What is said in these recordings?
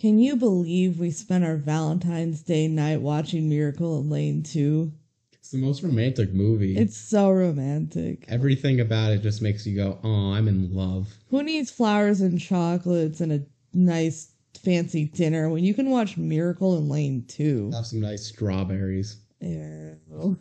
Can you believe we spent our Valentine's Day night watching Miracle in Lane 2? It's the most romantic movie. It's so romantic. Everything about it just makes you go, "Oh, I'm in love." Who needs flowers and chocolates and a nice fancy dinner when you can watch Miracle in Lane 2? Have some nice strawberries. Ew.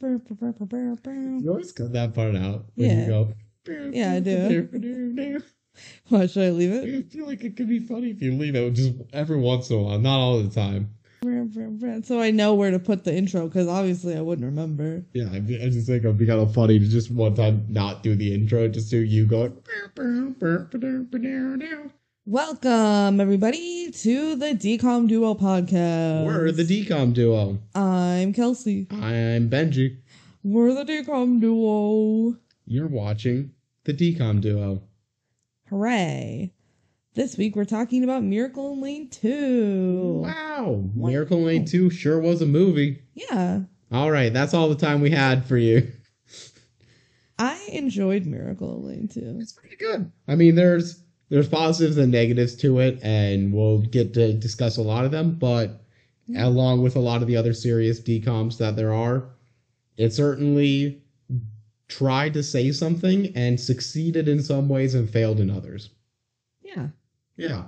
You always cut that part out when Yeah. you go. Yeah, I do. Why should I leave it? I feel like it could be funny if you leave it just every once in a while, not all the time. So I know where to put the intro because obviously I wouldn't remember. Yeah, I, I just think it'd be kind of funny to just one time not do the intro, just do you going. Welcome everybody to the Decom Duo podcast. We're the DCOM duo. I'm Kelsey. I'm Benji. We're the Decom Duo. You're watching the DCOM duo. Hooray! This week we're talking about Miracle in Lane 2. Wow, Miracle Lane 2 sure was a movie. Yeah, All right, that's all the time we had for you. I enjoyed Miracle in Lane 2. It's pretty good. I mean, there's there's positives and negatives to it, and we'll get to discuss a lot of them. But along with a lot of the other serious decoms that there are, it certainly tried to say something and succeeded in some ways and failed in others. Yeah. Yeah.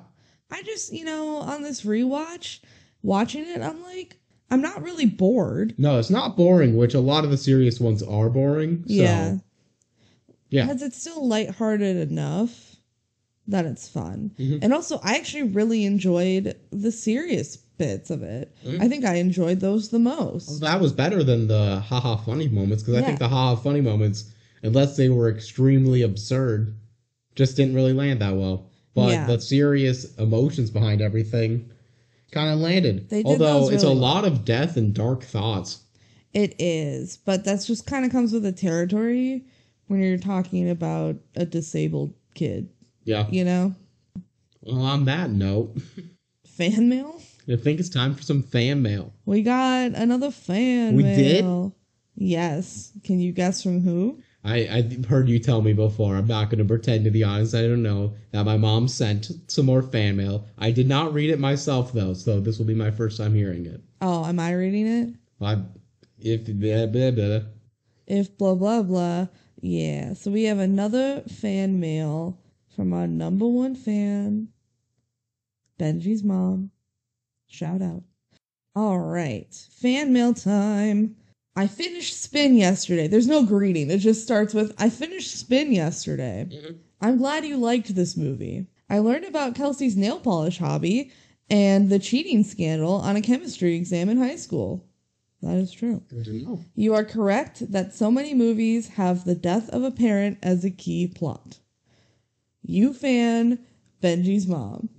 I just, you know, on this rewatch, watching it, I'm like, I'm not really bored. No, it's not boring, which a lot of the serious ones are boring. So, Yeah. Yeah. Because it's still lighthearted enough that it's fun. Mhm. And also, I actually really enjoyed the serious bits of it. Mhm. I think I enjoyed those the most. That was better than the haha funny moments because I think Yeah. the haha funny moments, unless they were extremely absurd, just didn't really land that well. But Yeah. the serious emotions behind everything kind of landed. They did Although those it's a well. lot of death and dark thoughts. It is, but that's just kind of comes with the territory when you're talking about a disabled kid, Yeah. you know? Well, on that note, Fan mail? I think it's time for some fan mail. We got another fan We did? mail. Yes. Can you guess from who? I, I heard you tell me before. I'm not going to pretend to be honest. I don't know that my mom sent some more fan mail. I did not read it myself though, so this will be my first time hearing it. Oh, am I reading it? I, if blah, blah, blah. If blah blah blah. Yeah. So we have another fan mail from our number one fan, Benji's mom. Shout out. All right. Fan mail time. I finished Spin yesterday. There's no greeting. It just starts with I finished Spin yesterday. Mhm. I'm glad you liked this movie. I learned about Kelsey's nail polish hobby and the cheating scandal on a chemistry exam in high school. That is true. Good to know. You are correct that so many movies have the death of a parent as a key plot. You fan Benji's mom.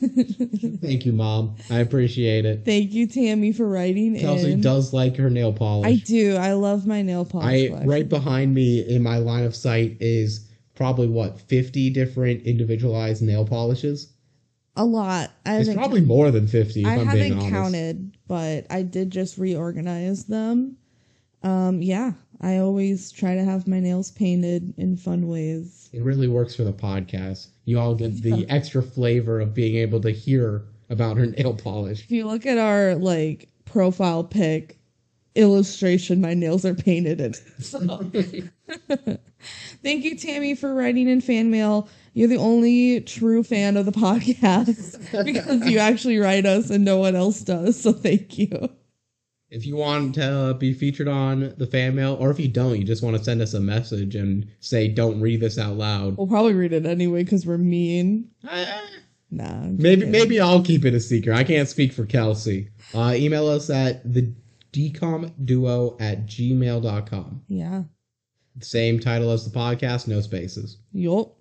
Thank you, mom. I appreciate it. Thank you, Tammy, for writing Kelsey in. does like her nail polish. I do. I love my nail polish. I collection. right behind me in my line of sight is probably what 50 different individualized nail polishes. a lot. I It's probably more than 50 if I I'm haven't counted, but I did just reorganize them. Um, yeah, I always try to have my nails painted in fun ways. It really works for the podcast. You all get the extra flavor of being able to hear about her nail polish. If you look at our like profile pic illustration, my nails are painted in. So. Thank you, Tammy, for writing in fan mail. You're the only true fan of the podcast because you actually write us and no one else does. So thank you. If you want to be featured on the fan mail, or if you don't, you just want to send us a message and say, don't read this out loud. We'll probably read it anyway because we're mean. Eh, Nah. Maybe kidding. maybe I'll keep it a secret. I can't speak for Kelsey. Uh, email us at the decomduo at gmail.com. Yeah. Same title as the podcast, no spaces. Yup.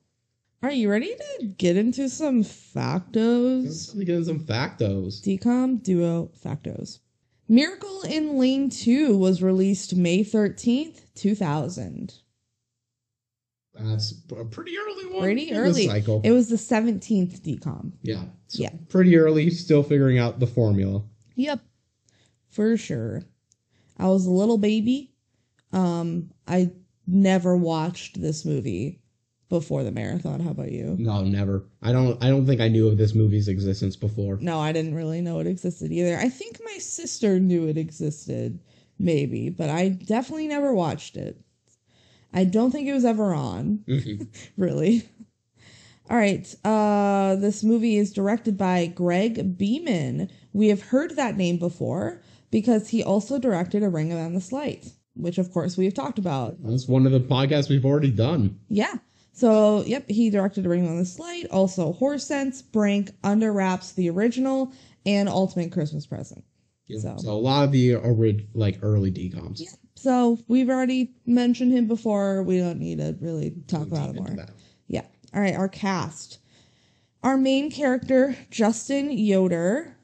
Are you ready to get into some factos? Let's get into some factos. Decom Duo Factos. Miracle in Lane 2 was released May 13th, 2000. That's a pretty early one. Pretty early. cycle. It was the 17th decom. yeah. So Yeah. Pretty early, still figuring out the formula. Yep. for sure. I was a little baby. Um, I never watched this movie before the marathon. How about you? No, never. I don't. I don't think I knew of this movie's existence before. No, I didn't really know it existed either. I think my sister knew it existed, maybe, but I definitely never watched it. I don't think it was ever on, Mhm. really. All right. Uh, this movie is directed by Greg Beeman. We have heard that name before because he also directed A Ring of Endless Light, which of course we've talked about. That's one of the podcasts we've already done. Yeah. So, yep, he directed A Ring of Endless Light, also Horse Sense, Brink, Under Wraps, the original, and Ultimate Christmas Present. So, So- a lot of the orig- like early decoms. Yeah. So, we've already mentioned him before. We don't need to really talk about into more. that. Yeah. All right, our cast. Our main character, Justin Yoder,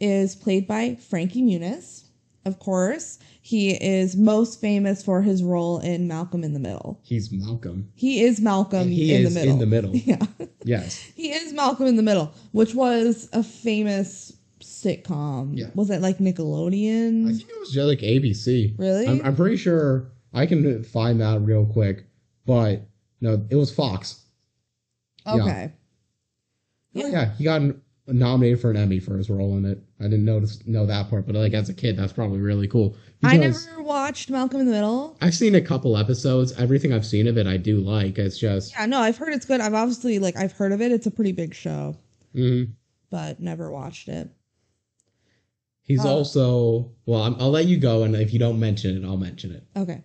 is played by Frankie Muniz. Of course, he is most famous for his role in Malcolm in the Middle. He's Malcolm. He is Malcolm And he in is the middle. in the middle. Yeah. Yes. He is Malcolm in the Middle, which was a famous sitcom. Yeah. Was it like Nickelodeon? I think it was just like ABC. Really? I'm, I'm pretty sure I can find that real quick, but no, it was Fox. yeah. okay. Oh, Yeah. yeah, he got nominated for an Emmy for his role in it. I didn't notice know that part, but like as a kid, that's probably really cool. I never watched Malcolm in the Middle. I've seen a couple episodes. Everything I've seen of it, I do like. It's just Yeah, no, I've heard it's good. I've obviously like I've heard of it. It's a pretty big show, mhm. but never watched it. he's Uh, also well. I'm, I'll let you go, and if you don't mention it, I'll mention it. Okay.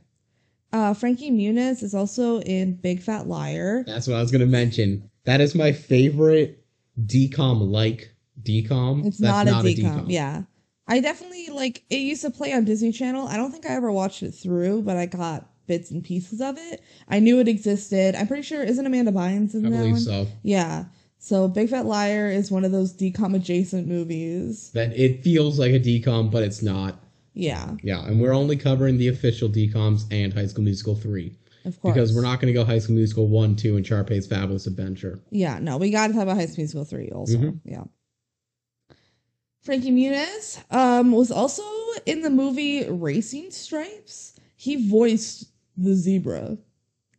Uh, Frankie Muniz is also in Big Fat Liar. That's what I was gonna mention. That is my favorite decom like decom. It's That's not, a decom. Yeah. I definitely like it used to play on Disney Channel. I don't think I ever watched it through, but I got bits and pieces of it. I knew it existed. I'm pretty sure isn't Amanda Bynes in I that believe one? so. Yeah. So Big Fat Liar is one of those decom adjacent movies. That it feels like a decom, but it's not. Yeah, Yeah, and we're only covering the official decoms and High School Musical three of course. because we're not going to go High School Musical one, two, and Sharpay's Fabulous Adventure. Yeah, no, we got to talk about High School Musical 3 also. Mhm. Yeah. Frankie Muniz um, was also in the movie Racing Stripes. He voiced the zebra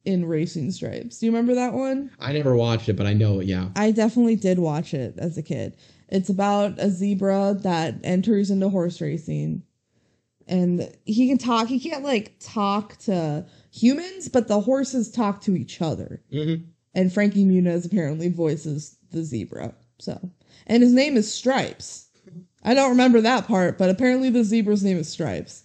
in Racing Stripes. Do you remember that one? I never watched it, but I know it. Yeah, I definitely did watch it as a kid. It's about a zebra that enters into horse racing. And he can talk. He can't like talk to humans, but the horses talk to each other hmm and Frankie Muniz apparently voices the zebra. So, and his name is Stripes. I don't remember that part, but apparently the zebra's name is Stripes.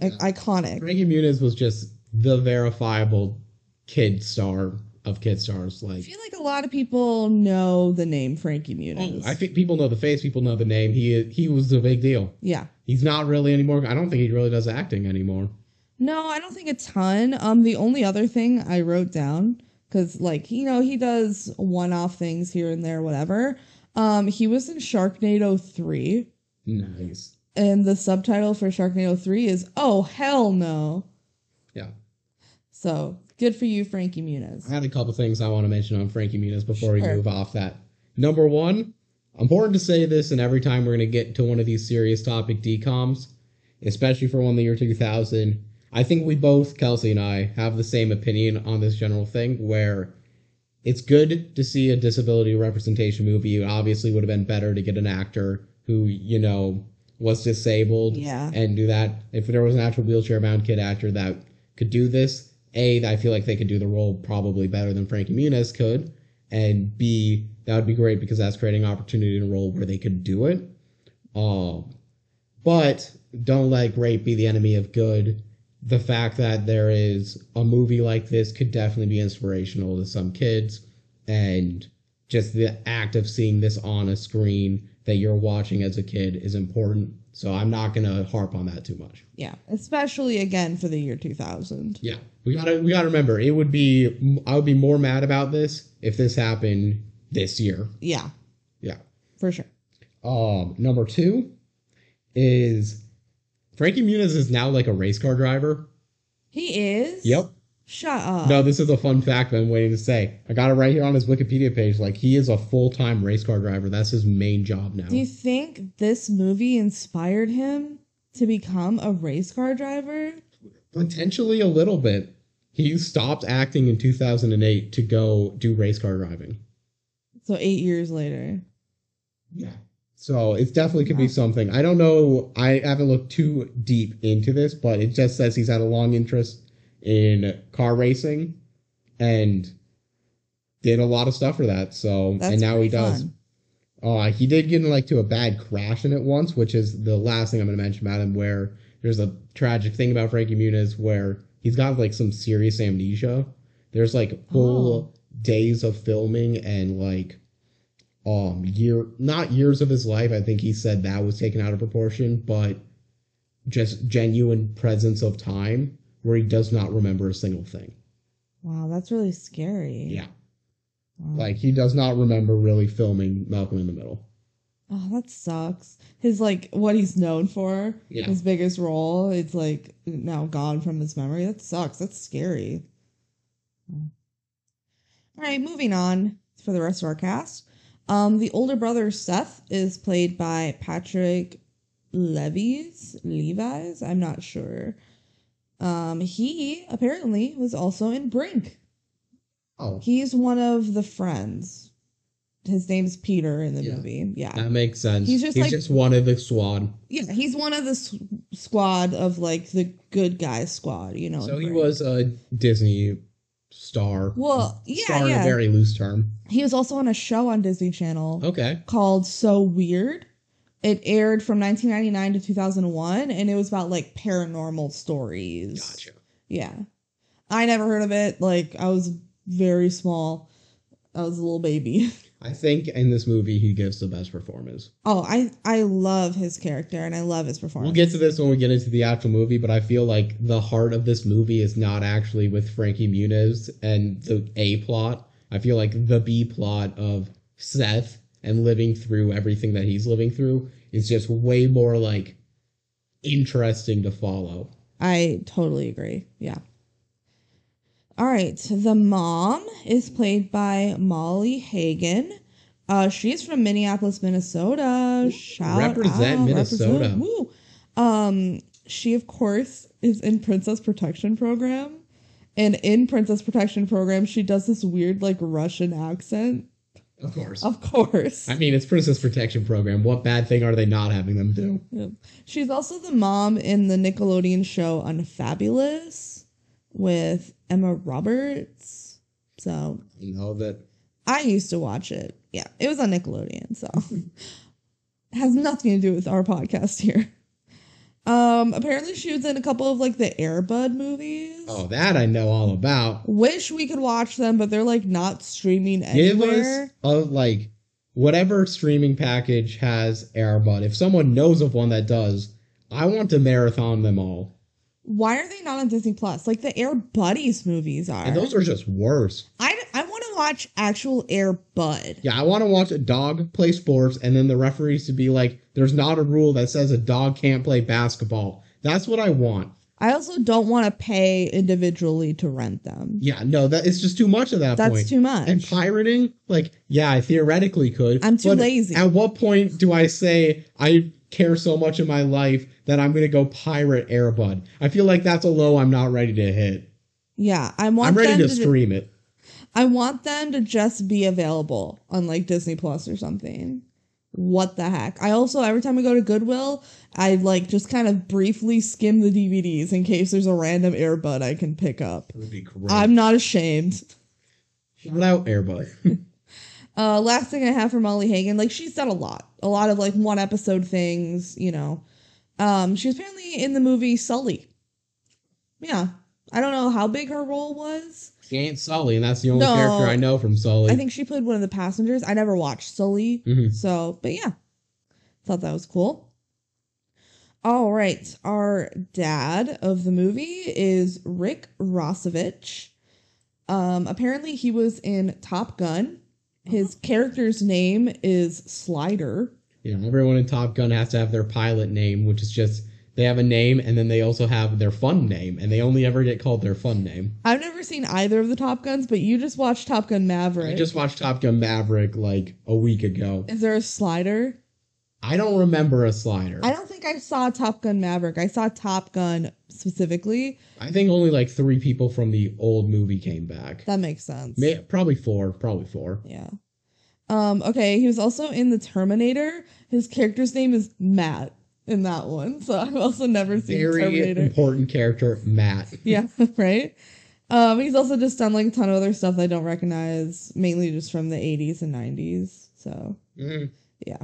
I- iconic. Frankie Muniz was just the verifiable kid star of kid stars. Like, I feel like a lot of people know the name Frankie oh, Muniz. I think people know the face, people know the name. He he was a big deal. yeah. He's not really anymore. I don't think he really does acting anymore. No, I don't think a ton. Um, the only other thing I wrote down because, like, you know, he does one-off things here and there, whatever. Um, he was in Sharknado three, Nice. and the subtitle for Sharknado three is "Oh hell no." Yeah. So good for you, Frankie Muniz. I had a couple things I want to mention on Frankie Muniz before we move off that. Number one, important to say this, and every time we're going to get to one of these serious topic decoms, especially for one in the year 2000, I think we both, Kelsey and I, have the same opinion on this general thing where it's good to see a disability representation movie. It obviously would have been better to get an actor who, you know, was disabled Yeah. and do that. If there was an actual wheelchair bound kid actor that could do this, A, I feel like they could do the role probably better than Frankie Muniz could. And B, that would be great because that's creating opportunity in a role where they could do it. Um, but don't let great be the enemy of good. The fact that there is a movie like this could definitely be inspirational to some kids. And just the act of seeing this on a screen that you're watching as a kid is important. So I'm not going to harp on that too much. Yeah, especially again for the year 2000. Yeah, we gotta we gotta remember it would be I would be more mad about this if this happened this year. Yeah, Yeah. for sure. Um, number two is Frankie Muniz is now like a race car driver. He is. Yep. Shut up. No, this is a fun fact I'm waiting to say. I got it right here on his Wikipedia page. Like he is a full time race car driver. That's his main job now. Do you think this movie inspired him to become a race car driver? Potentially a little bit. He stopped acting in 2008 to go do race car driving. So eight years later. Yeah. So it definitely could be something. I don't know. I haven't looked too deep into this, but it just says he's had a long interest in car racing and did a lot of stuff for that. So That's and now he does. fun. Uh, he did get in like to a bad crash in it once, which is the last thing I'm going to mention about him. Where there's a tragic thing about Frankie Muniz where he's got like some serious amnesia. There's like full Oh. days of filming and like um year not years of his life. I think he said that was taken out of proportion, but just genuine presence of time where he does not remember a single thing. Wow, that's really scary. Yeah, Wow. like he does not remember really filming Malcolm in the Middle. oh, that sucks. His like what he's known for, Yeah. his biggest role, it's like now gone from his memory. That sucks. That's scary. All right, moving on for the rest of our cast. Um, the older brother Seth is played by Patrick Levis. Levi's, I'm not sure. Um, he apparently was also in Brink. Oh, He's one of the friends. His name's Peter in the Yeah. movie. Yeah. that makes sense. He's just, like- just one of the squad. Yeah, he's one of the s- squad of like the good guys squad, you know. So he was a Disney star. Well, yeah, star in yeah. a very loose term. He was also on a show on Disney Channel Okay. called So Weird. It aired from 1999 to 2001 and it was about like paranormal stories. Gotcha. Yeah. I never heard of it. Like I was very small. I was a little baby. I think in this movie he gives the best performance. Oh, I I love his character and I love his performance. We'll get to this when we get into the actual movie, but I feel like the heart of this movie is not actually with Frankie Muniz and the A plot. I feel like the B plot of Seth and living through everything that he's living through is just way more like interesting to follow. I totally agree. Yeah. All right. The mom is played by Molly Hagan. Uh, she's from Minneapolis, Minnesota. Shout Represent out, Minnesota. represent. Um, she of course is in Princess Protection Program, and in Princess Protection Program, she does this weird like Russian accent. Of course. Of course. I mean, it's Princess Protection Program. What bad thing are they not having them do? Yeah. She's also the mom in the Nickelodeon show Unfabulous with Emma Roberts. So You know that I used to watch it. Yeah, it was on Nickelodeon. So has nothing to do with our podcast here. Um, apparently she was in a couple of like the Airbud movies. Oh, that I know all about. Wish we could watch them, but they're like not streaming anywhere. Give us a like whatever streaming package has Airbud. If someone knows of one that does, I want to marathon them all. Why are they not on Disney Plus? Like the Air Buddies movies are. And those are just worse. I, I want to watch actual Air Bud. Yeah, I want to watch a dog play sports and then the referees to be like, there's not a rule that says a dog can't play basketball. That's what I want. I also don't want to pay individually to rent them. Yeah, no, that it's just too much at that That's point. too much. And pirating, like, yeah, I theoretically could. I'm too lazy. At what point do I say I care so much in my life that I'm gonna go pirate Airbud? I feel like that's a low I'm not ready to hit. yeah, I want I'm ready them to to stream it. I want them to just be available on like Disney Plus or something. What the heck? I also every time I go to Goodwill, I like just kind of briefly skim the DVDs in case there's a random Airbud I can pick up. That would be great. I'm not ashamed. Shout out Airbud. Uh, last thing I have for Molly Hagan, like she's done a lot, a lot of like one episode things, you know. Um, she was apparently in the movie Sully. Yeah, I don't know how big her role was. she ain't Sully, and that's the only No. character I know from Sully. I think she played one of the passengers. I never watched Sully, Mhm. so but yeah, thought that was cool. All right, our dad of the movie is Rick Rossovich. Um, apparently he was in Top Gun. Mm-hmm. His character's name is Slider. know, everyone in Top Gun has to have their pilot name, which is just they have a name and then they also have their fun name, and they only ever get called their fun name. I've never seen either of the Top Guns, but you just watched Top Gun Maverick. I just watched Top Gun Maverick like a week ago. Is there a Slider? I don't remember a slider. I, don't think I saw Top Gun Maverick. I saw Top Gun specifically. I think only like three people from the old movie came back. That makes sense. May, probably four. Probably four. Yeah. Um, okay, he was also in the Terminator. His character's name is Matt in that one. So I've also never seen Very Terminator. important character, Matt. Yeah, right. Um, he's also just done like a ton of other stuff that I don't recognize, mainly just from the 80s and 90s. So Mm. yeah.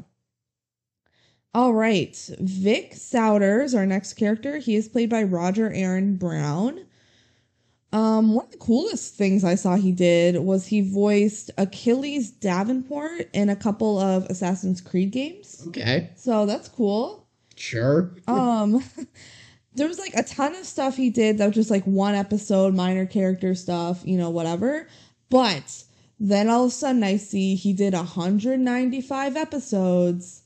All right, Vic Souders, our next character. He is played by Roger Aaron Brown. Um, one of the coolest things I saw he did was he voiced Achilles Davenport in a couple of Assassin's Creed games. Okay, So that's cool. sure. Um, there was like a ton of stuff he did that was just like one episode, minor character stuff, you know, whatever. But then all of a sudden I see he did 195 episodes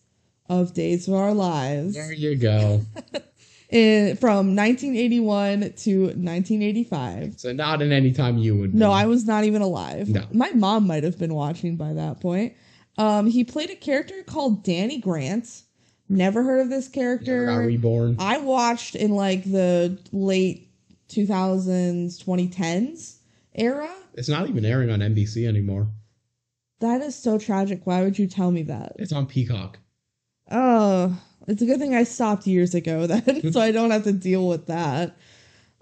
of Days of Our Lives There you go. in, from 1981 to 1985. So not in any time you would. No, be. I was not even alive. No. My mom might have been watching by that point. Um, he played a character called Danny Grant. Never heard of this character. Never got reborn. I watched in like the late 2000s, 2010s era. It's not even airing on NBC anymore. That is so tragic. Why would you tell me that? It's on Peacock. Oh, it's a good thing I stopped years ago then, so I don't have to deal with that.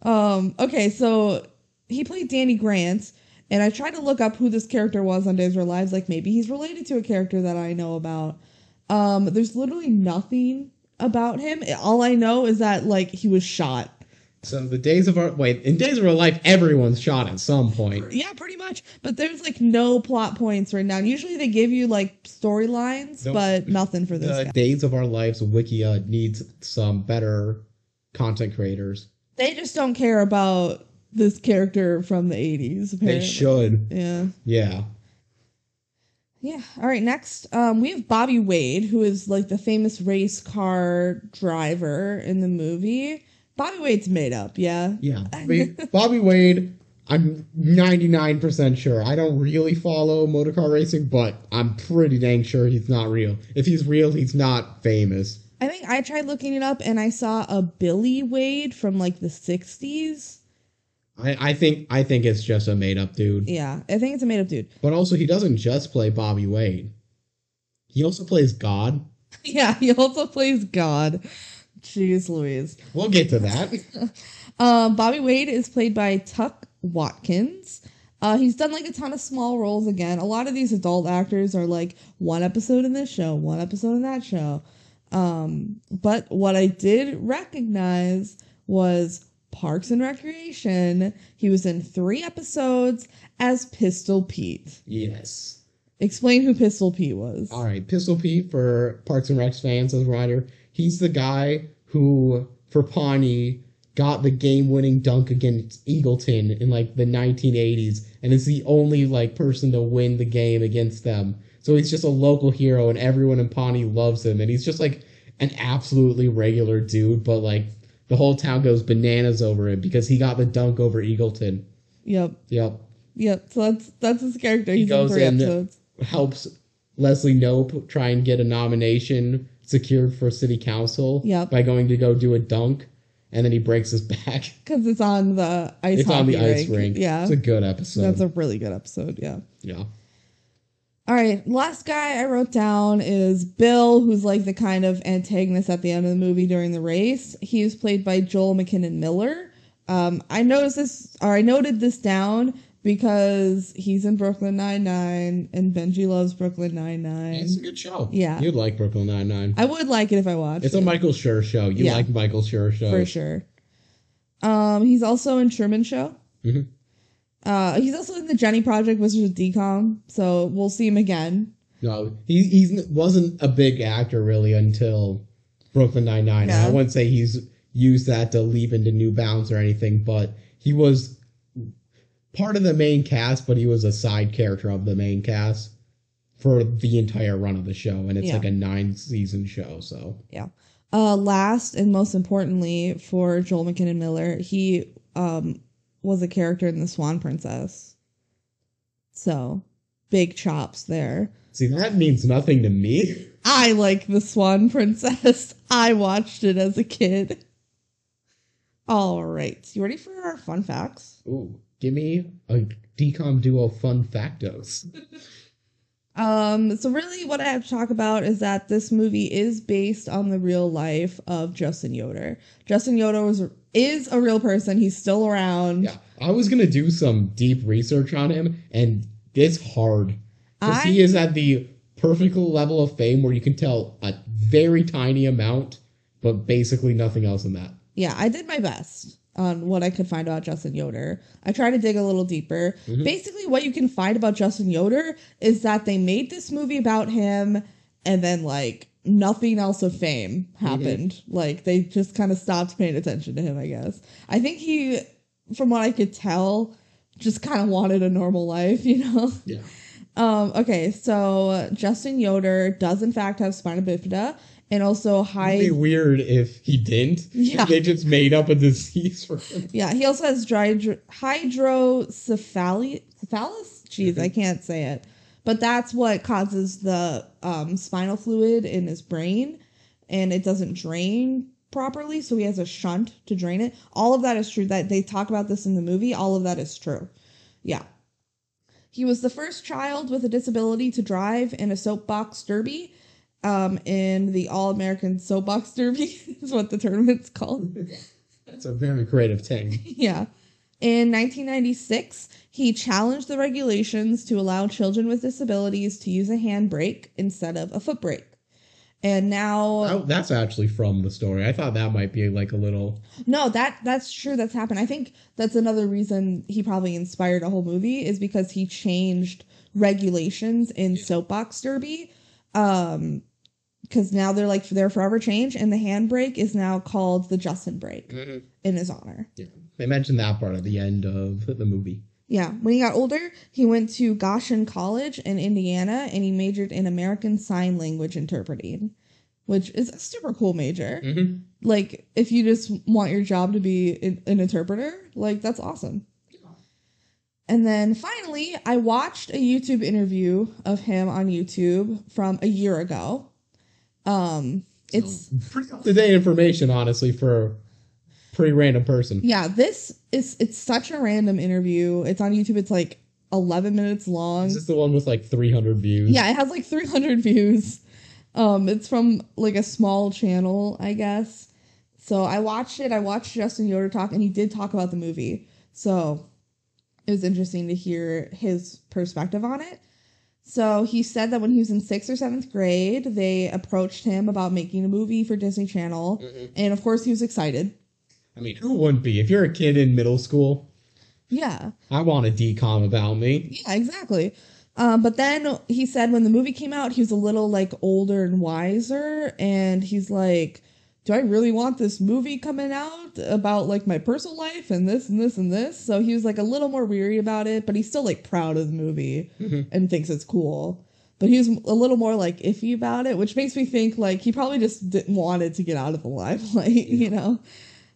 Um, okay, so he played Danny Grant, and I tried to look up who this character was on Days of Our Lives. Like maybe he's related to a character that I know about. Um, there's literally nothing about him. All I know is that like he was shot. So the days of our wait in days of our life, everyone's shot at some point. Yeah, pretty much. But there's like no plot points right now. Usually they give you like storylines, but nothing for this The guy. days of our lives Wikia needs some better content creators. They just don't care about this character from the 80s. Apparently. They should. Yeah. Yeah. Yeah. All right. Next, um, we have Bobby Wade, who is like the famous race car driver in the movie. Bobby Wade's made up. Yeah. Yeah. Bobby, Bobby Wade, I'm 99% sure. I don't really follow motor car racing, but I'm pretty dang sure he's not real. If he's real, he's not famous. I think I tried looking it up and I saw a Billy Wade from like the 60s. I, I think I think it's just a made up dude. Yeah. I think it's a made up dude. But also he doesn't just play Bobby Wade. He also plays God. Yeah. He also plays God. Jeez Louise. We'll get to that. Um, Bobby Wade is played by Tuc Watkins. Uh, he's done like a ton of small roles again. A lot of these adult actors are like one episode in this show, one episode in that show. Um, but what I did recognize was Parks and Recreation. He was in three episodes as Pistol Pete. yes. Explain who Pistol Pete was. All right, Pistol Pete for Parks and Recs fans as a writer. He's the guy who, for Pawnee, got the game-winning dunk against Eagleton in like the 1980s, and is the only like person to win the game against them. So he's just a local hero, and everyone in Pawnee loves him. And he's just like an absolutely regular dude, but like the whole town goes bananas over him because he got the dunk over Eagleton. Yep. Yep. Yep. So that's that's his character. He's in goes three in- episodes. helps Leslie Knope try and get a nomination secured for city council Yep. by going to go do a dunk, and then he breaks his back. Because it's on the ice it's on the hockey ice rink. Yeah. it's a good episode. That's a really good episode. Yeah. yeah, All right. Last guy I wrote down is Bill, who's like the kind of antagonist at the end of the movie during the race. He is played by Joel McKinnon Miller. Um, I noticed this, or I noted this down because he's in Brooklyn Nine Nine, and Benji loves Brooklyn Nine Nine. it's a good show. Yeah. you'd like Brooklyn Nine Nine. I would like it if I watched It's it, a Michael Schur show. You Yeah. like Michael Schur show for sure. Um, he's also in Truman Show. Mhm. Uh, he's also in the Jennie Project, which is decom, so we'll see him again. No, he he's wasn't a big actor really until Brooklyn Nine Nine. Yeah. I wouldn't say he's used that to leap into New Bounds or anything, but he was part of the main cast, but he was a side character of the main cast for the entire run of the show, and it's Yeah. like a nine season show. So Yeah. Uh, last and most importantly for Joel McKinnon Miller, he um was a character in The Swan Princess. So big chops there. See, that means nothing to me. I like the Swan Princess. I watched it as a kid. All right. You ready for our fun facts? Ooh, give me a decom duo fun factos. Um, so really what I have to talk about is that this movie is based on the real life of Justin Yoder. Justin Yoder was is a real person. He's still around. Yeah, I was gonna do some deep research on him, and it's hard because he is at the perfect level of fame where you can tell a very tiny amount, but basically nothing else in that. Yeah, I did my best on what I could find about Justin Yoder. I tried to dig a little deeper. Basically, what you can find about Justin Yoder is that they made this movie about him and then, like, nothing else of fame happened. Like, they just kind of stopped paying attention to him, I guess. I think he, from what I could tell, just kind of wanted a normal life, you know? Yeah. Um, okay, so Justin Yoder does, in fact, have spina bifida and also high. It'd be weird if he didn't. Yeah. They just made up a disease for him. Yeah, he also has dry, hydrocephaly, cephalus? Jeez, I can't say it. But that's what causes the um, spinal fluid in his brain, and it doesn't drain properly, so he has a shunt to drain it. All of that is true. That they talk about this in the movie. All of that is true. Yeah. He was the first child with a disability to drive in a soapbox derby. Um, in the All American Soapbox Derby is what the tournament's called. It's a very creative thing. Yeah. In 1996, he challenged the regulations to allow children with disabilities to use a handbrake instead of a foot brake. And now Oh, that's actually from the story. I thought that might be like a little. no, that that's true that's happened. I think that's another reason he probably inspired a whole movie is because he changed regulations in soapbox derby. Um because now they're like they're forever changed and the handbrake is now called the Justin brake in his honor. Yeah. They mentioned that part at the end of the movie. Yeah, when he got older, he went to Goshen College in Indiana and he majored in American Sign Language interpreting, which is a super cool major. Mm-hmm. Like, if you just want your job to be an, an interpreter, like, that's awesome. And then finally, I watched a YouTube interview of him on YouTube from a year ago. Um, it's Pretty up to date information, honestly, for a pretty random person. Yeah, this is it's such a random interview. It's on YouTube. It's like 11 minutes long. Is this the one with like 300 views? Yeah, it has like 300 views. Um it's from like a small channel, I guess. So I watched it. I watched Justin Yoder talk and he did talk about the movie. So it was interesting to hear his perspective on it. So he said that when he was in 6th or 7th grade, they approached him about making a movie for Disney Channel, and of course he was excited. I mean, who wouldn't be? If you're a kid in middle school, Yeah. I want a decom about me. Yeah, exactly. Um, but then he said when the movie came out, he was a little like older and wiser, and he's like, "Do I really want this movie coming out about like my personal life and this and this and this?" So he was like a little more weary about it, but he's still like proud of the movie and thinks it's cool. But he was a little more like iffy about it, which makes me think like he probably just didn't want it to get out of the limelight, you know.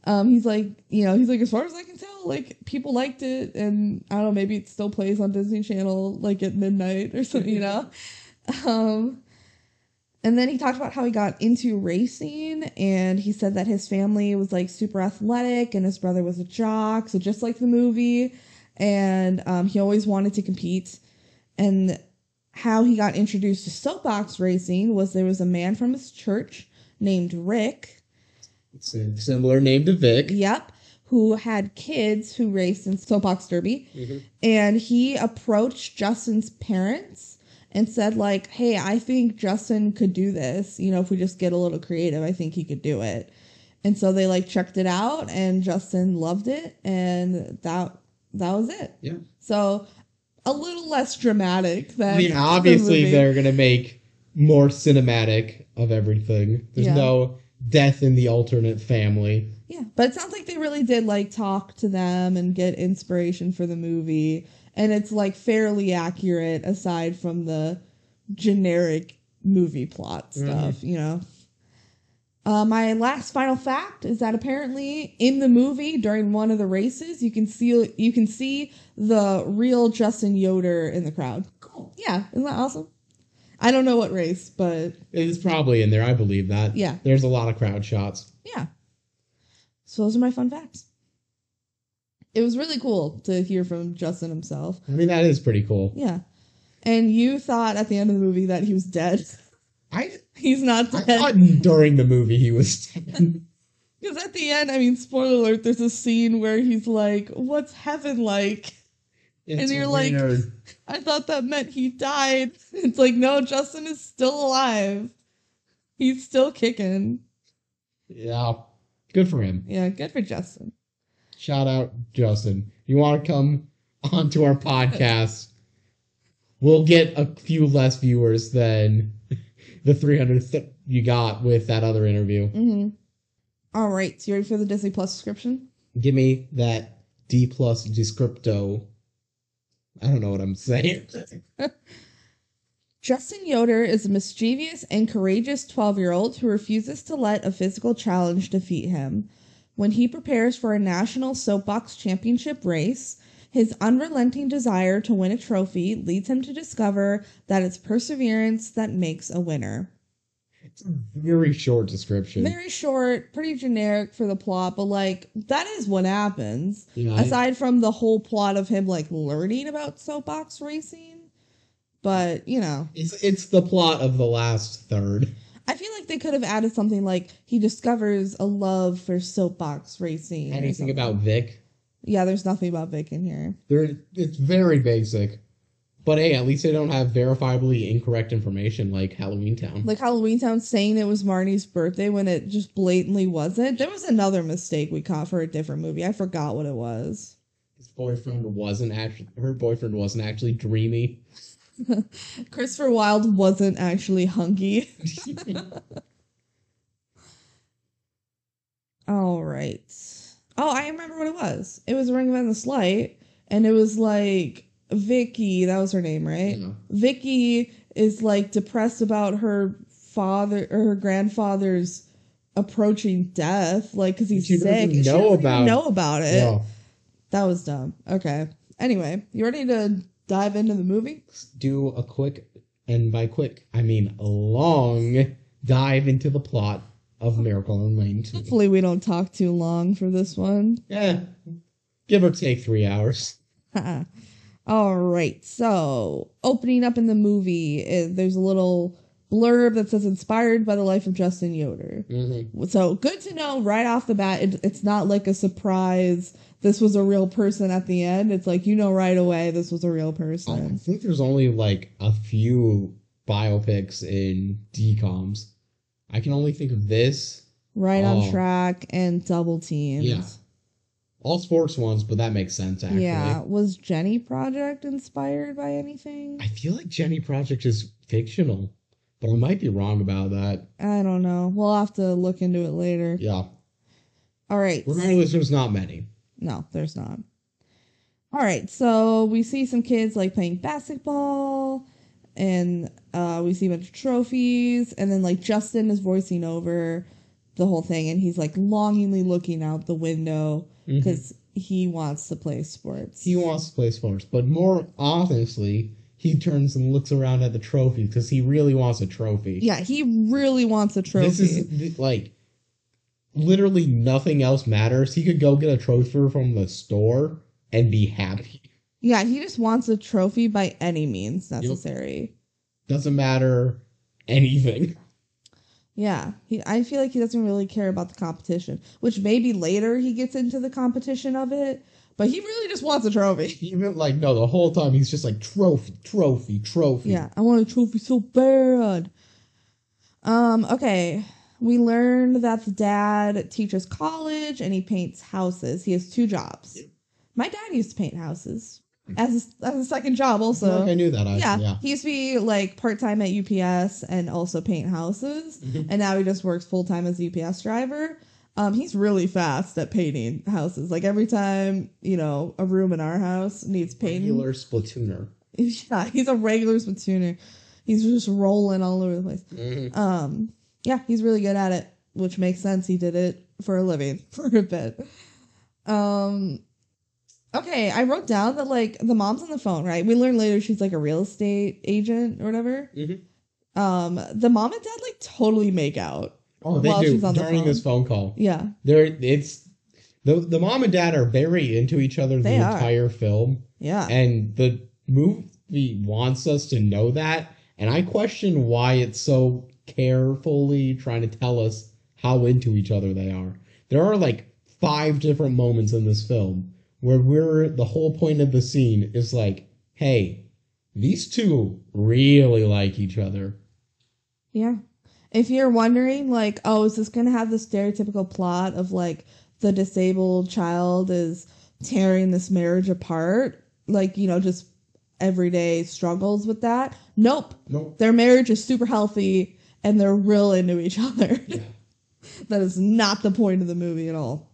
Um, he's like, you know, he's like, as far as I can tell, like people liked it, and I don't know, maybe it still plays on Disney Channel like at midnight or something, you know. um, and then he talked about how he got into racing, and he said that his family was like super athletic, and his brother was a jock, so just like the movie, and um, he always wanted to compete, and how he got introduced to soapbox racing was there was a man from his church named Rick It's a similar name to Vic. Yep. Who had kids who raced in soapbox derby. And he approached Justin's parents and said, like, hey, I think Justin could do this. You know, if we just get a little creative, I think he could do it. And so they like checked it out and Justin loved it and that that was it. Yeah. So a little less dramatic than I mean, obviously movie. they're gonna make more cinematic of everything. There's Yeah. no death in the alternate family. Yeah, but it sounds like they really did like talk to them and get inspiration for the movie, and it's like fairly accurate aside from the generic movie plot stuff, you know. Uh, my last final fact is that apparently in the movie during one of the races you can see you can see the real Justin Yoder in the crowd. Cool. Yeah, isn't that awesome? I don't know what race, but It's probably in there. I believe that. Yeah. There's a lot of crowd shots. yeah. So those are my fun facts. It was really cool to hear from Justin himself. I mean, that is pretty cool. Yeah. And you thought at the end of the movie that he was dead. I, He's not I dead. thought during the movie he was dead. Because at the end, I mean, spoiler alert, there's a scene where he's like, What's heaven like? It's you're like- weird. I thought that meant he died. It's like, no, Justin is still alive. He's still kicking. yeah, good for him. Yeah, good for Justin. Shout out, Justin. You want to come onto our podcast? We'll get a few less viewers than the 300 th- you got with that other interview. Mm-hmm. All right, so you ready for the Disney Plus subscription? Give me that D plus descripto. I don't know what I'm saying. Justin Yoder is a mischievous and courageous 12 year old who refuses to let a physical challenge defeat him. When he prepares for a national soapbox championship race, his unrelenting desire to win a trophy leads him to discover that it's perseverance that makes a winner. It's a very short description. Very short, pretty generic for the plot, but like, that is what happens. Yeah, I- Aside from the whole plot of him like learning about soapbox racing. But, you know. It's it's the plot of the last third. I feel like they could have added something like he discovers a love for soapbox racing. Anything about Vic? Yeah, there's nothing about Vic in here. There, it's very basic. But hey, at least they don't have verifiably incorrect information like Halloween Town. Like Halloween Town saying it was Marnie's birthday when it just blatantly wasn't. There was another mistake we caught for a different movie. I forgot what it was. His boyfriend wasn't actually her boyfriend wasn't actually dreamy. Christopher Wilde wasn't actually hunky. All right. Oh, I remember what it was. It was Ring of Endless Light, and it was like Vicky. That was her name, right? Yeah. Vicky is like depressed about her father or her grandfather's approaching death, like because he's She doesn't sick. she know doesn't even about- know about it. Yeah. That was dumb. Okay. Anyway, you ready to dive into the movie? Do a quick and by quick I mean long dive into the plot of Miracle on Lane 2. Hopefully, we don't talk too long for this one. Yeah. Give or take three hours. All right. So, opening up in the movie, eh, there's a little blurb that says inspired by the life of Justin Yoder. Mm-hmm. So, good to know right off the bat. It, it's not like a surprise. This was a real person at the end. It's like, you know, right away, this was a real person. I think there's only like a few biopics in DComs. I can only think of this. Right on Oh. track and double teamed. Yeah. All sports ones, but that makes sense actually. Yeah. Was Jennie Project inspired by anything? I feel like Jennie Project is fictional, but I might be wrong about that. I don't know. We'll have to look into it later. Yeah. All right. Regardless, there's not many. No, there's not. All right, so we see some kids like playing basketball, and uh, we see a bunch of trophies, and then like Justin is voicing over the whole thing, and he's like longingly looking out the window because he wants to play sports. He wants to play sports, but more honestly, he turns and looks around at the trophy because he really wants a trophy. yeah, he really wants a trophy. This is like literally nothing else matters. He could go get a trophy from the store and be happy. yeah, he just wants a trophy by any means necessary. Doesn't matter anything. Yeah, he, I feel like he doesn't really care about the competition, which maybe later he gets into the competition of it, but he really just wants a trophy. Even like no, the whole time he's just like trophy, trophy, trophy. Yeah, I want a trophy so bad. Um, okay. We learned that the dad teaches college and he paints houses. He has two jobs. My dad used to paint houses as a, as a second job I also. like I knew that. I, yeah, yeah. he used to be like part time at UPS and also paint houses, Mhm. and now he just works full time as a UPS driver. Um, he's really fast at painting houses. Like every time you know a room in our house needs painting, Regular splatooner. yeah, he's a regular splatooner. He's just rolling all over the place. Mhm. Um, yeah, he's really good at it. which makes sense. He did it for a living for a bit. Um, okay, I wrote down that like the mom's on the phone, right? We learn later she's like a real estate agent or whatever. Mhm. Um, the mom and dad like totally make out. Oh, they While do she's on the during phone. this phone call. Yeah, There, it's the the mom and dad are very into each other They the are. entire film, yeah. and the movie wants us to know that. And I question why it's so carefully trying to tell us how into each other they are. There are like five different moments in this film where we're the whole point of the scene is like, hey, these two really like each other. Yeah. If you're wondering, like, oh, is this going to have the stereotypical plot of like the disabled child is tearing this marriage apart? Like, you know, just everyday struggles with that? Nope. Nope. Their marriage is super healthy and they're real into each other. Yeah. that is not the point of the movie at all.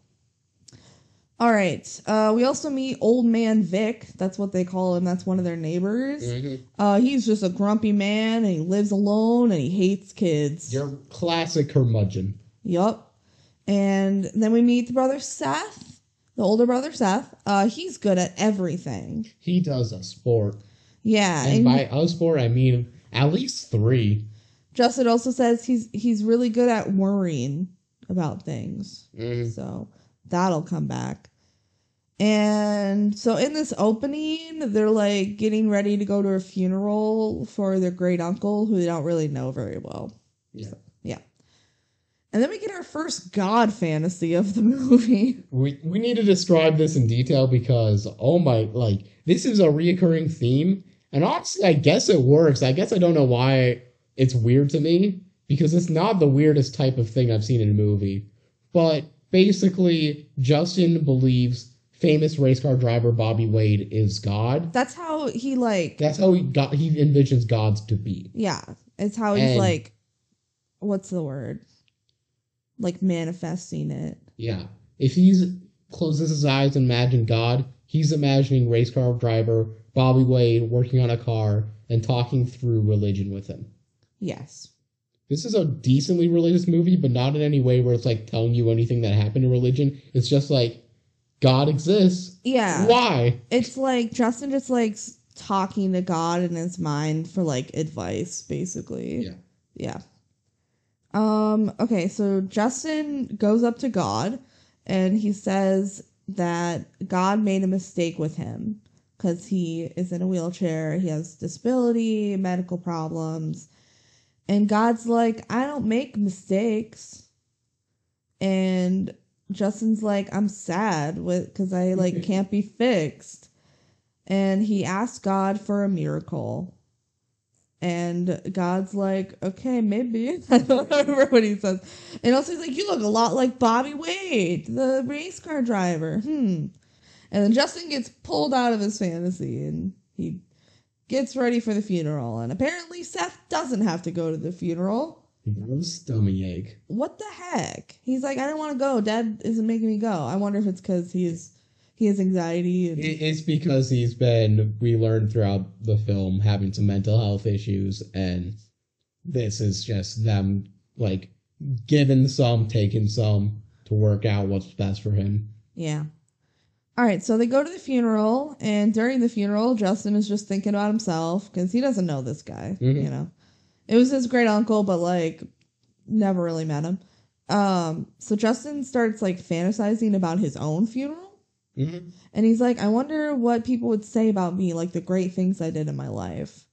All right. Uh, we also meet old man Vic. That's what they call him. That's one of their neighbors. Mhm. Uh, he's just a grumpy man and he lives alone and he hates kids. Your classic curmudgeon. Yup. And then we meet the brother Seth, the older brother Seth. Uh, he's good at everything. He does a sport. Yeah. And by a sport, I mean at least three. Justin also says he's he's really good at worrying about things. Mhm. So that'll come back. And so in this opening, they're like getting ready to go to a funeral for their great uncle who they don't really know very well. Yeah. Yeah. And then we get our first god fantasy of the movie. We we need to describe this in detail because oh my like this is a reoccurring theme. And honestly, I guess it works. I guess I don't know why it's weird to me because it's not the weirdest type of thing I've seen in a movie. But basically, Justin believes famous race car driver Bobby Wade is God. That's how he like That's how he got he envisions gods to be. yeah, it's how he's And- like what's the word? Like manifesting it. Yeah. If he's closes his eyes and imagine God, he's imagining race car driver Bobby Wade working on a car and talking through religion with him. Yes. This is a decently religious movie, but not in any way where it's like telling you anything that happened in religion. It's just like God exists. Yeah. Why? It's like Justin just likes talking to God in his mind for like advice, basically. Yeah. Yeah. Um, okay, so Justin goes up to God and he says that God made a mistake with him because he is in a wheelchair, he has disability, medical problems. And God's like, I don't make mistakes. And Justin's like, I'm sad with because I like can't be fixed. And he asked God for a miracle. And God's like, okay, maybe. I don't remember what he says. And also he's like, you look a lot like Bobby Wade, the race car driver. Hmm. And then Justin gets pulled out of his fantasy and he gets ready for the funeral. And apparently Seth doesn't have to go to the funeral. He a stomach ache. What the heck? He's like, I don't want to go. Dad isn't making me go. I wonder if it's because he's he has anxiety and It's because he's been, we learned throughout the film, having some mental health issues, and this is just them, like, giving some, taking some to work out what's best for him. Yeah. All right, so they go to the funeral, and during the funeral, Justin is just thinking about himself because he doesn't know this guy. Mhm. You know, it was his great uncle, but like never really met him. Um, so Justin starts like fantasizing about his own funeral, Mm-hmm. and he's like, I wonder what people would say about me, like the great things I did in my life.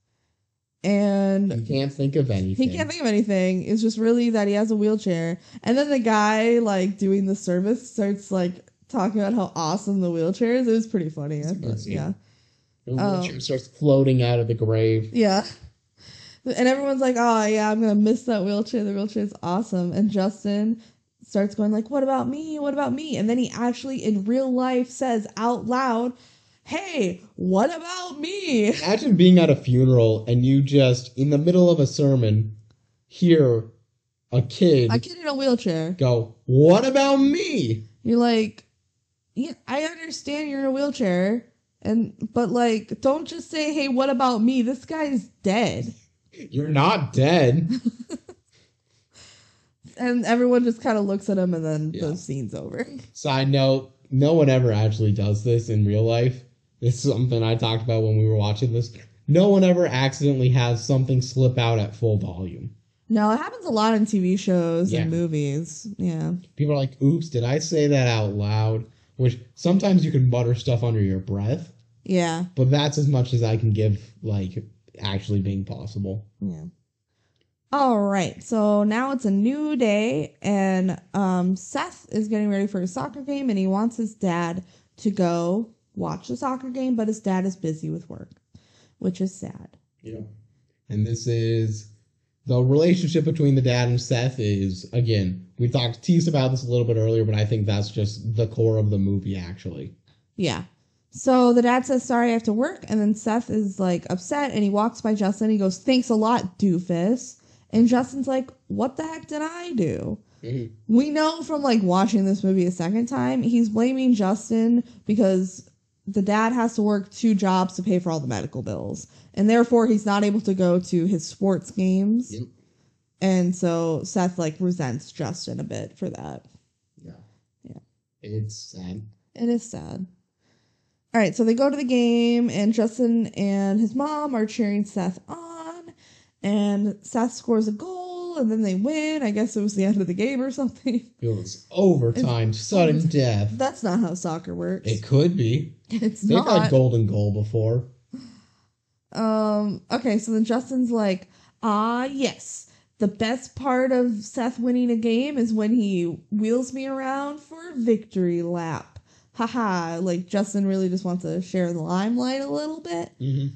And He can't think of anything. he can't think of anything. It's just really that he has a wheelchair. And then the guy like doing the service starts like talking about how awesome the wheelchair is. It was pretty funny. I thought. Yeah. The um, wheelchair starts floating out of the grave. Yeah. And everyone's like, "Oh yeah, I'm gonna miss that wheelchair. The wheelchair is awesome." And Justin starts going like, "What about me? What about me?" And then he actually, in real life, says out loud, "Hey, what about me?" Imagine being at a funeral and you just, in the middle of a sermon, hear a kid A kid in a wheelchair. go, What about me? You're like, yeah, I understand you're in a wheelchair, and but like, don't just say, "Hey, what about me?" This guy's dead. You're not dead. and everyone just kind of looks at him, and then Yeah. the scene's over. Side note: No one ever actually does this in real life. This is something I talked about when we were watching this. No one ever accidentally has something slip out at full volume. No, it happens a lot in TV shows Yeah. and movies. Yeah. People are like, "Oops, did I say that out loud?" Which sometimes you can mutter stuff under your breath, Yeah. but that's as much as I can give like actually being possible. Yeah. All right. So now it's a new day, and um, Seth is getting ready for his soccer game, and he wants his dad to go watch the soccer game, but his dad is busy with work, which is sad. Yeah. And this is the relationship between the dad and Seth is again, we talked teased about this a little bit earlier, but I think that's just the core of the movie actually. Yeah. So the dad says, Sorry, I have to work. And then Seth is like upset and he walks by Justin. He goes, Thanks a lot, doofus. And Justin's like, What the heck did I do? Mm-hmm. We know from like watching this movie a second time, he's blaming Justin because the dad has to work two jobs to pay for all the medical bills. And therefore, he's not able to go to his sports games. Yep. And so Seth like resents Justin a bit for that. Yeah. Yeah. It's sad. It is sad. All right, so they go to the game, and Justin and his mom are cheering Seth on, and Seth scores a goal, and then they win. I guess it was the end of the game or something. It was overtime, sudden death. That's not how soccer works. It could be. it's not. They've not. had golden goal before. Um. Okay. So then Justin's like, ah, yes. The best part of Seth winning a game is when he wheels me around for a victory lap. Haha. Like Justin really just wants to share the limelight a little bit. Mm-hmm.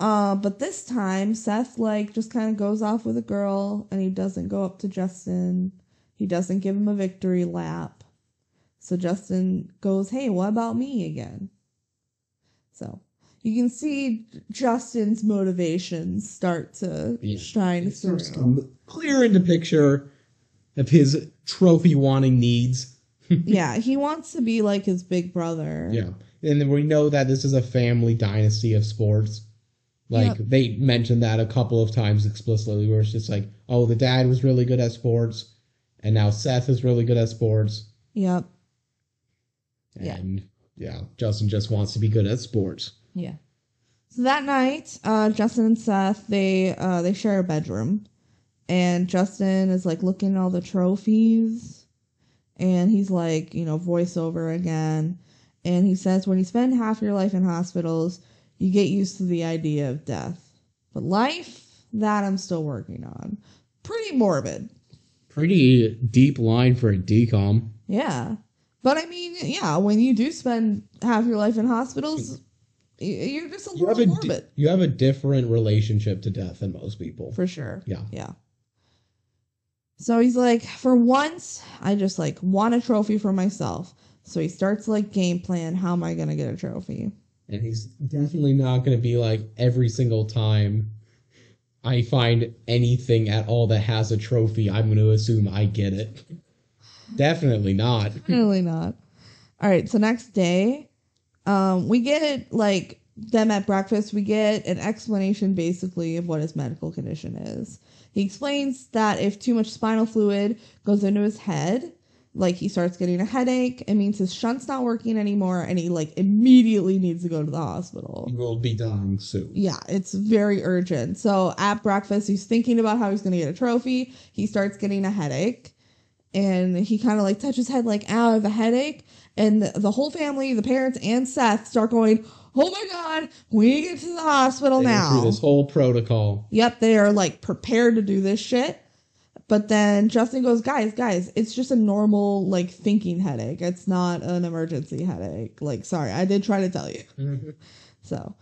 Uh, but this time Seth like just kind of goes off with a girl, and he doesn't go up to Justin. He doesn't give him a victory lap. So Justin goes, "Hey, what about me again?" So you can see Justin's motivations start to Yeah. shine through. Clear into picture of his trophy wanting needs. yeah, he wants to be like his big brother. Yeah. And then we know that this is a family dynasty of sports. Like Yep. they mentioned that a couple of times explicitly where it's just like, oh, the dad was really good at sports and now Seth is really good at sports. Yep. Yeah. Yeah, Justin just wants to be good at sports. Yeah. So that night, uh, Justin and Seth they uh, they share a bedroom, and Justin is like looking at all the trophies, and he's like, you know, voiceover again, and he says, when you spend half your life in hospitals, you get used to the idea of death, but life that I'm still working on. Pretty morbid. Pretty deep line for a DCOM. Yeah. But I mean, yeah, when you do spend half your life in hospitals, you're just a You have little a di- you have a different relationship to death than most people. for sure. Yeah. Yeah. So he's like, for once, I just like want a trophy for myself. So he starts like game plan. How am I gonna get a trophy? And he's definitely not going to be like every single time I find anything at all that has a trophy, I'm going to assume I get it. Definitely not. Really not. All right. So next day, um, we get like them at breakfast. We get an explanation basically of what his medical condition is. He explains that if too much spinal fluid goes into his head, like he starts getting a headache, it means his shunt's not working anymore, and he like immediately needs to go to the hospital. He will be dying soon. Yeah, it's very urgent. So at breakfast, he's thinking about how he's going to get a trophy. He starts getting a headache. And he kind of like touches his head, like, ow, I have a headache. And the, the whole family, the parents and Seth, start going, oh my God, we get to the hospital They now. Through this whole protocol. Yep, they are like prepared to do this shit. But then Justin goes, guys, guys, it's just a normal like thinking headache. It's not an emergency headache. Like, sorry, I did try to tell you. Mm-hmm. So,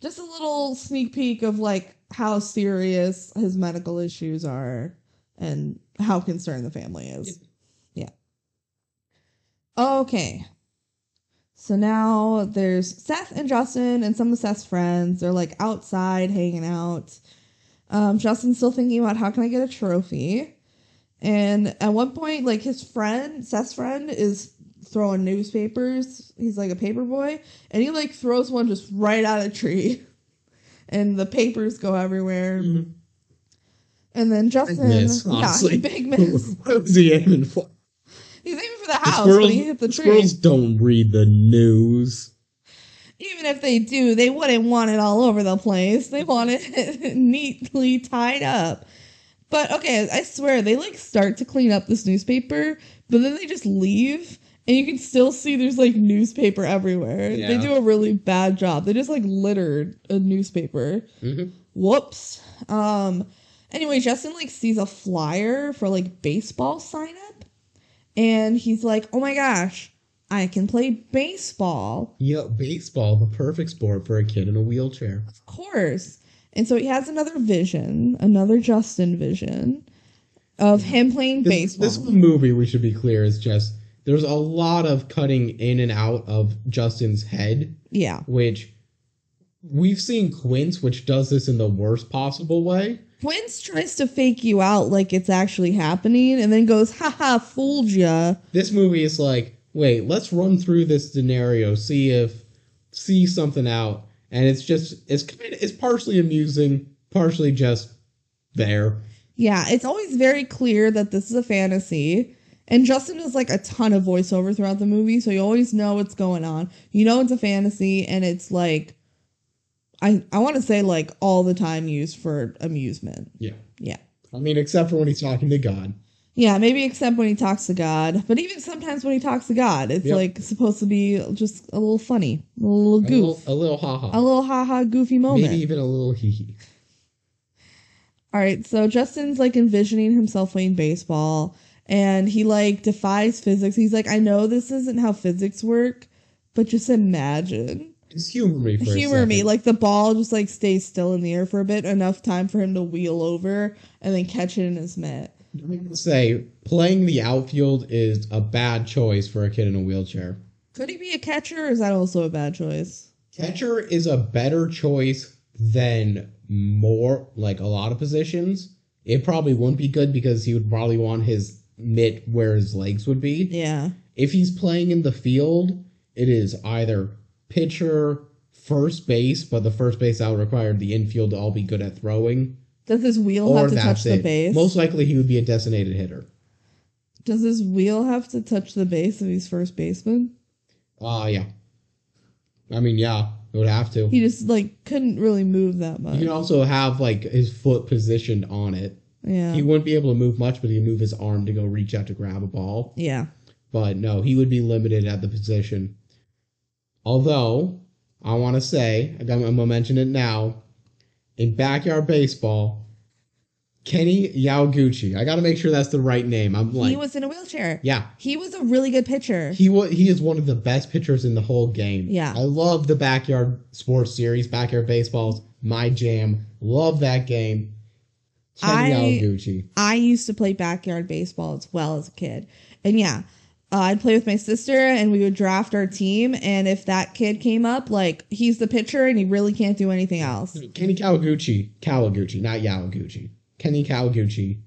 just a little sneak peek of like how serious his medical issues are and how concerned the family is. Yeah. Okay. So now there's Seth and Justin and some of Seth's friends. They're like outside hanging out. Um, Justin's still thinking about how can I get a trophy. And at one point, like his friend, Seth's friend, is throwing newspapers. He's like a paper boy, and he like throws one just right out of a tree, and the papers go everywhere. And then Justin, miss, yeah, honestly. big miss. what was he aiming for? He's aiming for the The house squirrels, when he hit the tree. squirrels don't read the news. Even if they do, they wouldn't want it all over the place. They want it neatly tied up. But okay, I swear they like start to clean up this newspaper, but then they just leave and you can still see there's like newspaper everywhere. They do a really bad job. They just like littered a newspaper. Mhm. Whoops. Um anyway, Justin like sees a flyer for like baseball sign up and he's like, "Oh my gosh, I can play baseball." Yeah, baseball, the perfect sport for a kid in a wheelchair. Of course. And so he has another vision, another Justin vision of him playing This, baseball. this movie, we should be clear, is just there's a lot of cutting in and out of Justin's head, yeah. which we've seen Quints, which does this in the worst possible way. Quints tries to fake you out like it's actually happening and then goes, haha, fooled ya. This movie is like, wait, let's run through this scenario, see if see something out, and it's just it's kind of it's partially amusing, partially just there. Yeah, it's always very clear that this is a fantasy. And Justin does like a ton of voiceover throughout the movie, so you always know what's going on. You know it's a fantasy, and it's like, I I want to say like all the time used for amusement. Yeah, Yeah. I mean, except for when he's talking to God. Yeah, maybe except when he talks to God. But even sometimes when he talks to God, it's Yep. like supposed to be just a little funny, a little goof, a little ha ha, a little ha ha goofy moment. maybe even a little hee hee. All right, so Justin's like envisioning himself playing baseball and he like defies physics. He's like, I know this isn't how physics work, but just imagine. Just humor me for Humor me. Like the ball just like stays still in the air for a bit, enough time for him to wheel over and then catch it in his mitt. I'm gonna say playing the outfield is a bad choice for a kid in a wheelchair. Could he be a catcher or is that also a bad choice? Catcher is a better choice than more like a lot of positions. It probably wouldn't be good because he would probably want his mitt where his legs would be. Yeah. If he's playing in the field, it is either pitcher, first base, but the first base out required the infield to all be good at throwing, Does his wheel have to touch that's the base? Most likely, he would be a designated hitter. Does his wheel have to touch the base if he's first baseman? Ah, yeah. I mean, yeah, it would have to. He just like couldn't really move that much. He can also have like his foot positioned on it. yeah. He wouldn't be able to move much, but he'd move his arm to go reach out to grab a ball. yeah. But no, he would be limited at the position. Although, I want to say, I'm going to mention it now, in backyard baseball, Kenny Yaguchi. I got to make sure that's the right name. I'm like, he was in a wheelchair. yeah, He was a really good pitcher. he wa- he is one of the best pitchers in the whole game. Yeah. I love the backyard sports series, backyard baseball's my jam. Love that game. Kenny I- Yaguchi. I used to play backyard baseball as well as a kid. And yeah, uh, I'd play with my sister and we would draft our team. And if that kid came up, like he's the pitcher and he really can't do anything else. Kenny Kawaguchi, Kawaguchi, not Yawaguchi. Kenny Kawaguchi.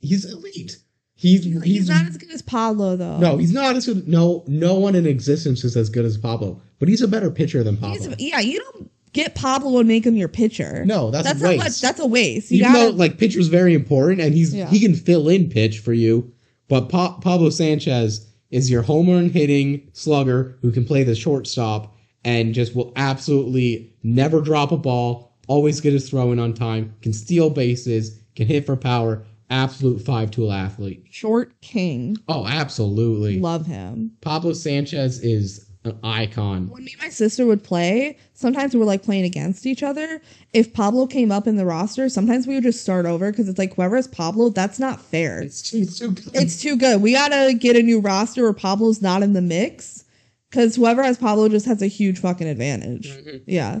He's elite. He's he's, He's not as good as Pablo though. no, he's not as good. No, no one in existence is as good as Pablo, but he's a better pitcher than He's- Pablo. yeah, you don't get Pablo and make him your pitcher. No, that's, that's a a waste. much, that's a waste. You Even gotta, though like pitcher's very important, and he's Yeah. he can fill in pitch for you, but pa- Pablo Sanchez is your home run hitting slugger who can play the shortstop and just will absolutely never drop a ball, always get his throw in on time, can steal bases, can hit for power, absolute five tool athlete. short king. Oh, absolutely. Love him. Pablo Sanchez is an icon. When me and my sister would play, sometimes we were like playing against each other. If Pablo came up in the roster, sometimes we would just start over because it's like whoever has Pablo, that's not fair. It's too, it's too good. It's too good. We gotta get a new roster where Pablo's not in the mix. Cause whoever has Pablo just has a huge fucking advantage. Mm-hmm. Yeah.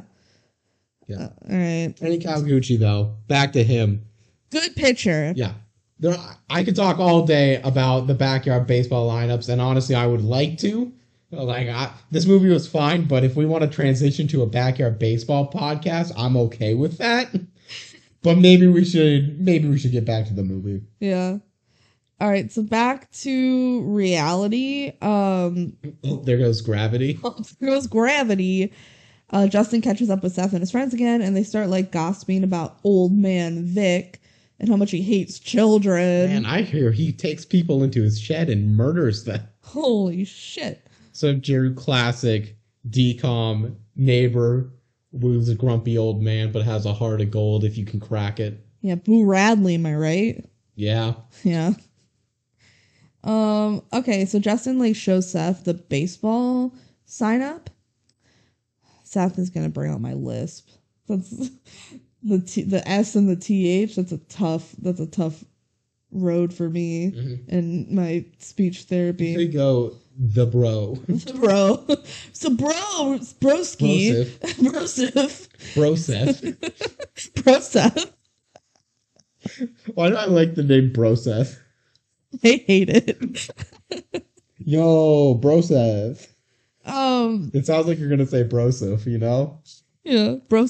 yeah. Uh, all right. Kenny Kawaguchi though, back to him. Good pitcher. Yeah. There, I could talk all day about the backyard baseball lineups, and honestly, I would like to. Like, I, this movie was fine, but if we want to transition to a backyard baseball podcast, I'm okay with that. But maybe we should, maybe we should get back to the movie. Yeah. All right. So back to reality. Um, Oh, there goes gravity. there goes gravity. Uh, Justin catches up with Seth and his friends again, and they start like gossiping about old man Vic. and how much he hates children. Man, I hear he takes people into his shed and murders them. Holy shit. So your classic DCOM neighbor who's a grumpy old man but has a heart of gold if you can crack it. Yeah, Boo Radley, am I right? Yeah. Yeah. Um, okay, so Justin like shows Seth the baseball sign up. Seth is gonna bring out my lisp. That's the T, the S and the TH. That's a tough that's a tough road for me Mhm. and my speech There therapy. you go, the bro. bro. So bro broski. Broseph. Broseph. Broseph. Why do I like the name Broseph? I hate it. Yo, Broseph. Um It sounds like you're gonna say Broseph, you know? Yeah, bro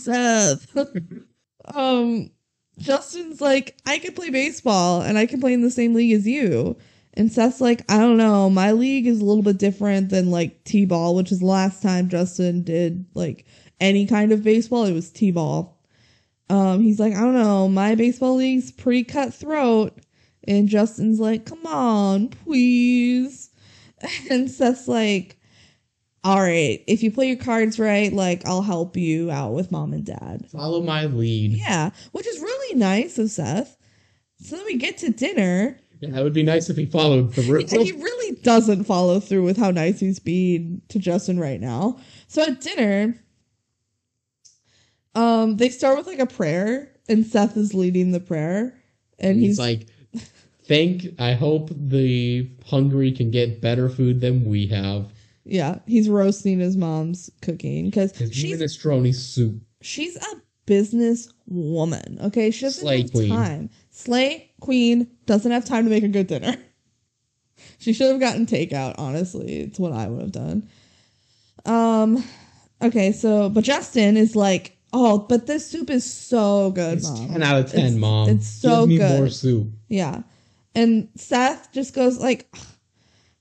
um, Justin's like, I can play baseball and I can play in the same league as you. And Seth's like, I don't know, my league is a little bit different than like T-ball, which is the last time Justin did like any kind of baseball. It was T-ball. Um, he's like, I don't know, my baseball league's pretty cutthroat. And Justin's like, come on, please. And Seth's like, all right, if you play your cards right, like I'll help you out with mom and dad. Follow my lead. Yeah, which is really nice of Seth. So then we get to dinner. Yeah, it would be nice if he followed through. And he really doesn't follow through with how nice he's being to Justin right now. So at dinner, um, they start with like a prayer, and Seth is leading the prayer, and he's, he's, like, think, I hope the hungry can get better food than we have. yeah, he's roasting his mom's cooking because she's minestrone soup. she's a business woman. Okay, she doesn't Slay have queen. time. Slay queen doesn't have time to make a good dinner. She should have gotten takeout. Honestly, it's what I would have done. Um, okay, so but Justin is like, oh, but this soup is so good, It's mom. 10 out of 10, It's- mom. It's so Give me good. more soup. Yeah. And Seth just goes like,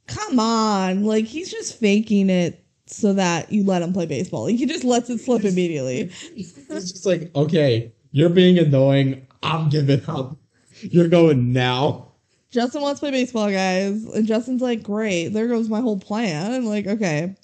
"Come on." Like he's just faking it so that you let him play baseball. Like he just lets it slip immediately. It's just like, okay, you're being annoying. I'm giving up. You're going now. Justin wants to play baseball, guys. And Justin's like, "Great. There goes my whole plan." I'm like, "Okay."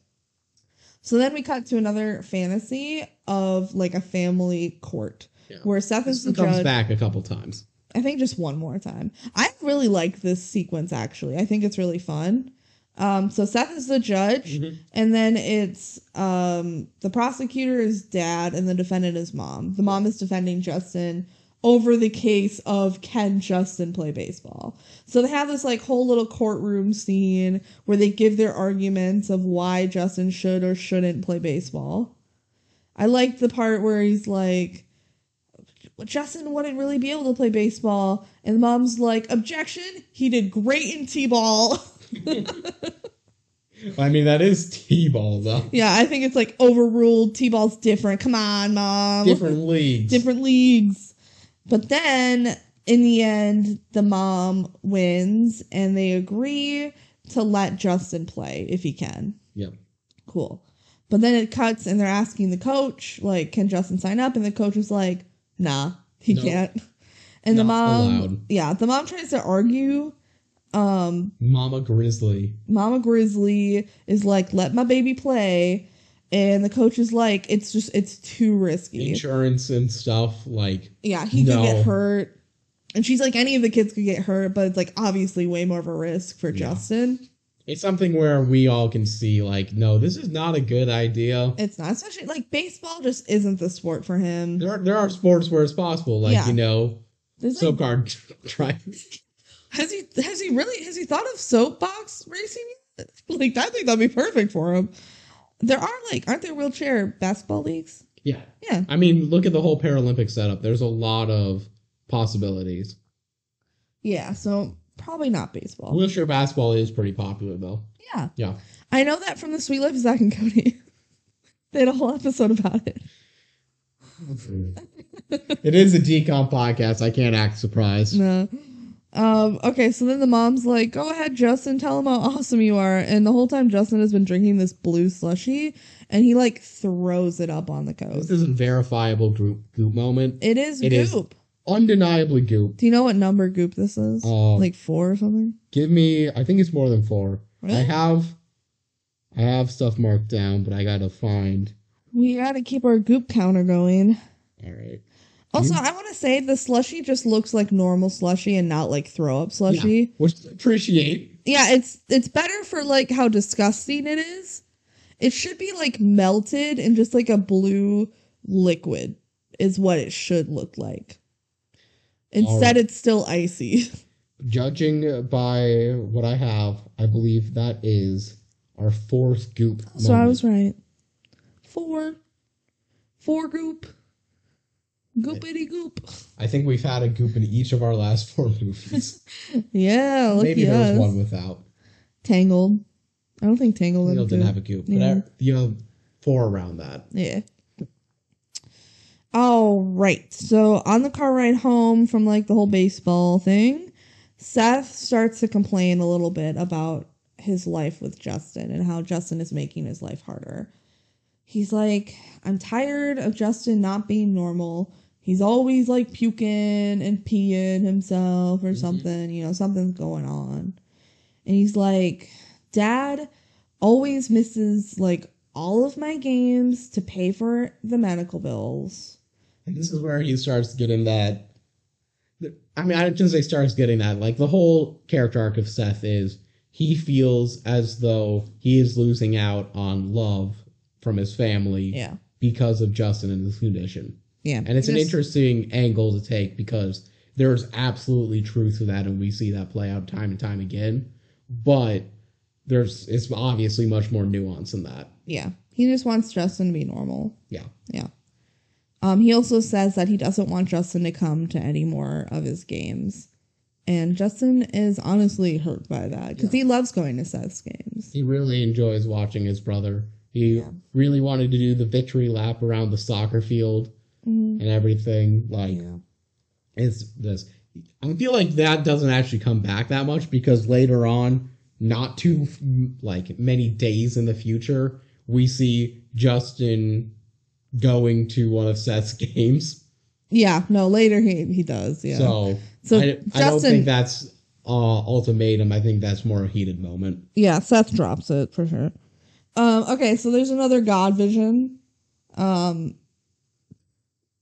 So then we cut to another fantasy of like a family court Yeah. where Seth is the comes judge. back a couple times. I think just one more time. I really like this sequence actually. I think it's really fun. Um, so Seth is the judge, Mhm. and then it's um, the prosecutor is dad, and the defendant is mom. The mom is defending Justin over the case of can Justin play baseball. So they have this like whole little courtroom scene where they give their arguments of why Justin should or shouldn't play baseball. I like the part where he's like, Justin wouldn't really be able to play baseball. And mom's like, objection, he did great in T ball. I mean, that is T-ball, though. yeah, I think it's like overruled. T ball's different. Come on, mom. Different leagues. Different leagues. But then in the end, the mom wins and they agree to let Justin play if he can. Yep. Cool. But then it cuts and they're asking the coach, like, can Justin sign up? And the coach is like, nah, he No. can't. And the mom, allowed. yeah, the mom tries to argue. Um, Mama Grizzly. Mama Grizzly is like, let my baby play. And the coach is like, it's just, it's too risky. Insurance and stuff. Like, Yeah, he No. could get hurt. And she's like, any of the kids could get hurt, but it's like obviously way more of a risk for Yeah. Justin. it's something where we all can see, like, no, this is not a good idea. It's not, especially like baseball just isn't the sport for him. There are, there are sports where it's possible, like, Yeah. you know, There's soap like, car try. has he has he really has he thought of soapbox racing? Like I think that'd be perfect for him. There are like aren't there wheelchair basketball leagues? Yeah. Yeah. I mean, look at the whole Paralympic setup. There's a lot of possibilities. Yeah, so probably not baseball. Wheelchair basketball is pretty popular, though. yeah. Yeah. I know that from the Suite Life of Zack and Cody. they had a whole episode about it. it is a DCOM podcast. I can't act surprised. No. Um, okay, so then the mom's like, Go ahead, Justin, tell him how awesome you are. And the whole time Justin has been drinking this blue slushy and he like throws it up on the coast. This is a verifiable group goop moment. It is It is- goop. undeniably Goop. Do you know what number goop this is? Uh, like four or something? Give me. I think it's more than four. I have. I have stuff marked down, but I gotta find. We gotta keep our goop counter going. All right. Also, I want to say the slushy just looks like normal slushy and not like throw up slushy. Yeah, which I appreciate. Yeah, it's it's better for like how disgusting it is. It should be like melted and just like a blue liquid is what it should look like. Instead, oh. it's still icy. Judging by what I have, I believe that is our fourth Goop. So I was right. Four, four goop, goopity goop. I think we've had a Goop in each of our last four movies. Yeah, Maybe there was one without. Tangled. I don't think Tangled. didn't have a Goop, Yeah. but I, you know, four around that. Yeah. All right. So on the car ride home from like the whole baseball thing, Seth starts to complain a little bit about his life with Justin and how Justin is making his life harder. He's like, I'm tired of Justin not being normal. He's always like puking and peeing himself or mm-hmm. something, you know, something's going on. And he's like, Dad always misses like all of my games to pay for the medical bills. And this is where he starts getting that. I mean, I shouldn't say starts getting that. Like the whole character arc of Seth is he feels as though he is losing out on love from his family Yeah. because of Justin and his condition. Yeah. And it's an Just- interesting angle to take because there's absolutely truth to that, and we see that play out time and time again. But there's it's obviously much more nuance than that. Yeah. He just wants Justin to be normal. Yeah. Yeah. Um, he also says that he doesn't want Justin to come to any more of his games. And Justin is honestly hurt by that because he loves going to Seth's games. He really enjoys watching his brother. He Yeah. really wanted to do the victory lap around the soccer field Mhm. and everything. Like it's this. I feel like that doesn't actually come back that much because later on, not too like many days in the future, we see Justin going to one of Seth's games. Yeah, no, later he, he does. Yeah. So, So I, I don't Justin- think that's uh, ultimatum. I think that's more a heated moment. Yeah, Seth drops it for sure. Um, okay, so there's another God vision. Um,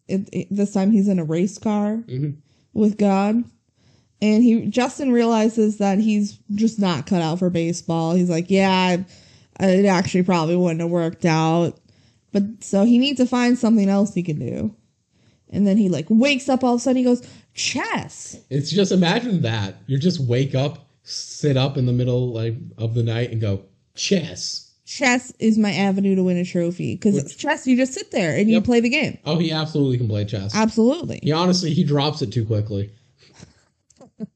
it, it- this time he's in a race car Mhm. with God, and he Justin realizes that he's just not cut out for baseball. He's like, yeah, I, it actually probably wouldn't have worked out, but so he needs to find something else he can do. And then he like wakes up all of a sudden. He goes chess. It's just imagine that you just wake up, sit up in the middle like of the night, and go chess. Chess is my avenue to win a trophy because chess you just sit there and you play the game. Oh, he absolutely can play chess. Absolutely. He honestly he drops it too quickly.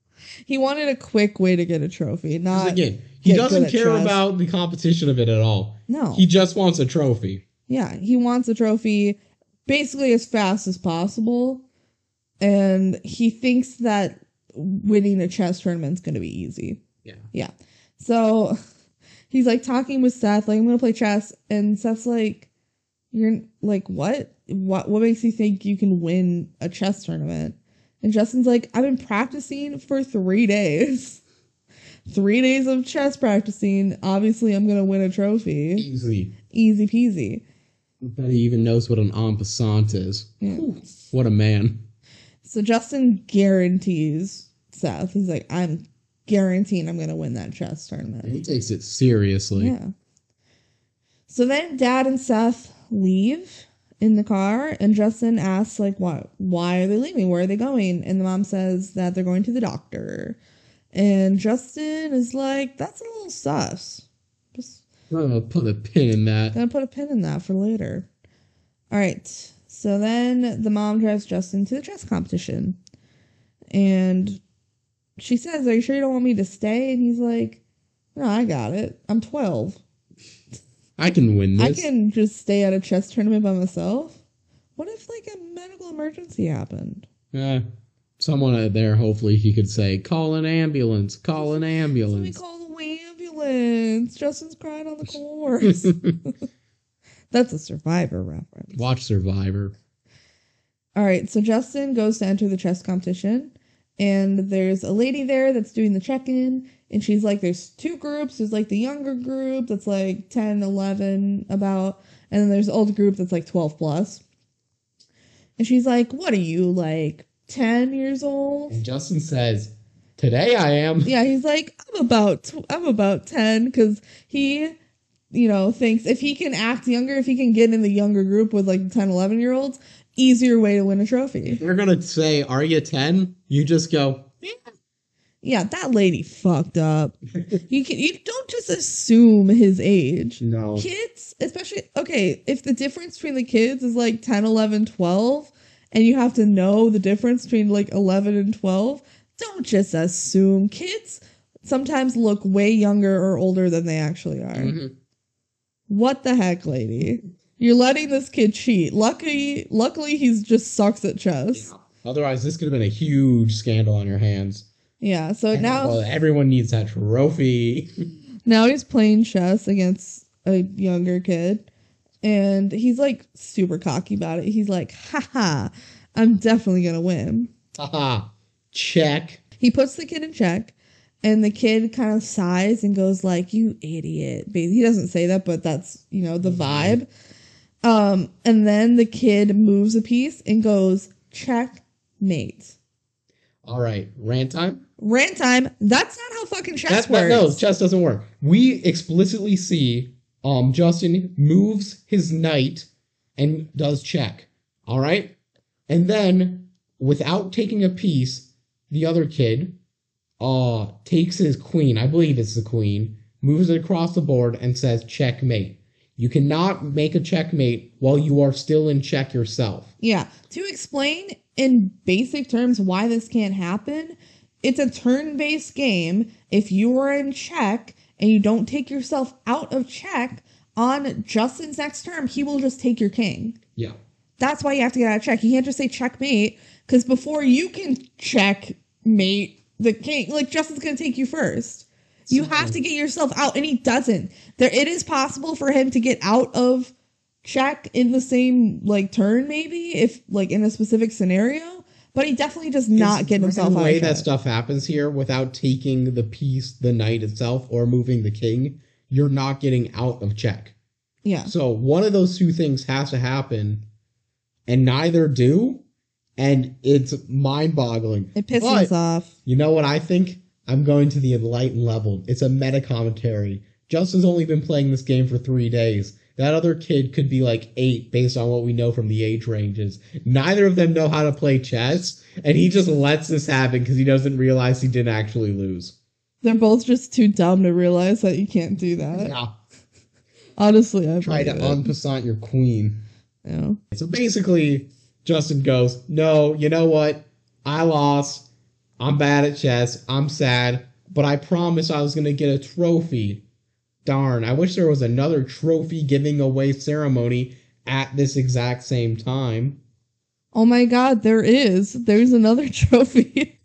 He wanted a quick way to get a trophy, not again, he doesn't care chess. about the competition of it at all. no. He just wants a trophy. yeah, he wants a trophy basically as fast as possible, and he thinks that winning a chess tournament's going to be easy. Yeah. Yeah. So he's like talking with Seth, like I'm gonna play chess, and Seth's like, "You're like what? What? What makes you think you can win a chess tournament?" And Justin's like, "I've been practicing for three days, three days of chess practicing. Obviously, I'm gonna win a trophy. Easy. Easy peasy." Bet he even knows what an en passant is. Yeah. What a man. So Justin guarantees Seth. He's like, "I'm guaranteeing I'm gonna win that chess tournament." He takes it seriously. Yeah. So then Dad and Seth leave in the car, and Justin asks, like, why, why are they leaving? Where are they going? And the mom says that they're going to the doctor. And Justin is like, that's a little sus. Just gonna put a pin in that. gonna put a pin in that for later. All right. So then the mom drives Justin to the chess competition. And she says, Are you sure you don't want me to stay? And he's like, No, I got it. I'm 12. I can win this. I can just stay at a chess tournament by myself. What if like a medical emergency happened? Yeah. Someone out there, hopefully, he could say, "Call an ambulance! Call an ambulance!" call the ambulance. Justin's crying on the course. That's a survivor reference. Watch Survivor. All right, so Justin goes to enter the chess competition, and there's a lady there that's doing the check in, and she's like, there's two groups. There's like the younger group that's like 10, 11, about, and then there's the older group that's like 12 plus. And she's like, what are you, like 10 years old? And Justin says, "Today I am." Yeah, he's like, I'm about, tw- I'm about 10, because he, you know, thinks if he can act younger, if he can get in the younger group with like 10, 11 year olds, easier way to win a trophy. They're gonna say, "Are you 10? You just go, "Yeah." Yeah, that lady fucked up. you can you don't just assume his age. No. Kids, especially okay, if the difference between the kids is like 10, 11, 12 and you have to know the difference between like 11 and 12, don't just assume kids sometimes look way younger or older than they actually are. Mhm. What the heck, lady? You're letting this kid cheat. Luckily, luckily he's just sucks at chess. Otherwise, this could have been a huge scandal on your hands. Yeah, so now well, everyone needs that trophy. Now he's playing chess against a younger kid. And he's like super cocky about it. He's like, haha, I'm definitely gonna win. Haha. Check. He puts the kid in check, and the kid kind of sighs and goes like, "You idiot." He doesn't say that, but that's you know the mm-hmm. vibe. Um, and then the kid moves a piece and goes checkmate. All right. Rant time. Rant time. That's not how fucking chess That, that, works. no, chess doesn't work. We explicitly see um Justin moves his knight and does check. All right, and then without taking a piece, the other kid uh takes his queen. I believe it's the queen. Moves it across the board and says checkmate. You cannot make a checkmate while you are still in check yourself. Yeah. To explain in basic terms why this can't happen, it's a turn based game. If you are in check and you don't take yourself out of check on Justin's next turn, he will just take your king. Yeah. That's why you have to get out of check. You can't just say checkmate because before you can checkmate the king, like Justin's going to take you first. You have to get yourself out, and he doesn't. There, it is possible for him to get out of check in the same like turn, maybe if like in a specific scenario. But he definitely does not It's get himself the out. way of that stuff happens here without taking the piece, the knight itself, or moving the king. You're not getting out of check. Yeah, So one of those two things has to happen, and neither do, and it's mind-boggling. it pisses But us off. You know what I think? I'm going to the enlightened level. It's a meta commentary. Justin's only been playing this game for three days. That other kid could be like eight based on what we know from the age ranges. Neither of them know how to play chess, and he just lets this happen because he doesn't realize he didn't actually lose. They're both just too dumb to realize that you can't do that. Yeah. Honestly, I Try to it. en passant your queen. Yeah. So basically, Justin goes, No, you know what? I lost. I'm bad at chess. I'm sad. But I promised I was going to get a trophy. Darn, I wish there was another trophy giving away ceremony at this exact same time. Oh my god, there is. There's another trophy.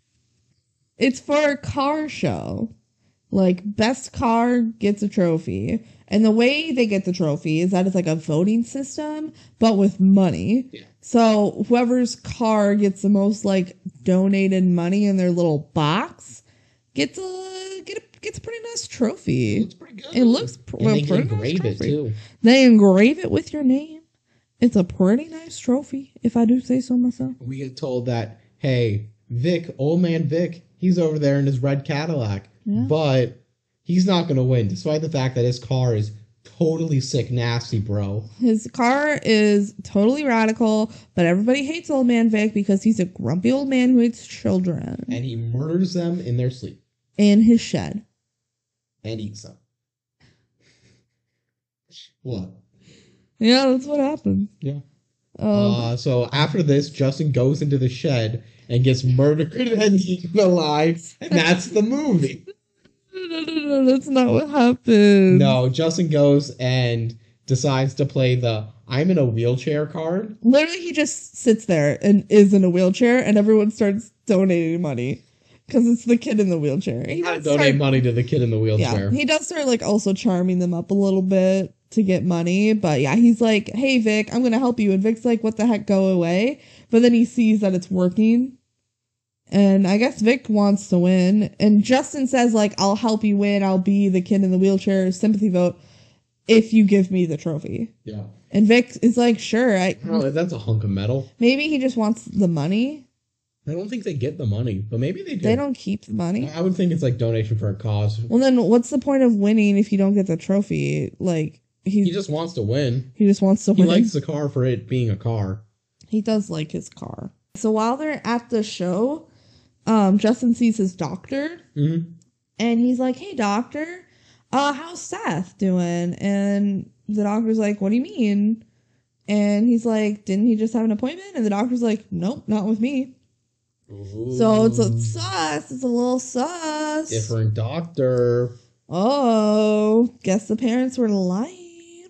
it's for a car show. Like, best car gets a trophy. And the way they get the trophy is that it's like a voting system, but with money. Yeah. So whoever's car gets the most like donated money in their little box gets a get a, gets a pretty nice trophy. It's pretty good. It looks pr- and they well, can pretty nice engrave it too. They engrave it with your name. It's a pretty nice trophy, if I do say so myself. We get told that, hey, Vic, old man Vic, he's over there in his red Cadillac. Yeah. But he's not going to win, despite the fact that his car is totally sick, nasty, bro. His car is totally radical, but everybody hates old man Vic because he's a grumpy old man who hates children And he murders them in their sleep in his shed. and eats them. What? Yeah, that's what happened. Yeah. Um, Uh, so after this, Justin goes into the shed and gets murdered and eaten alive, and that's the movie. No, no, no, that's not what happened. No, Justin goes and decides to play the "I'm in a wheelchair" card. Literally, he just sits there and is in a wheelchair, and everyone starts donating money because it's the kid in the wheelchair. He does donate start- money to the kid in the Yeah, wheelchair. he does start like also charming them up a little bit to get money. But yeah, he's like, hey, Vic, I'm going to help you. And Vic's like, what the heck, go away. But then he sees that it's working. And I guess Vic wants to win. And Justin says, like, I'll help you win. I'll be the kid in the wheelchair sympathy vote if you give me the trophy. Yeah. And Vic is like, sure. I, Oh, that's a hunk of metal. maybe he just wants the money. I don't think they get the money, but maybe they do. They don't keep the money. I would think it's like donation for a cause. Well, then what's the point of winning if you don't get the trophy? Like, he, He just wants to win. he just wants to He win. likes the car for it being a car. He does like his car. So while they're at the show, um, Justin sees his doctor Mm-hmm. and he's like, Hey doctor, uh, how's Seth doing? And the doctor's like, What do you mean? And he's like, Didn't he just have an appointment? And the doctor's like, Nope, not with me. So it's a sus. It's a little sus. different doctor. Oh, guess the parents were lying.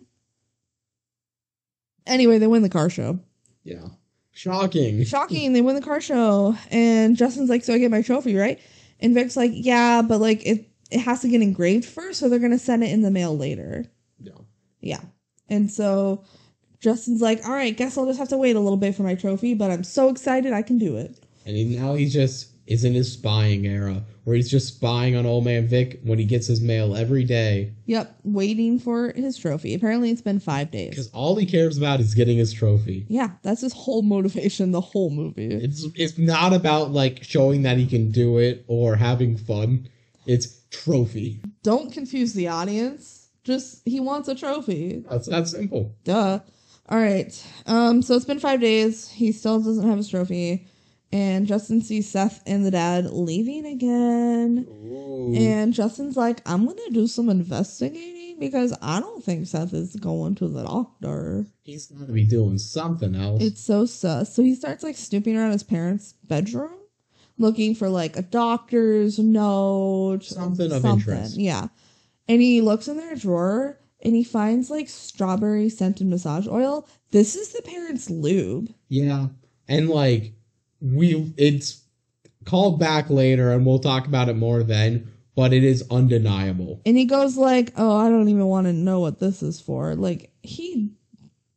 Anyway, they win the car show. Yeah. Shocking. Shocking, they win the car show. And Justin's like, So I get my trophy, right? And Vic's like, Yeah, but like it it has to get engraved first, so they're gonna send it in the mail later. Yeah. Yeah. And so Justin's like, All right, guess I'll just have to wait a little bit for my trophy, but I'm so excited I can do it. And now he's just is in his spying era where he's just spying on old man Vic when he gets his mail every day Yep, waiting for his trophy. Apparently it's been five days. because all he cares about is getting his trophy. Yeah, that's his whole motivation, the whole movie. It's it's not about like showing that he can do it or having fun. It's trophy. Don't confuse the audience. Just he wants a trophy. That's that simple. Duh. All right. Um. So it's been five days. He still doesn't have his trophy, and Justin sees Seth and the dad leaving again. And Justin's like, "I'm gonna do some investigating because I don't think Seth is going to the doctor." He's going to be doing something else. It's so sus. So he starts like snooping around his parents' bedroom, looking for like a doctor's note, Something of interest. Yeah, and he looks in their drawer and he finds like strawberry scented massage oil. This is the parents' lube. Yeah. And like we it's called back later and we'll talk about it more then, but it is undeniable. And he goes like, "Oh, I don't even want to know what this is for." Like he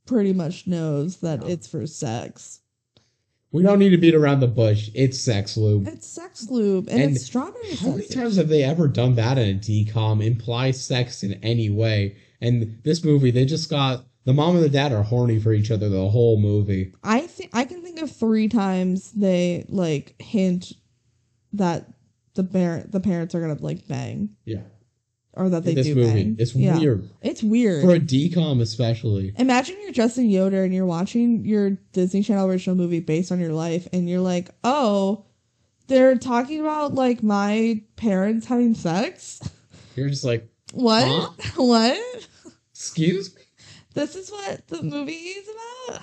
pretty much knows that it's for sex. We don't need to beat around the bush. It's sex lube. It's sex lube and, And it's strawberry How many times have they ever done that in a DCOM? Imply sex in any way. And this movie, they just got the mom and the dad are horny for each other the whole movie. I think I can think of three times they like hint that the parent the parents are gonna like bang Yeah. or that they In this do movie. bang. It's Yeah. weird. It's weird. For a DCOM especially. Imagine you're Justin Yoder and you're watching your Disney Channel original movie based on your life, and you're like, oh, they're talking about like my parents having sex. You're just like, What? Huh? What? excuse me? This is what the movie is about.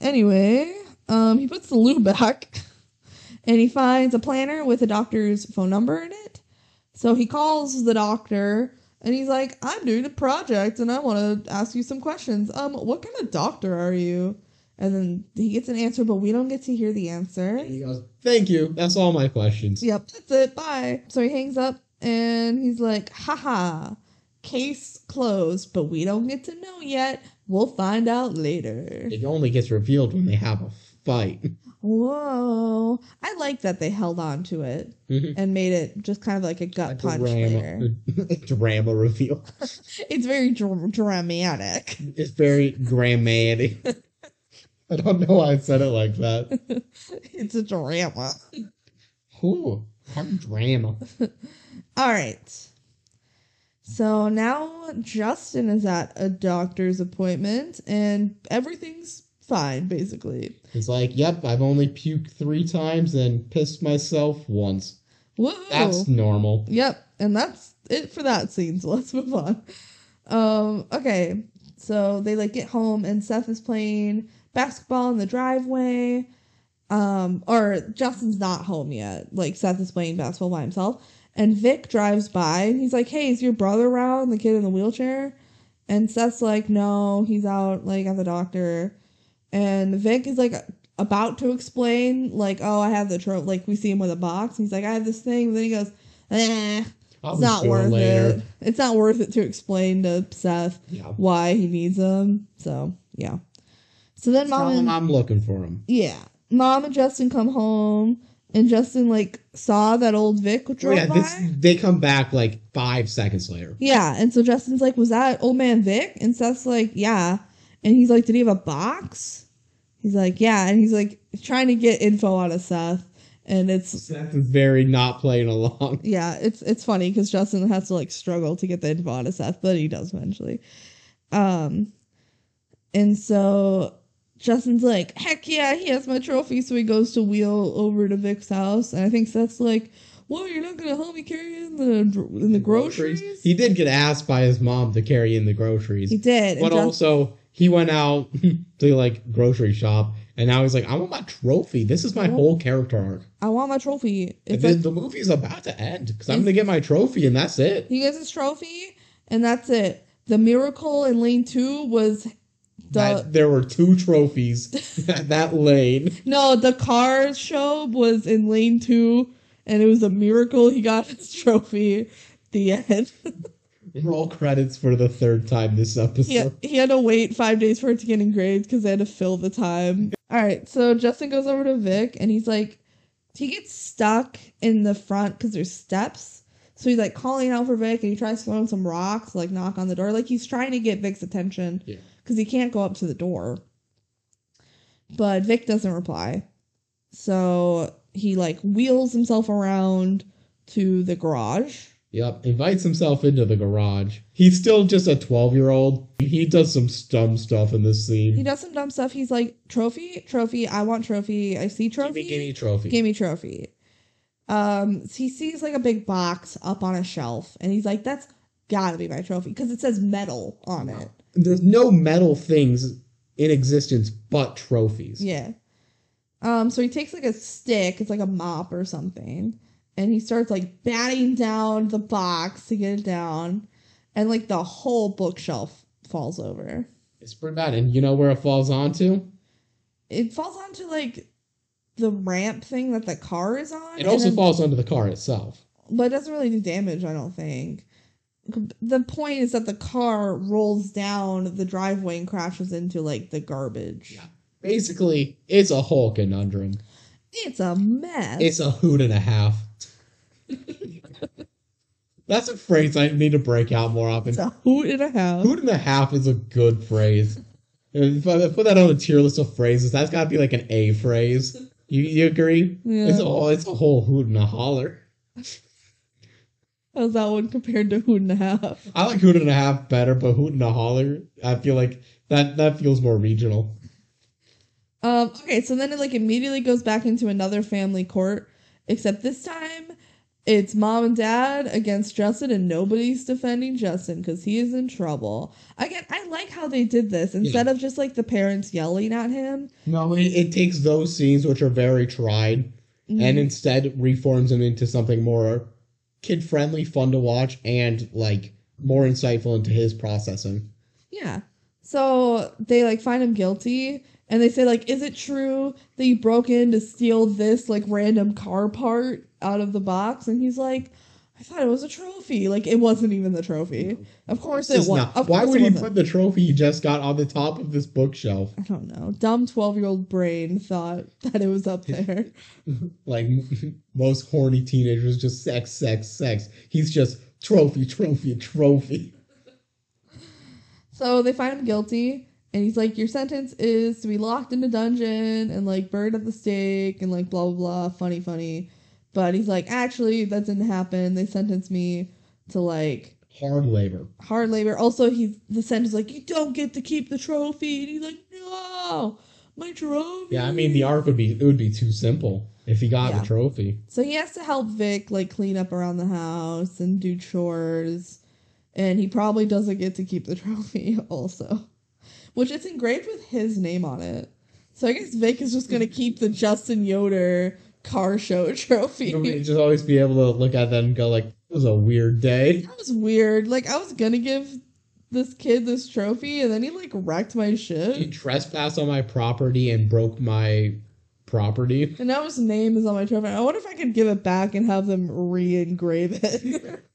Anyway, um, he puts the lube back, and he finds a planner with a doctor's phone number in it. So he calls the doctor, and he's like, "I'm doing a project, and I want to ask you some questions. Um, what kind of doctor are you?" And then he gets an answer, but we don't get to hear the answer. And he goes, Thank you. That's all my questions. Yep, that's it. Bye. So he hangs up and he's like, haha, case closed, but we don't get to know yet. We'll find out later. It only gets revealed when they have a fight. Whoa. I like that they held on to it Mhm. and made it just kind of like a gut A punch later. drama, drama reveal. It's very dr- dramatic. It's very dramatic. I don't know why I said it like that. it's a drama. Ooh, hard drama. All right. So now Justin is at a doctor's appointment and everything's fine, basically. He's like, yep, I've only puked three times and pissed myself once. Whoa. That's normal. Yep, and that's it for that scene. So let's move on. Um, okay, so they like get home and Seth is playing basketball in the driveway. Um, or Justin's not home yet. Like Seth is playing basketball by himself, and Vic drives by and he's like, "Hey, is your brother around? The kid in the wheelchair?" And Seth's like, "No, he's out like at the doctor." And Vic is like about to explain, like, "Oh, I have the tro like we see him with a box." He's like, "I have this thing." And then he goes, eh. It's not worth later. it. It's not worth it to explain to Seth Yeah. why he needs them. So yeah. So then mom and I'm looking for him. yeah, mom and Justin come home, and Justin like saw that old Vic Oh, drove yeah, by. this, they come back like five seconds later. Yeah, and so Justin's like, "Was that old man Vic?" And Seth's like, "Yeah," and he's like, "Did he have a box?" He's like, "Yeah," and he's like trying to get info out of Seth, and it's Seth is very not playing along. yeah, it's it's funny because Justin has to like struggle to get the info out of Seth, but he does eventually. Um, and so Justin's like, "Heck yeah, he has my trophy!" So he goes to wheel over to Vic's house, and I think Seth's like, "What? You're not gonna help me carry in the in the groceries?" He did get asked by his mom to carry in the groceries. He did, But Justin- also, he went out to like grocery shop, and now he's like, "I want my trophy. This is my whole character arc. I want my trophy. It's the, like the movie's about to end because I'm gonna get my trophy, and that's it." he gets his trophy, and that's it. The miracle in lane two was the That, there were two trophies at that lane. no, the car show was in lane two, and it was a miracle he got his trophy. The end. Roll credits for the third time this episode. he, had, he had to wait five days for it to get engraved because they had to fill the time. All right, so Justin goes over to Vic, and he's like, he gets stuck in the front because there's steps. So he's like calling out for Vic, and he tries throwing some rocks, like knock on the door, like he's trying to get Vic's attention. Yeah. Because he can't go up to the door. But Vic doesn't reply. So he like wheels himself around to the garage. Yep, invites himself into the garage. He's still just a 12 year old. He does some dumb stuff in this scene. He does some dumb stuff. He's like, trophy, trophy, I want trophy. I see trophy. Gimme, gimme trophy. Give me trophy. Um, he sees like a big box up on a shelf, and he's like, "That's gotta be my trophy," because it says metal on it. There's no metal things in existence but trophies. Yeah. Um, so he takes like a stick, it's like a mop or something, and he starts like batting down the box to get it down, and like the whole bookshelf falls over. It's pretty bad. And you know where it falls onto? It falls onto like the ramp thing that the car is on. It also then- falls onto the car itself. but it doesn't really do damage, I don't think. The point is that the car rolls down the driveway and crashes into like the garbage. Yeah. Basically, it's a whole conundrum. It's a mess. It's a hoot and a half. That's a phrase I need to break out more often. It's a hoot and a half. Hoot and a half is a good phrase. If I put that on a tier list of phrases, that's got to be like an A phrase. You, you agree? Yeah. It's all it's a whole hoot and a holler. How's that one compared to hoot and a half? I like hoot and a half better, but hoot and a holler, I feel like that that feels more regional. Um, okay, so then it like immediately goes back into another family court, except this time it's mom and dad against Justin, and nobody's defending Justin because he is in trouble. Again, I like how they did this instead of just like the parents yelling at him. No, it, it takes those scenes which are very tried and instead reforms them into something more kid friendly, fun to watch, and like more insightful into his processing. Yeah. So they like find him guilty and they say like is it true that you broke in to steal this like random car part out of the box and he's like I thought it was a trophy. Like it wasn't even the trophy. Of course it was. not- Why would he put the trophy he just got on the top of this bookshelf? I don't know. Dumb 12-year-old brain thought that it was up there. Like most horny teenagers, just sex, sex, sex. He's just trophy, trophy, trophy. So they find him guilty, and he's like, "Your sentence is to be locked in a dungeon and like burned at the stake and like blah blah blah." Funny, funny, but he's like, "Actually, that didn't happen. They sentenced me to like Hard labor. hard labor." Also, he the sentence is like, "You don't get to keep the trophy," and he's like, "No, my trophy." Yeah, I mean the arc would be it would be too simple if he got Yeah. the trophy. So he has to help Vic like clean up around the house and do chores. And he probably doesn't get to keep the trophy also. Which it's engraved with his name on it. So I guess Vic is just gonna keep the Justin Yoder car show trophy. You just always be able to look at that and go like, "It was a weird day." That was weird. Like I was gonna give this kid this trophy and then he like wrecked my shit. He trespassed on my property and broke my property. And now his name is on my trophy. I wonder if I could give it back and have them re-engrave it.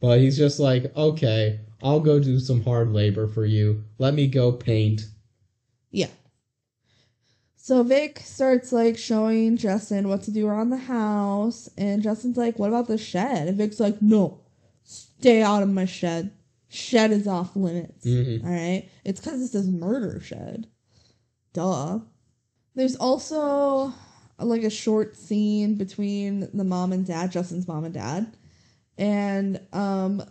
But he's just like, okay, I'll go do some hard labor for you. Let me go paint. Yeah. So Vic starts like showing Justin what to do around the house, and Justin's like, "What about the shed?" And Vic's like, "No, stay out of my shed. Shed is off limits. Mhm. All right, it's because it says murder shed. Duh." There's also like a short scene between the mom and dad, Justin's mom and dad, and um,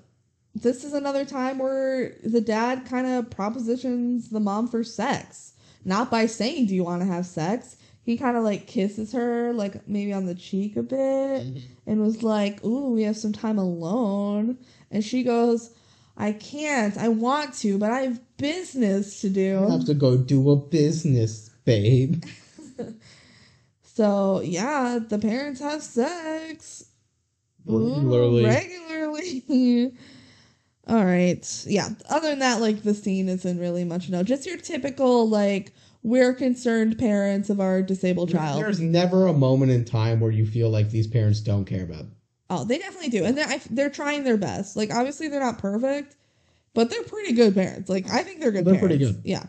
this is another time where the dad kind of propositions the mom for sex not by saying do you want to have sex he kind of like kisses her like maybe on the cheek a bit mm-hmm. and was like ooh we have some time alone and she goes i can't i want to but i have business to do. I have to go do a business, babe. so yeah the parents have sex Ooh, Regularly. regularly all right yeah other than that like the scene isn't really much no just your typical like we're concerned parents of our disabled child There's never a moment in time where you feel like these parents don't care about. them. oh they definitely do and they're, I, they're trying their best like obviously they're not perfect but they're pretty good parents like i think they're good They're pretty good. yeah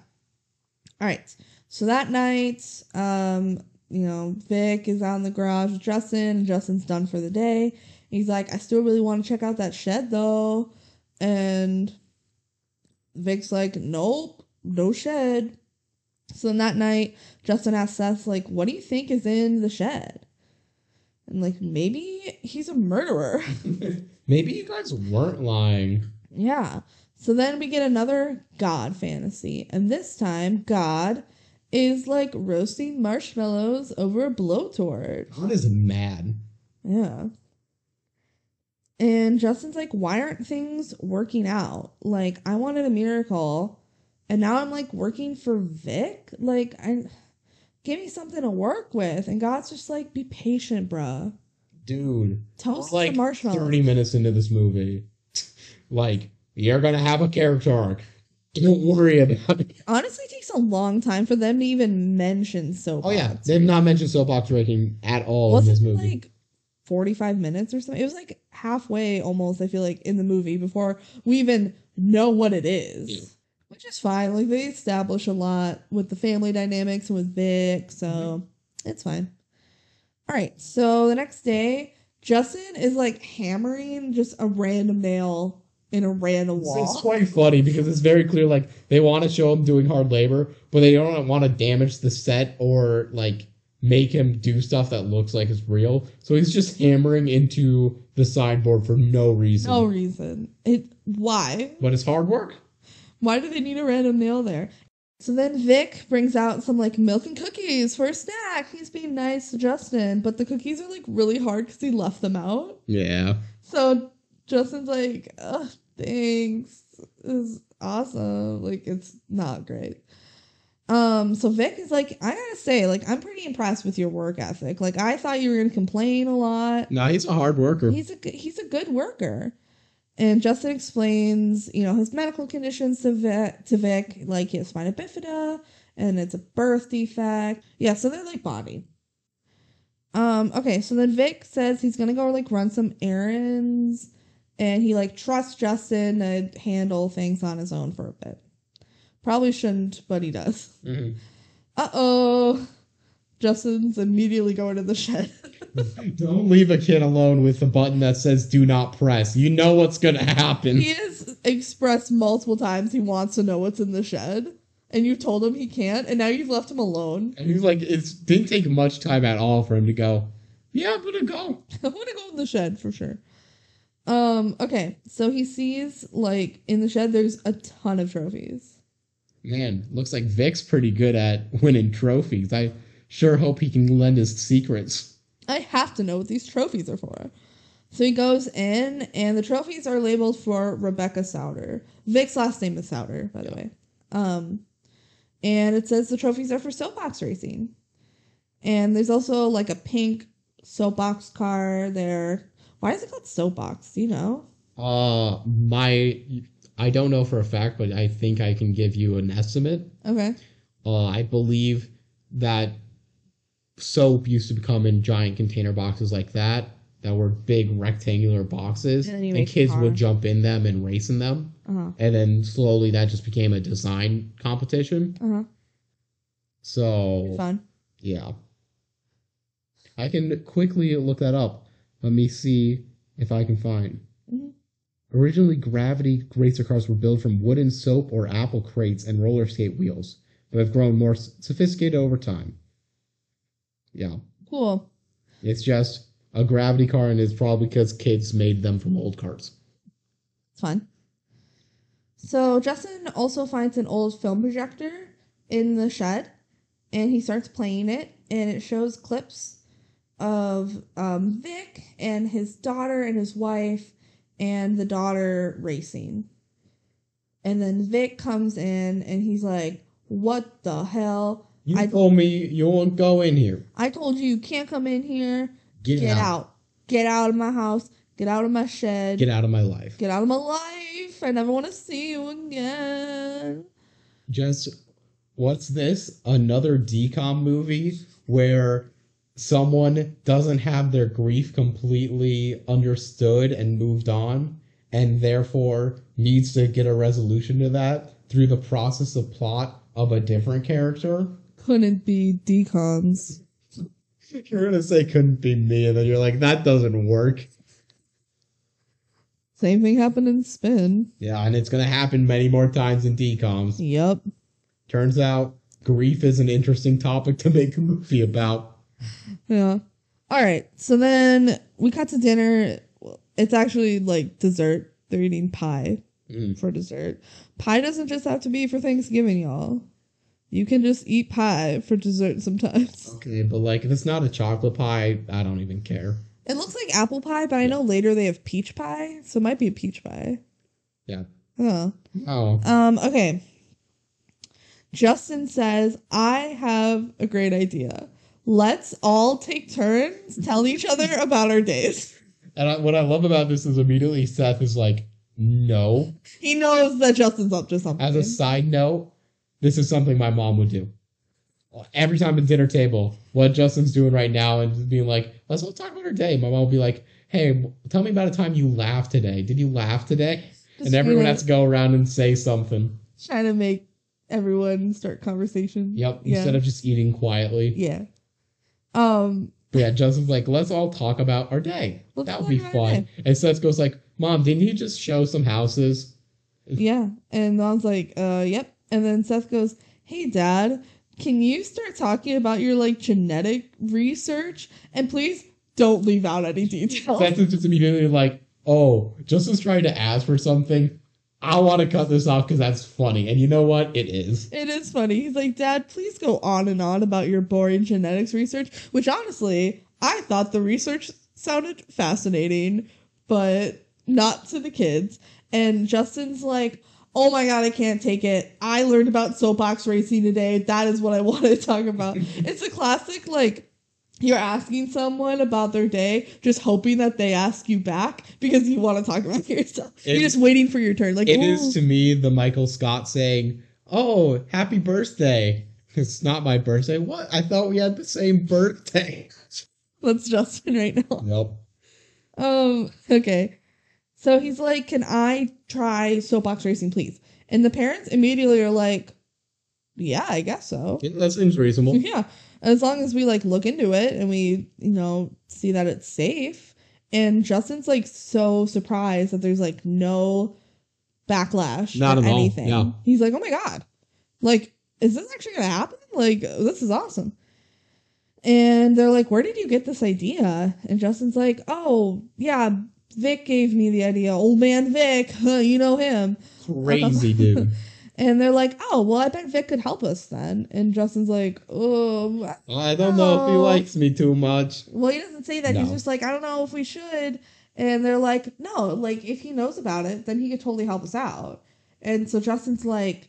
all right so that night um you know vic is out in the garage with justin and justin's done for the day he's like i still really want to check out that shed though and vic's like nope no shed so then that night justin asks seth like what do you think is in the shed and like maybe he's a murderer Maybe you guys weren't lying. Yeah. So then we get another God fantasy. And this time, God is like roasting marshmallows over a blowtorch. God is mad. Yeah. And Justin's like, why aren't things working out? Like, I wanted a miracle. And now I'm like working for Vic. Like, I give me something to work with. And God's just like, be patient, bruh. Dude, Toast like the marshmallows. 30 minutes into this movie. like, you're gonna have a character arc. Don't worry about it. Honestly, it takes a long time for them to even mention soap. Oh yeah, they've not mentioned soapbox racing at all was in this it movie. like 45 minutes or something it was like halfway almost i feel like in the movie before we even know what it is Yeah. which is fine like they establish a lot with the family dynamics and with vic so Mm-hmm. it's fine all right so the next day justin is like hammering just a random nail in a random wall it's quite funny because it's very clear like they want to show him doing hard labor, but they don't want to damage the set or like make him do stuff that looks like it's real. So he's just hammering into the sideboard for no reason. no reason it why But it's hard work. Why do they need a random nail there? So then Vic brings out some like milk and cookies for a snack. He's being nice to Justin, but the cookies are like really hard because he left them out. Yeah. So Justin's like, Ugh, thanks. This is awesome. Like it's not great. Um, so Vic is like, I gotta say, like, I'm pretty impressed with your work ethic. Like, I thought you were gonna complain a lot. No, he's a hard worker. He's a good, he's a good worker. And Justin explains, you know, his medical conditions to Vic, to Vic, like he has spina bifida and it's a birth defect. Yeah, so they're like body. Um, okay, so then Vic says he's gonna go like run some errands and he like trusts Justin to handle things on his own for a bit. Probably shouldn't, but he does. Mhm. Uh oh. Justin's immediately going to the shed. Don't leave a kid alone with a button that says "Do not press." You know what's gonna happen. he has expressed multiple times he wants to know what's in the shed, and you told him he can't, and now you've left him alone. And he's like, it didn't take much time at all for him to go. Yeah, I'm gonna go. I'm going to go in the shed for sure. Um. Okay. So he sees like in the shed there's a ton of trophies. Man, looks like Vic's pretty good at winning trophies. I sure hope he can lend his secrets. I have to know what these trophies are for. So he goes in, and the trophies are labeled for Rebecca Souter. Vic's last name is Souter, by the way. Um, and it says the trophies are for soapbox racing. And there's also like a pink soapbox car there. Why is it called soapbox? Do you know? Uh, my, I don't know for a fact, but I think I can give you an estimate. Okay. Uh, I believe that soap used to come in giant container boxes like that, that were big rectangular boxes, And and, kids would jump in them and race in them. Uh-huh. And then slowly that just became a design competition. Uh-huh. So Fun. yeah. I can quickly look that up. Let me see if I can find. Originally, gravity racer cars were built from wooden soap or apple crates and roller skate wheels, but have grown more sophisticated over time. Yeah, Cool. it's just a gravity car, and it's probably because kids made them from old cars. It's fun. So Justin also finds an old film projector in the shed, and he starts playing it, and it shows clips of um, Vic and his daughter and his wife, and the daughter racing. And then Vic comes in, and he's like, "What the hell? You I- told me you won't go in here. I told you you can't come in here. Get, Get out. out. Get out of my house. Get out of my shed. Get out of my life. Get out of my life. I never want to see you again." just what's this another DCOM movie where someone doesn't have their grief completely understood and moved on and therefore needs to get a resolution to that through the process of plot of a different character couldn't be DCOMs. you're gonna say couldn't be me and then you're like that doesn't work Same thing happened in Spin. yeah and it's gonna happen many more times in DCOMs Yep. turns out grief is an interesting topic to make a movie about Yeah. All right. So then we cut to dinner. It's actually like dessert. They're eating pie Mm. for dessert. Pie doesn't just have to be for Thanksgiving, y'all. You can just eat pie for dessert sometimes. Okay, but like if it's not a chocolate pie, I don't even care. It looks like apple pie, but I know later they have peach pie, so it might be a peach pie. Yeah. Oh. Oh, Um, okay. Justin says, I have a great idea. Let's all take turns telling each other about our days. and I, what I love about this is immediately Seth is like, no. He knows that Justin's up to something. As a side note, this is something my mom would do. Every time at dinner table, what Justin's doing right now and just being like, let's all talk about her day. My mom will be like, hey, tell me about a time you laughed today. Did you laugh today? Just and everyone has to go around and say something. trying to make everyone start conversation. Yep, Yeah. instead of just eating quietly. Yeah. Um, yeah, Justin's like, let's all talk about our day. Let's that would be fun. And Seth goes like, Mom, didn't you just show some houses? yeah. And Mom's like, uh, yep. And then Seth goes, Hey dad, can you start talking about your like genetic research? And please don't leave out any details. Seth is just immediately like, oh, Justin's trying to ask for something. I want to cut this off because that's funny. And you know what? It is. It is funny. He's like, Dad, please go on and on about your boring genetics research, which honestly, I thought the research sounded fascinating, but not to the kids. And Justin's like, Oh my god, I can't take it. I learned about soapbox racing today. That is what I want to talk about. it's a classic, like, you're asking someone about their day, just hoping that they ask you back because you want to talk about yourself. It- you're just waiting for your turn. Like, It is to me the Michael Scott saying, oh, happy birthday. It's not my birthday. What? I thought we had the same birthday. That's Justin right now. Nope. Um, okay. So he's like, Can I try soapbox racing, please? And the parents immediately are like, Yeah, I guess so. That seems reasonable. Yeah. As long as we like look into it and we, you know, see that it's safe. And Justin's like so surprised that there's like no backlash Not at all, anything. yeah. He's like, Oh my God. Like, is this actually gonna happen? Like, this is awesome. And they're like, Where did you get this idea? And Justin's like, Oh, yeah, Vic gave me the idea. Old man Vic, huh, you know him. Crazy dude. And they're like, Oh, well, I bet Vic could help us then. And Justin's like, Oh, I don't know if he likes me too much. well, he doesn't say that. He's just like, I don't know if we should. And they're like, No, like, if he knows about it, then he could totally help us out. And so Justin's like,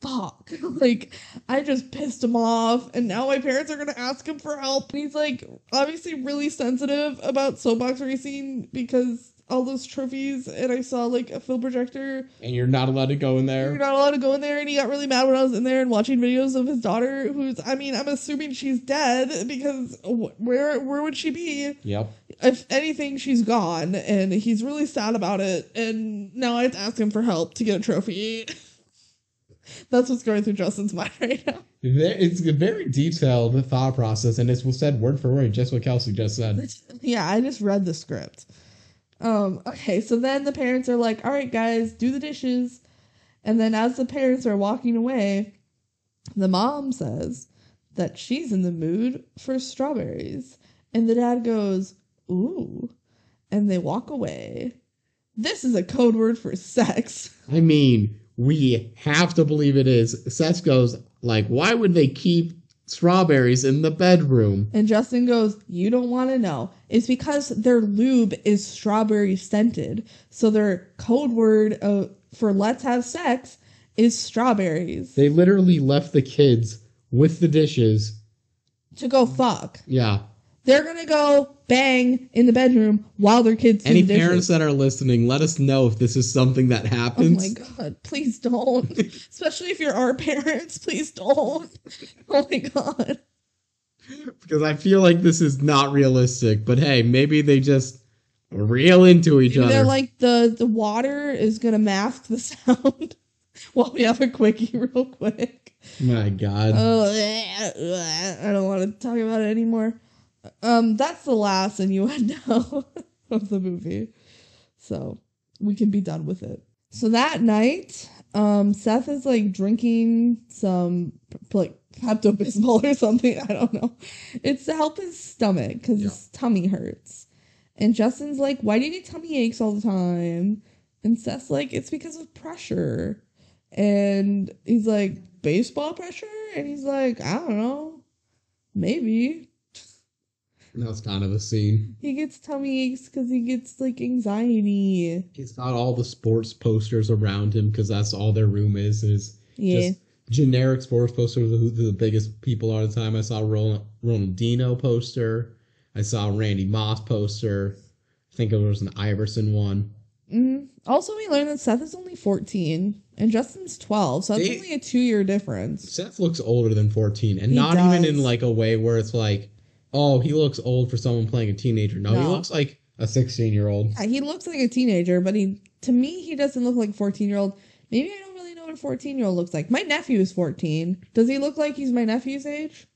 Fuck. like, I just pissed him off. And now my parents are going to ask him for help. And he's like, obviously, really sensitive about soapbox racing because all those trophies and I saw like a film projector. And you're not allowed to go in there. You're not allowed to go in there, and he got really mad when I was in there and watching videos of his daughter, who's I mean I'm assuming she's dead because wh- where where would she be? Yep. If anything, she's gone, and he's really sad about it. And now I have to ask him for help to get a trophy. That's what's going through Justin's mind right now. There- It's a very detailed thought process, and it's said word for word, just what Kelsey just said. Yeah, I just read the script. Um, okay, so then the parents are like, all right, guys, do the dishes. And then as the parents are walking away, the mom says that she's in the mood for strawberries. And the dad goes, ooh. And they walk away. This is a code word for sex. I mean, we have to believe it is. Seth goes, like, why would they keep strawberries in the bedroom? And Justin goes, You don't want to know. It's because their lube is strawberry scented. So their code word uh, for let's have sex is strawberries. They literally left the kids with the dishes. to go fuck. Yeah. They're going to go bang in the bedroom while their kids Any the parents that are listening, let us know if this is something that happens. Oh my god, please don't. Especially if you're our parents, please don't. Oh my god. because I feel like this is not realistic. But hey, maybe they just reel into each Maybe other. They're like the the water is gonna mask the sound while we have a quickie real quick. My God. Oh, I don't want to talk about it anymore. Um, that's the last innuendo of the movie, so we can be done with it. So that night, um, Seth is like drinking some like Pepto Bismol or something. I don't know. It's to help his stomach because his tummy hurts. And Justin's like, "Why do you get tummy aches all the time?" And Seth's like, "It's because of pressure." And he's like, baseball pressure? And he's like, I don't know. Maybe. That's kind of a scene. He gets tummy aches because he gets like anxiety. He's got all the sports posters around him because that's all their room is. Is Yeah. just generic sports posters of who the biggest people are at the time. I saw Ronald, Ronaldinho poster. I saw Randy Moss poster. I think it was an Iverson one. hmm Also, we learned that Seth is only 14 and Justin's 12, so that's They- only a two year difference. Seth looks older than 14, and He not even in like a way where it's like, oh, he looks old for someone playing a teenager. No, he looks like a 16 year old. Yeah, uh, he looks like a teenager, but he, to me, he doesn't look like 14 year old. Maybe I don't really know what a 14 year old looks like. My nephew is 14. Does he look like he's my nephew's age?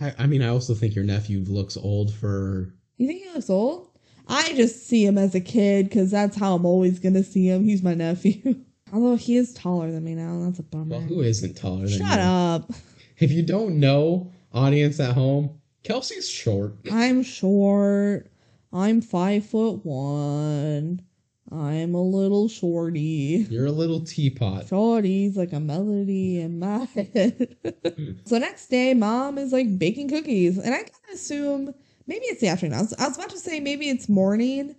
I, I mean, I also think your nephew looks old for. You think he looks old? I just see him as a kid because that's how I'm always gonna see him. He's my nephew. Although he is taller than me now, that's a bummer. Well, who isn't taller than Shut you? up. If you don't know, audience at home, Kelsey's short. I'm short. I'm five foot one. I'm a little shorty. You're a little teapot. Shorty's like a melody in my head. so next day, mom is like baking cookies, and I kind of assume maybe it's the afternoon. I was, I was about to say maybe it's morning,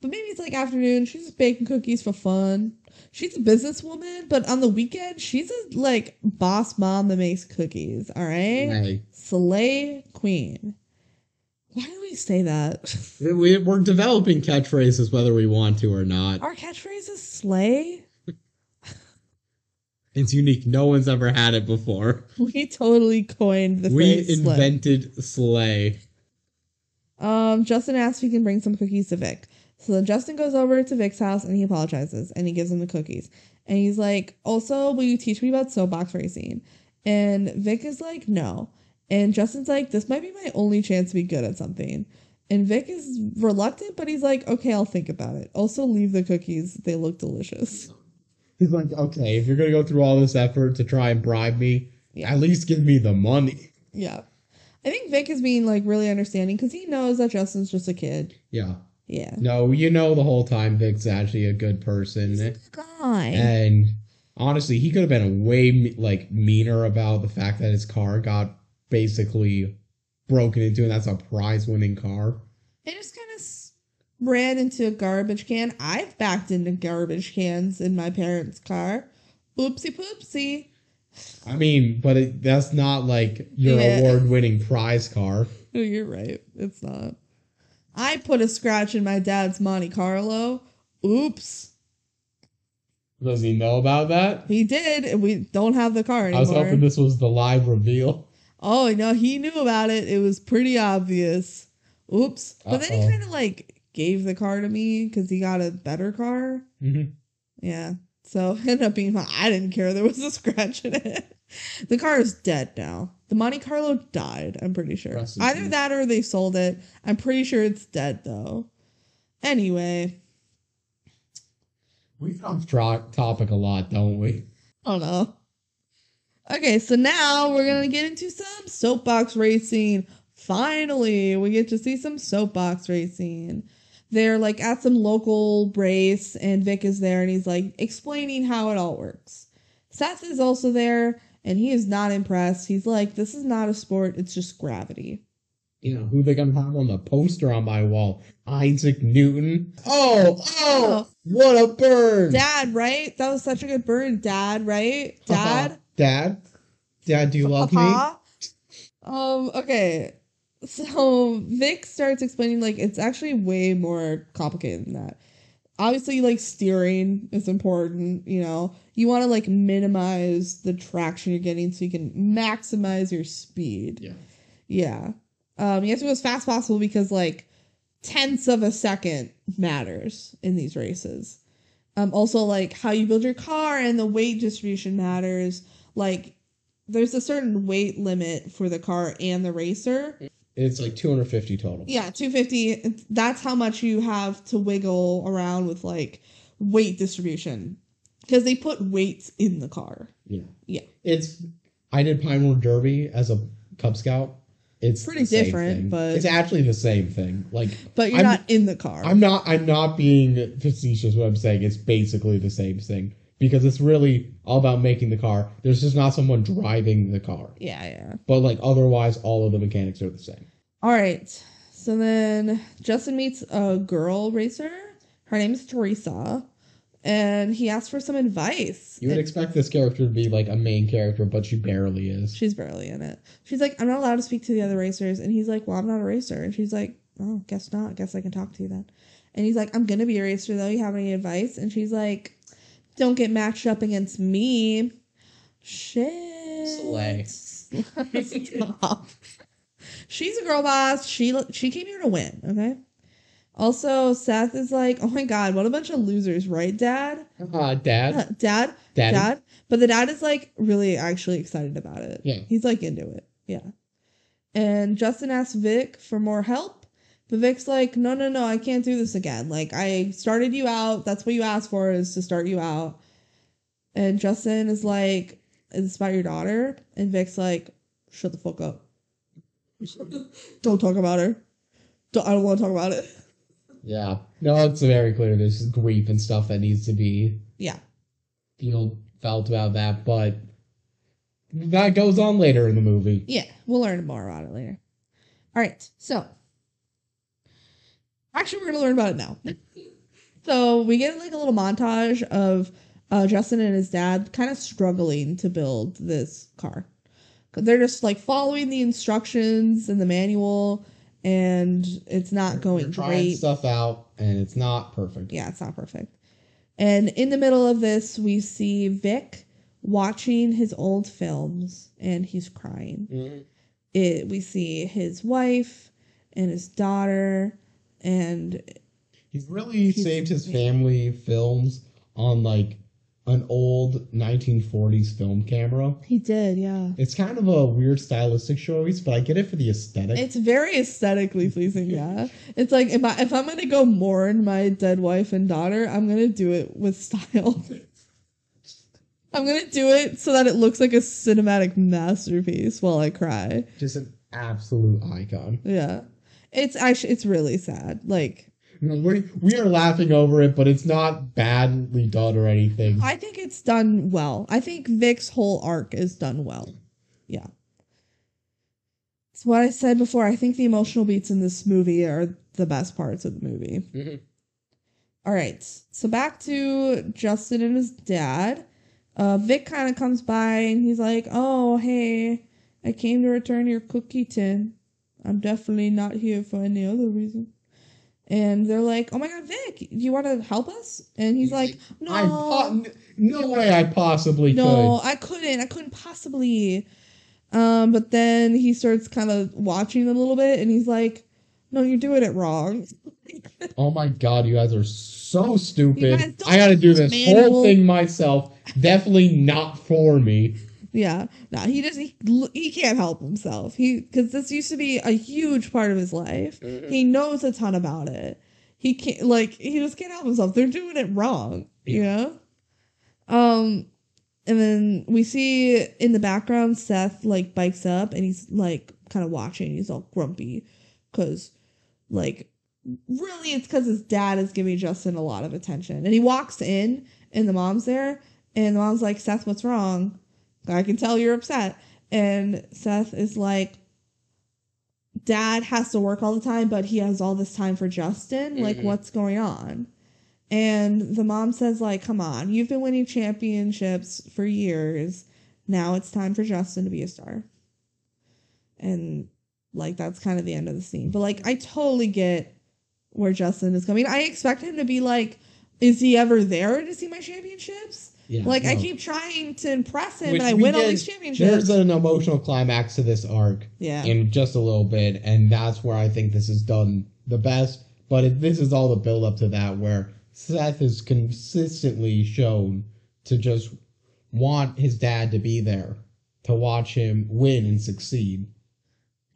but maybe it's like afternoon. She's just baking cookies for fun. She's a businesswoman, but on the weekend, she's a like boss mom that makes cookies. All right, Hey, slay queen. Why do we say that? we, we're developing catchphrases whether we want to or not. Our catchphrase is slay. It's unique. No one's ever had it before. We totally coined the We phrase slay. invented slay. Um, Justin asked if he can bring some cookies to Vic. So then Justin goes over to Vic's house and he apologizes and he gives him the cookies. And he's like, Also, will you teach me about soapbox racing? And Vic is like, No. And Justin's like, This might be my only chance to be good at something. And Vic is reluctant, but he's like, Okay, I'll think about it. Also, leave the cookies. They look delicious. He's like, okay, if you're gonna go through all this effort to try and bribe me, Yeah. at least give me the money. Yeah. I think Vic is being like really understanding because he knows that Justin's just a kid. Yeah. Yeah. No, you know the whole time Vic's actually a good person, Guy. and honestly, he could have been way like meaner about the fact that his car got basically broken into, and that's a prize-winning car. It just kind of ran into a garbage can. I've backed into garbage cans in my parents' car. Oopsie poopsie. I mean, but it, that's not like your Yeah. award-winning prize car. Oh, you're right. It's not. I put a scratch in my dad's Monte Carlo. Oops. Does he know about that? He did, and we don't have the car anymore. I was hoping this was the live reveal. oh, no, he knew about it. It was pretty obvious. Oops. But then he kind of like gave the car to me because he got a better car. Mhm. Yeah. So ended up being. I didn't care there was a scratch in it. The car is dead now. The Monte Carlo died, I'm pretty sure. Rest in Either peace. that or they sold it. I'm pretty sure it's dead though. Anyway, We get off tra- topic a lot, don't we? Oh, I don't know. Okay, so now we're gonna get into some soapbox racing. Finally, we get to see some soapbox racing. They're like at some local race, and Vic is there, and he's like explaining how it all works. Seth is also there, and he is not impressed. He's like, "This is not a sport; it's just gravity." You know, who they gonna have on the poster on my wall? Isaac Newton. Oh, oh, Oh. what a burn! Dad, right? That was such a good burn. Dad, right? Dad. Dad? Dad, do you love me? Um, okay. So Vic starts explaining like it's actually way more complicated than that. Obviously, like steering is important, you know. You want to like minimize the traction you're getting so you can maximize your speed. Yeah. Yeah. Um, you have to go as fast as possible because like tenths of a second matters in these races. Um, also like how you build your car and the weight distribution matters. Like there's a certain weight limit for the car and the racer. It's like 250 total. Yeah, 250. That's how much you have to wiggle around with like weight distribution because they put weights in the car. Yeah. Yeah. It's I did Pinewood Derby as a Cub Scout. It's Pretty different, but- it's actually the same thing. Like But you're I'm- not in the car. I'm not I'm not being facetious when I'm saying it's basically the same thing. Because it's really all about making the car. There's just not someone driving the car. yeah, yeah. But like otherwise all of the mechanics are the same. All right. So then Justin meets a girl racer. Her name is Teresa. And he asks for some advice. You would expect this character to be like a main character, but she barely is. she's barely in it. She's like, I'm not allowed to speak to the other racers. And he's like, Well, I'm not a racer. And she's like, Oh, guess not. Guess I can talk to you then. And he's like, I'm going to be a racer though. You have any advice? And she's like, Don't get matched up against me. Shit. Slay. Stop. She's a girl boss. She she came here to win. Okay. Also, Seth is like, oh my god, what a bunch of losers, right, Dad? Uh, Dad, Dad, Daddy. Dad. But the dad is like really actually excited about it. Yeah. He's like into it. Yeah. And Justin asks Vic for more help. But Vic's like, no, no, no, I can't do this again. Like, I started you out. That's what you asked for is to start you out. And Justin is like, is this about your daughter? And Vic's like, shut the fuck up. don't talk about her. Don't, I don't want to talk about it. Yeah. No, it's very clear there's grief and stuff that needs to be Yeah. feel felt about that, but that goes on later in the movie. Yeah, we'll learn more about it later. All right, so actually, we're gonna learn about it now. so we get like a little montage of uh, Justin and his dad kind of struggling to build this car. They're just like following the instructions and the manual, and it's not going You're trying great. stuff out, and it's not perfect. Yeah, it's not perfect. And in the middle of this, we see Vic watching his old films, and he's crying Mhm. it we see his wife and his daughter and He's really He's- saved his family films on like an old 1940s film camera. he did yeah It's kind of a weird stylistic choice, but I get it for the aesthetic. it's very aesthetically pleasing yeah it's like if, I, if i'm gonna go mourn my dead wife and daughter i'm gonna do it with style i'm gonna do it so that it looks like a cinematic masterpiece while i cry Just an absolute icon. yeah it's actually it's really sad like You we we are laughing over it, but it's not badly done or anything. I think it's done well. I think Vic's whole arc is done well. Yeah. It's what I said before. I think the emotional beats in this movie are the best parts of the movie. Mhm. All right. So back to Justin and his dad. Uh, Vic kind of comes by and he's like, Oh, hey, I came to return your cookie tin. I'm definitely not here for any other reason. And they're like, "Oh my god, Vic, do you want to help us?" And he's like, "No, I po- no way I possibly no, could. I couldn't. I couldn't possibly." Um, but then he starts kind of watching them a little bit, and he's like, "No, you're doing it wrong." Oh my god, you guys are so stupid. You guys don't I gotta do this manual. whole thing myself. Definitely not for me. Yeah, no, he just he, he can't help himself. He because this used to be a huge part of his life. Mhm. He knows a ton about it. He can't like he just can't help himself. They're doing it wrong, you know. Um, and then we see in the background Seth like bikes up and he's like kind of watching. He's all grumpy because like really it's because his dad is giving Justin a lot of attention. And he walks in and the mom's there and the mom's like, Seth, what's wrong? I can tell you're upset. And Seth is like, Dad has to work all the time, but he has all this time for Justin. Like, Mhm. what's going on? And the mom says, like, come on, you've been winning championships for years. Now it's time for Justin to be a star. And like that's kind of the end of the scene. But like I totally get where Justin is coming. I expect him to be like, is he ever there to see my championships? Yeah, Like I keep trying to impress him Which and I win all these championships. There's an emotional climax to this arc yeah. in just a little bit, and that's where I think this is done the best. But it, this is all the build up to that, where Seth is consistently shown to just want his dad to be there to watch him win and succeed.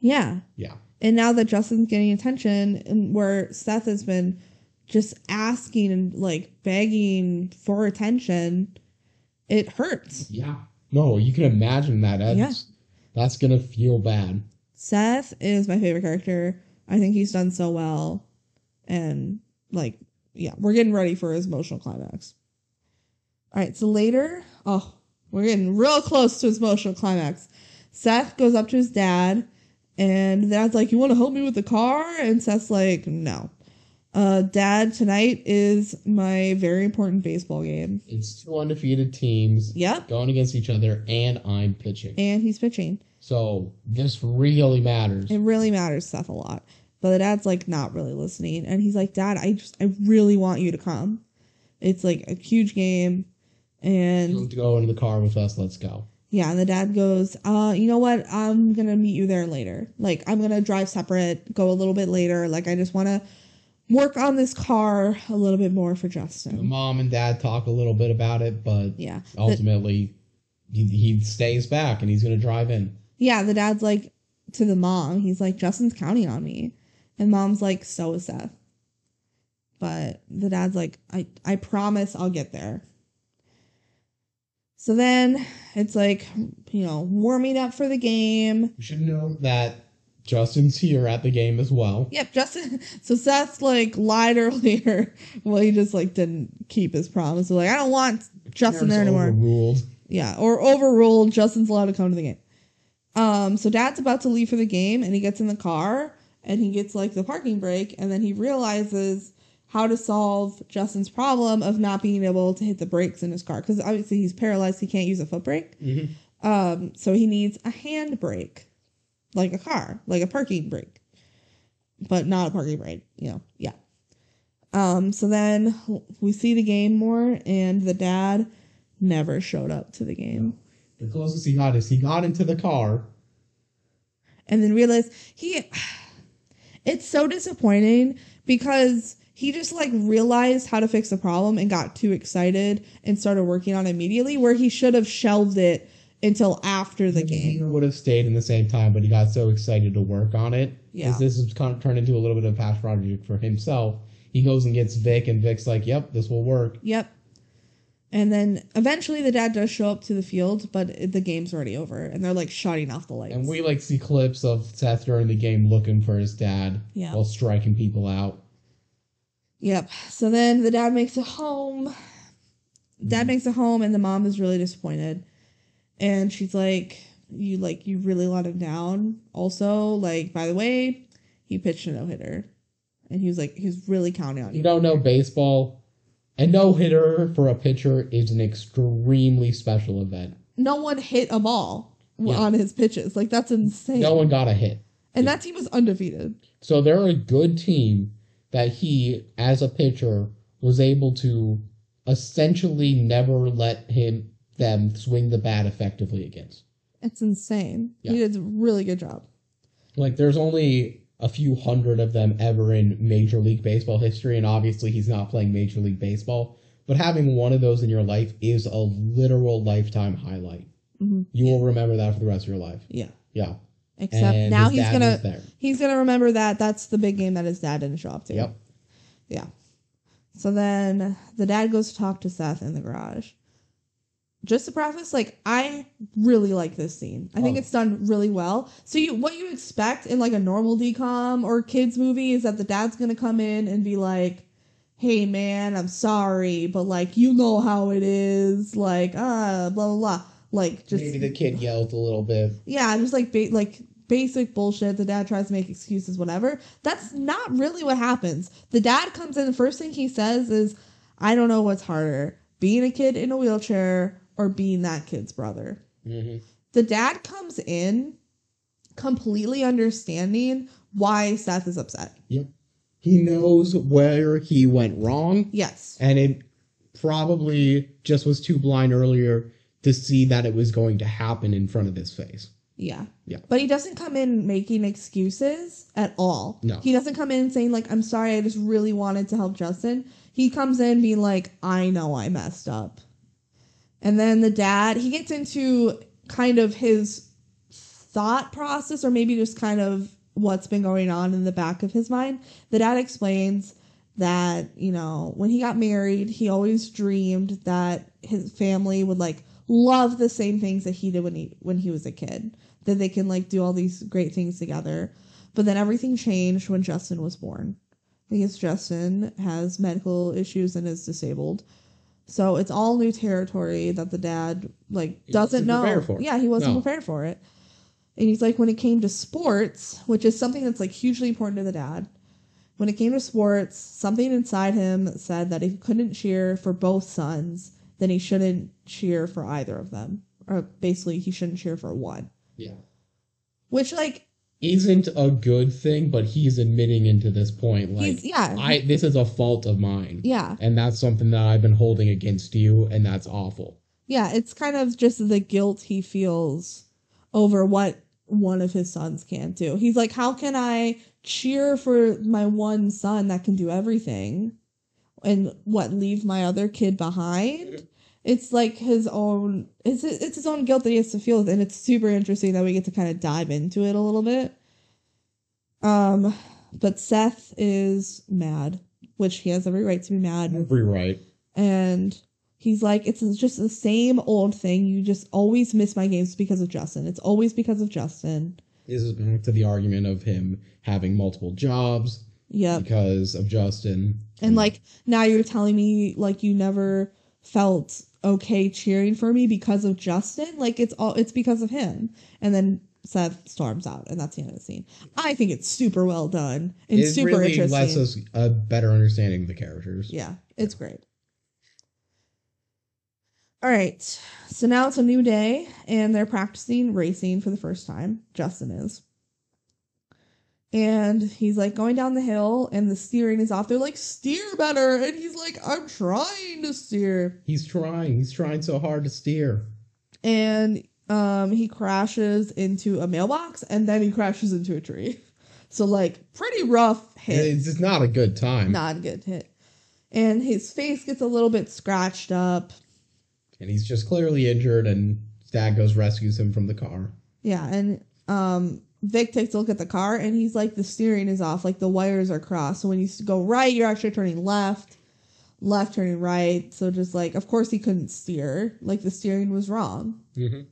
yeah. Yeah. And now that Justin's getting attention and where Seth has been just asking and like begging for attention, it hurts. Yeah. No, you can imagine that. That's, Yeah. that's gonna feel bad. Seth is my favorite character. I think he's done so well. And like, yeah, we're getting ready for his emotional climax. All right, so later, oh, we're getting real close to his emotional climax. Seth goes up to his dad, and dad's like, You want to help me with the car? And Seth's like, No. Uh, dad, tonight is my very important baseball game. It's two undefeated teams Yep. going against each other, and I'm pitching. And he's pitching. So this really matters. It really matters to Seth a lot. But the dad's like not really listening. And he's like, Dad, I just I really want you to come. It's like a huge game. And to go into the car with us. Let's go. yeah, and the dad goes, uh, you know what? I'm gonna meet you there later. Like I'm gonna drive separate, go a little bit later. Like I just wanna work on this car a little bit more for The Justin. mom and dad talk a little bit about it, but Yeah. The- ultimately, he, he stays back and he's going to drive in. yeah, the dad's like to the mom, he's like, Justin's counting on me. And mom's like, so is Seth. But the dad's like, I, I promise I'll get there. So then it's like, you know, warming up for the game. You should know that Justin's here at the game as well. Yep, Justin. So Seth like lied earlier. Well, he just like didn't keep his promise. So like, I don't want Justin there anymore. Overruled. Yeah, or overruled. Justin's allowed to come to the game. Um, so Dad's about to leave for the game, and he gets in the car, and he gets like the parking brake, and then he realizes how to solve Justin's problem of not being able to hit the brakes in his car because obviously he's paralyzed. He can't use a foot brake. Mhm. Um, so he needs a hand brake, like a car, like a parking brake, but not a parking brake. You know, yeah. Um, so then we see the game more, and the dad never showed up to the game. The closest he got is he got into the car. and then realized he it's so disappointing because he just like realized how to fix the problem and got too excited and started working on it immediately where he should have shelved it until after the game would have stayed in the same time, but he got so excited to work on it. Yeah. Because this has kind of turned into a little bit of a past project for himself. He goes and gets Vic, and Vic's like, yep, this will work. yep and then eventually the dad does show up to the field but the game's already over and they're like shutting off the lights And we like see clips of Seth during the game looking for his dad Yeah. while striking people out. Yep. So then the dad makes it home. Dad makes it home, and the mom is really disappointed. And she's like, "You like you really let him down." Also, like by the way, he pitched a no hitter, and he was like he's really counting on you you. don't know baseball, a no hitter for a pitcher is an extremely special event. No one hit a ball Yeah. on his pitches. Like that's insane. No one got a hit. and that team was undefeated. So they're a good team that he, as a pitcher, was able to essentially never let him them swing the bat effectively against. It's insane. Yeah. He did a really good job. Like there's only a few hundred of them ever in Major League Baseball history, and obviously he's not playing Major League Baseball. But having one of those in your life is a literal lifetime highlight. hmm You will remember that for the rest of your life. Yeah. Yeah. Except And now he's gonna he's gonna remember that that's the big game that his dad didn't show up to. Yep. Yeah. So then the dad goes to talk to Seth in the garage. Just to preface, like I really like this scene. I think Oh. it's done really well. So you what you expect in like a normal DCOM or kids movie is that the dad's gonna come in and be like, "Hey man, I'm sorry, but like you know how it is, like ah blah blah blah." Like just Maybe the kid yelled a little bit. yeah, just like ba- like basic bullshit. The dad tries to make excuses, whatever. That's not really what happens. The dad comes in. The first thing he says is, "I don't know what's harder, being a kid in a wheelchair or being that kid's brother." hmm The dad comes in completely understanding why Seth is upset. Yep. He knows where he went wrong, Yes. and it probably just was too blind earlier to see that it was going to happen in front of his face. Yeah. Yeah. But he doesn't come in making excuses at all. No. He doesn't come in saying, like, I'm sorry, I just really wanted to help Justin. He comes in being like, I know I messed up. And then the dad, he gets into kind of his thought process, or maybe just kind of what's been going on in the back of his mind. The dad explains that, you know, when he got married, he always dreamed that his family would like love the same things that he did when he when he was a kid. That they can like do all these great things together. But then everything changed when Justin was born. Because Justin has medical issues and is disabled. So it's all new territory that the dad like He doesn't wasn't know. prepared for. Yeah, he wasn't No. prepared for it. And he's like, when it came to sports, which is something that's like hugely important to the dad, when it came to sports, something inside him said that if he couldn't cheer for both sons, then he shouldn't cheer for either of them. Or basically, he shouldn't cheer for one. Yeah. Which, like, Isn't a good thing, but he's admitting into this point, like, he's, yeah. I this is a fault of mine. yeah. And that's something that I've been holding against you, and that's awful. Yeah. It's kind of just the guilt he feels over what one of his sons can't do. He's like, how can I cheer for my one son that can do everything and what leave my other kid behind? It's like his own it's it's his own guilt that he has to feel with and it's super interesting that we get to kind of dive into it a little bit. Um but Seth is mad, which he has every right to be mad Every right. and he's like it's just the same old thing you just always miss my games because of justin it's always because of justin This is back to the argument of him having multiple jobs Yeah. because of Justin. and like now you're telling me like you never felt okay cheering for me because of justin like it's all it's because of him and then seth storms out and that's the end of the scene i think it's super well done and it super really interesting lets us a better understanding of the characters. Yeah, it's great. All right, so now it's a new day, and they're practicing racing for the first time. Justin is. And he's like going down the hill, and the steering is off. They're like, steer better. And he's like, I'm trying to steer. He's trying. He's trying so hard to steer. And um, he crashes into a mailbox, and then he crashes into a tree. So, like, pretty rough hit. It's just not a good time. Not a good hit. And his face gets a little bit scratched up. And he's just clearly injured, and dad goes rescues him from the car. Yeah, and um Vic takes a look at the car and he's like the steering is off, like the wires are crossed. So when you go right, you're actually turning left, left turning right. So just like of course he couldn't steer, like the steering was wrong. Mm-hmm.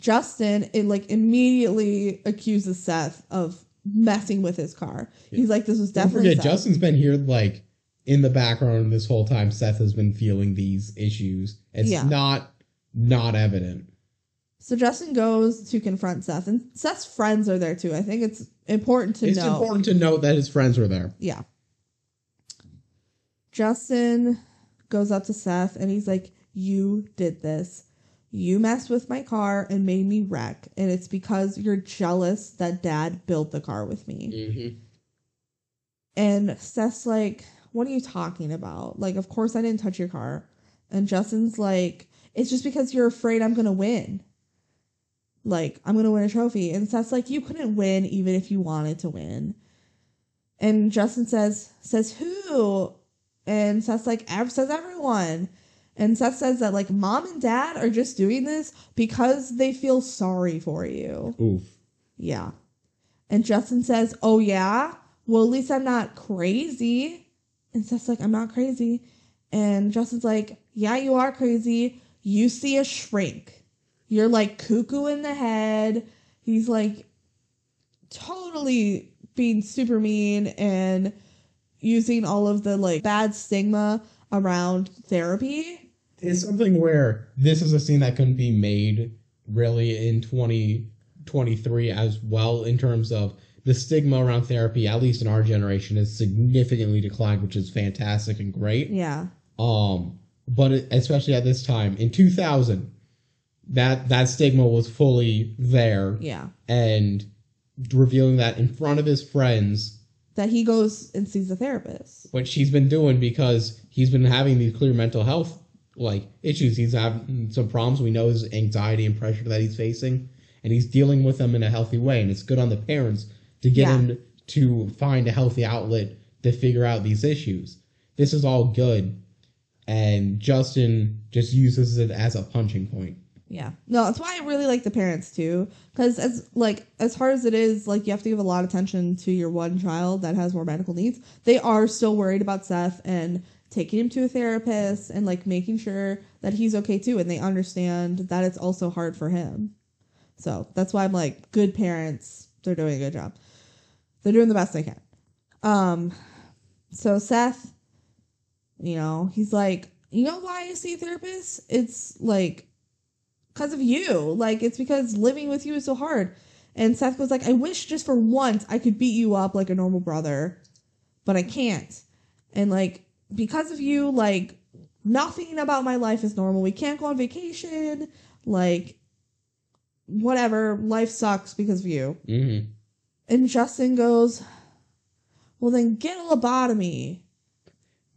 Justin it like immediately accuses Seth of messing with his car. He's like this was definitely. Don't forget, Seth. Justin's been here like in the background this whole time. Seth has been feeling these issues. It's Yeah. not not evident. So Justin goes to confront Seth and Seth's friends are there too. I think it's important to it's know. It's important to note that his friends were there. Yeah. Justin goes up to Seth and he's like, You did this. You messed with my car and made me wreck. And it's because you're jealous that dad built the car with me. Mm-hmm. And Seth's like, What are you talking about? Like, of course I didn't touch your car. And Justin's like, It's just because you're afraid I'm going to win. Like, I'm to win a trophy. And Seth's like, You couldn't win even if you wanted to win. And Justin says, Says who? And Seth's like, "Ev- Says everyone. And Seth says that, like, mom and dad are just doing this because they feel sorry for you. Oof. Yeah. And Justin says, Oh, yeah? Well, at least I'm not crazy. And Seth's like, I'm not crazy. And Justin's like, Yeah, you are crazy. You see a shrink. You're like cuckoo in the head. He's like totally being super mean and using all of the like bad stigma around therapy. It's something where this is a scene that couldn't be made really in 2023 as well in terms of the stigma around therapy, at least in our generation, has significantly declined, which is fantastic and great. Yeah. Um, but especially at this time in 2000, that that stigma was fully there, Yeah. and revealing that in front of his friends, That he goes and sees a therapist. what she's been doing because he's been having these clear mental health like issues. He's having some problems. We know his anxiety and pressure that he's facing, and he's dealing with them in a healthy way. And it's good on the parents to get Yeah. him to find a healthy outlet to figure out these issues. This is all good, and Justin just uses it as a punching point. Yeah. No, that's why I really like the parents too. Because as like as hard as it is, like you have to give a lot of attention to your one child that has more medical needs. They are still worried about Seth and taking him to a therapist and like making sure that he's okay too. And they understand that it's also hard for him. So that's why I'm like, good parents, they're doing a good job. They're doing the best they can. Um so Seth, you know, he's like, you know why I see a therapist? It's like because of you. Like it's because living with you is so hard. And Seth was like, I wish just for once I could beat you up like a normal brother, but I can't. And like because of you, like nothing about my life is normal. We can't go on vacation. Like whatever, life sucks because of you. Mm-hmm. And Justin goes, Well then get a lobotomy.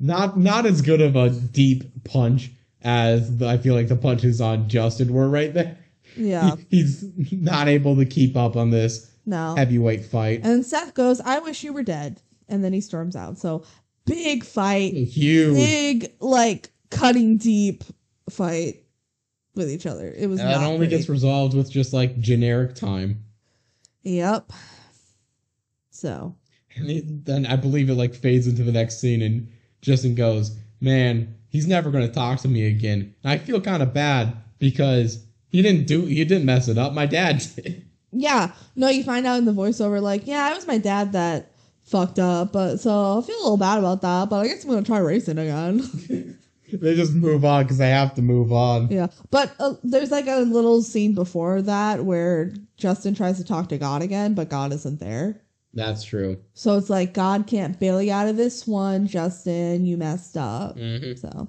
Not not as good of a deep punch as I feel like the punches on Justin were right there. Yeah. He's not able to keep up on this No. heavyweight fight. And Seth goes, I wish you were dead. And then he storms out. So big fight. Huge. big like cutting deep fight with each other. It was And it not only pretty. gets resolved with just like generic time. Yep. So And then I believe it like fades into the next scene and Justin goes, Man, he's never gonna talk to me again. And I feel kind of bad because he didn't do he didn't mess it up. My dad did. yeah, no, you find out in the voiceover like, yeah, it was my dad that fucked up, but so I feel a little bad about that. But I guess I'm gonna try racing again. they just move on because they have to move on. yeah, but uh, there's like a little scene before that where Justin tries to talk to God again, but God isn't there. That's true. So it's like God can't bail you out of this one, Justin. You messed up. hmm So,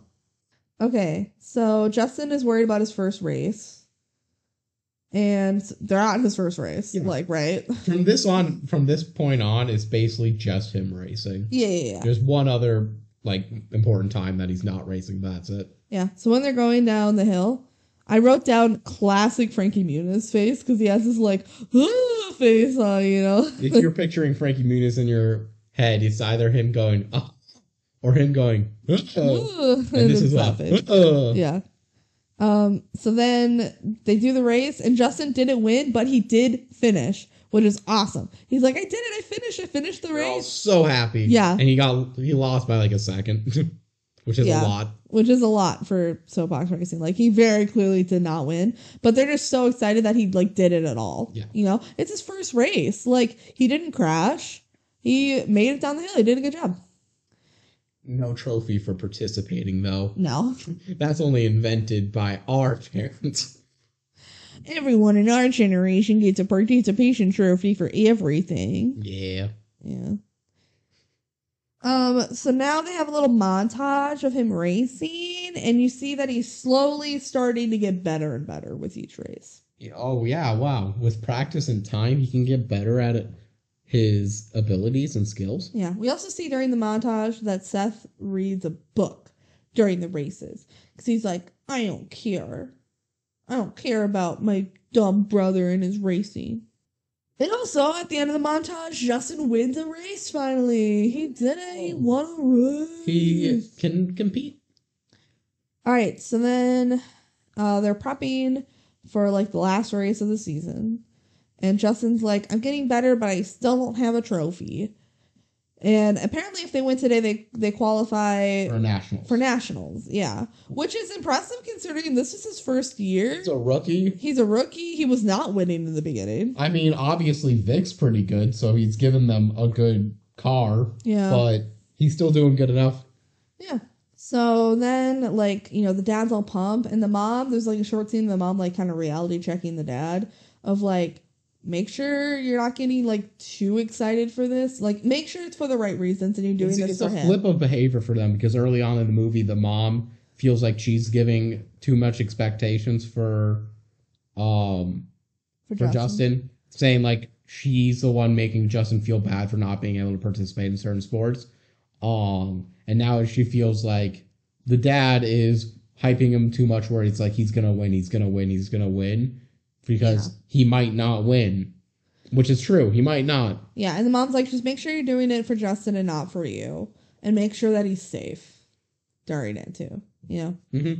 okay. So Justin is worried about his first race, and they're not in his first race. Yeah. Like, right? From this on, from this point on, it's basically just him racing. Yeah, yeah, yeah. There's one other like important time that he's not racing. That's it. Yeah. So when they're going down the hill, I wrote down classic Frankie Muniz face because he has this like face on, you know. If you're picturing Frankie Muniz in your head, it's either him going "Ah," or him going "Uh," and and this is face. "Uh." Yeah. Um, so then they do the race, and Justin didn't win, but he did finish, which is awesome. He's like, I did it, I finished, I finished the They're all race. so happy. Yeah. and he got he lost by like a second, which is Yeah. a lot. Which is a lot for soapbox racing. Like he very clearly did not win, but they're just so excited that he like did it at all. Yeah. You know, it's his first race. Like he didn't crash. He made it down the hill. He did a good job. No trophy for participating though. No, That's only invented by our parents. everyone in our generation gets a participation trophy for everything. Yeah. Yeah. Um, so now they have a little montage of him racing, and you see that he's slowly starting to get better and better with each race. Oh yeah, wow. With practice and time, he can get better at it. his abilities and skills. Yeah. We also see during the montage that Seth reads a book during the races because he's like, I don't care. I don't care about my dumb brother and his racing. And also at the end of the montage, Justin wins a race finally. He did it. He won a race. He can compete. All right, so then uh, they're prepping for like the last race of the season, and Justin's like, "I'm getting better, but I still don't have a trophy." And apparently, if they win today, they they qualify For nationals. for nationals. Yeah, which is impressive considering this is his first year. He's a rookie. He's a rookie. He was not winning in the beginning. I mean, obviously Vic's pretty good, so he's given them a good car, Yeah. but he's still doing good enough. Yeah. So then, like, you know, the dad's all pump, and the mom, there's like a short scene of the mom, like, kind of reality checking the dad of like, make sure you're not getting like too excited for this. Like, make sure it's for the right reasons and you're doing it's, this it's for a flip of behavior for them because early on in the movie, the mom feels like she's giving too much expectations for, um, for Justin. saying like she's the one making Justin feel bad for not being able to participate in certain sports. Um, and now she feels like the dad is hyping him too much, where it's like he's gonna win, he's gonna win, he's gonna win, because Yeah. he might not win, which is true. He might not. Yeah, and the mom's like, just make sure you're doing it for Justin and not for you, and make sure that he's safe during it too. You know. hmm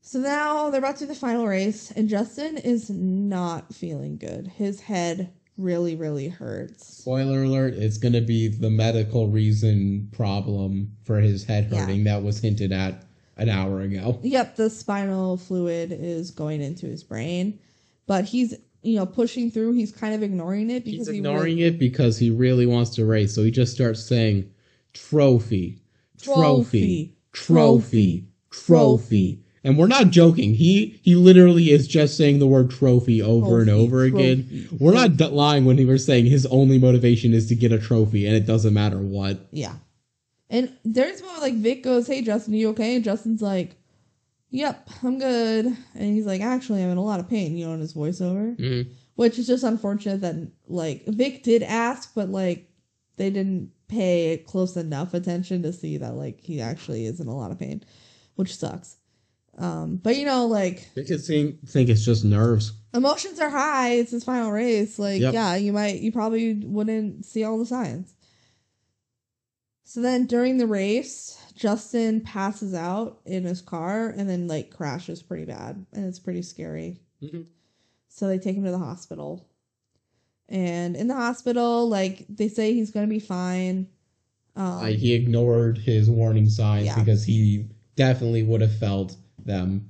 So now they're about to do the final race, and Justin is not feeling good. His head really, really hurts. Spoiler alert: It's gonna be the medical reason problem for his head Yeah. hurting that was hinted at an hour ago. Yep, the spinal fluid is going into his brain, but he's you know pushing through. He's kind of ignoring it because He's he ignoring really, it because he really wants to race. So he just starts saying, trophy, trophy, trophy, trophy. And we're not joking. He he literally is just saying the word trophy over and Trophy, over again. We're not d- lying when he was saying his only motivation is to get a trophy, and it doesn't matter what. Yeah, and there's one like Vic goes, "Hey Justin, are you okay?" And Justin's like, "Yep, I'm good." And he's like, "Actually, I'm in a lot of pain." You know, in his voiceover. Mhm. which is just unfortunate that like Vic did ask, but like they didn't pay close enough attention to see that like he actually is in a lot of pain, which sucks. Um, but you know, like I could think, think it's just nerves. emotions are high. It's his final race. Like, Yep. yeah, you might, you probably wouldn't see all the signs. So then during the race, Justin passes out in his car and then like crashes pretty bad, and it's pretty scary. Mhm. So they take him to the hospital. And in the hospital, like they say he's gonna be fine. Um, Uh, he ignored his warning signs Yeah. because he definitely would have felt them.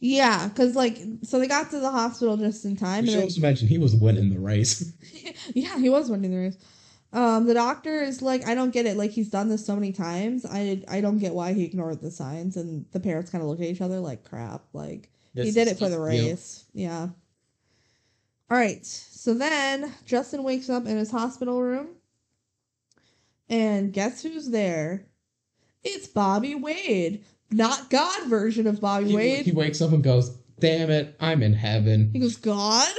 yeah, because like so they got to the hospital just in time. We and should also mention he was winning the race. yeah, he was winning the race. Um, the doctor is like, I don't get it. Like he's done this so many times. I I don't get why he ignored the signs. And the parents kind of look at each other like, crap. Like he did it for the race. Yeah. All right. So then Justin wakes up in his hospital room, and guess who's there? It's Bobby Wade, not God version of Bobby He, Wade. he wakes up and goes, "Damn it, I'm in heaven." He goes, God?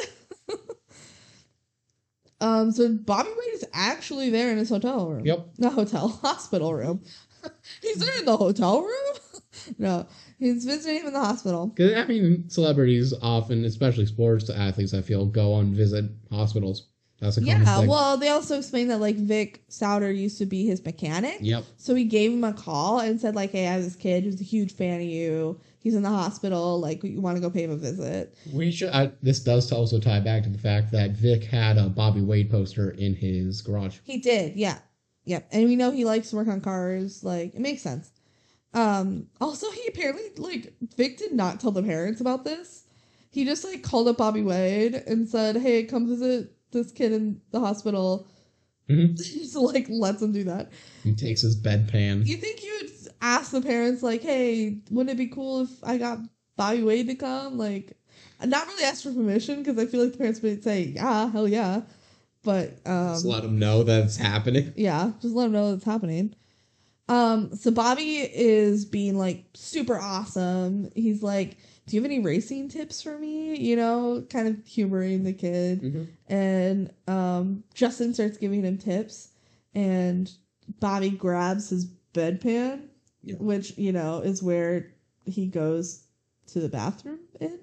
Um, so Bobby Wade is actually there in his hotel room. Yep. Not hotel, hospital room. he's there in the hotel room? no, he's visiting him in the hospital. 'Cause, I mean, celebrities often, especially sports athletes, I feel, go on visit hospitals. That's a common Yeah, thing. well, they also explained that like Vic Souter used to be his mechanic. Yep. So he gave him a call and said like, "Hey, I have this kid who's a huge fan of you. He's in the hospital. Like, you want to go pay him a visit?" We should. I, this does also tie back to the fact that Vic had a Bobby Wade poster in his garage. He did, yeah. Yep. And we know he likes to work on cars. Like, it makes sense. Um, also he apparently like Vic did not tell the parents about this. He just like called up Bobby Wade and said, Hey, come visit this kid in the hospital. Mhm. Just like lets him do that. He takes his bedpan. You think you'd ask the parents like, Hey, wouldn't it be cool if I got Bobby Wade to come? Like not really ask for permission because I feel like the parents would say, Yeah, hell yeah. But um Just let him know that it's happening. yeah, just let him know that it's happening. Um, so Bobby is being like super awesome. He's like do you have any racing tips for me? You know, kind of humoring the kid. Mhm. And um, Justin starts giving him tips, and Bobby grabs his bedpan, Yeah. which, you know, is where he goes to the bathroom in.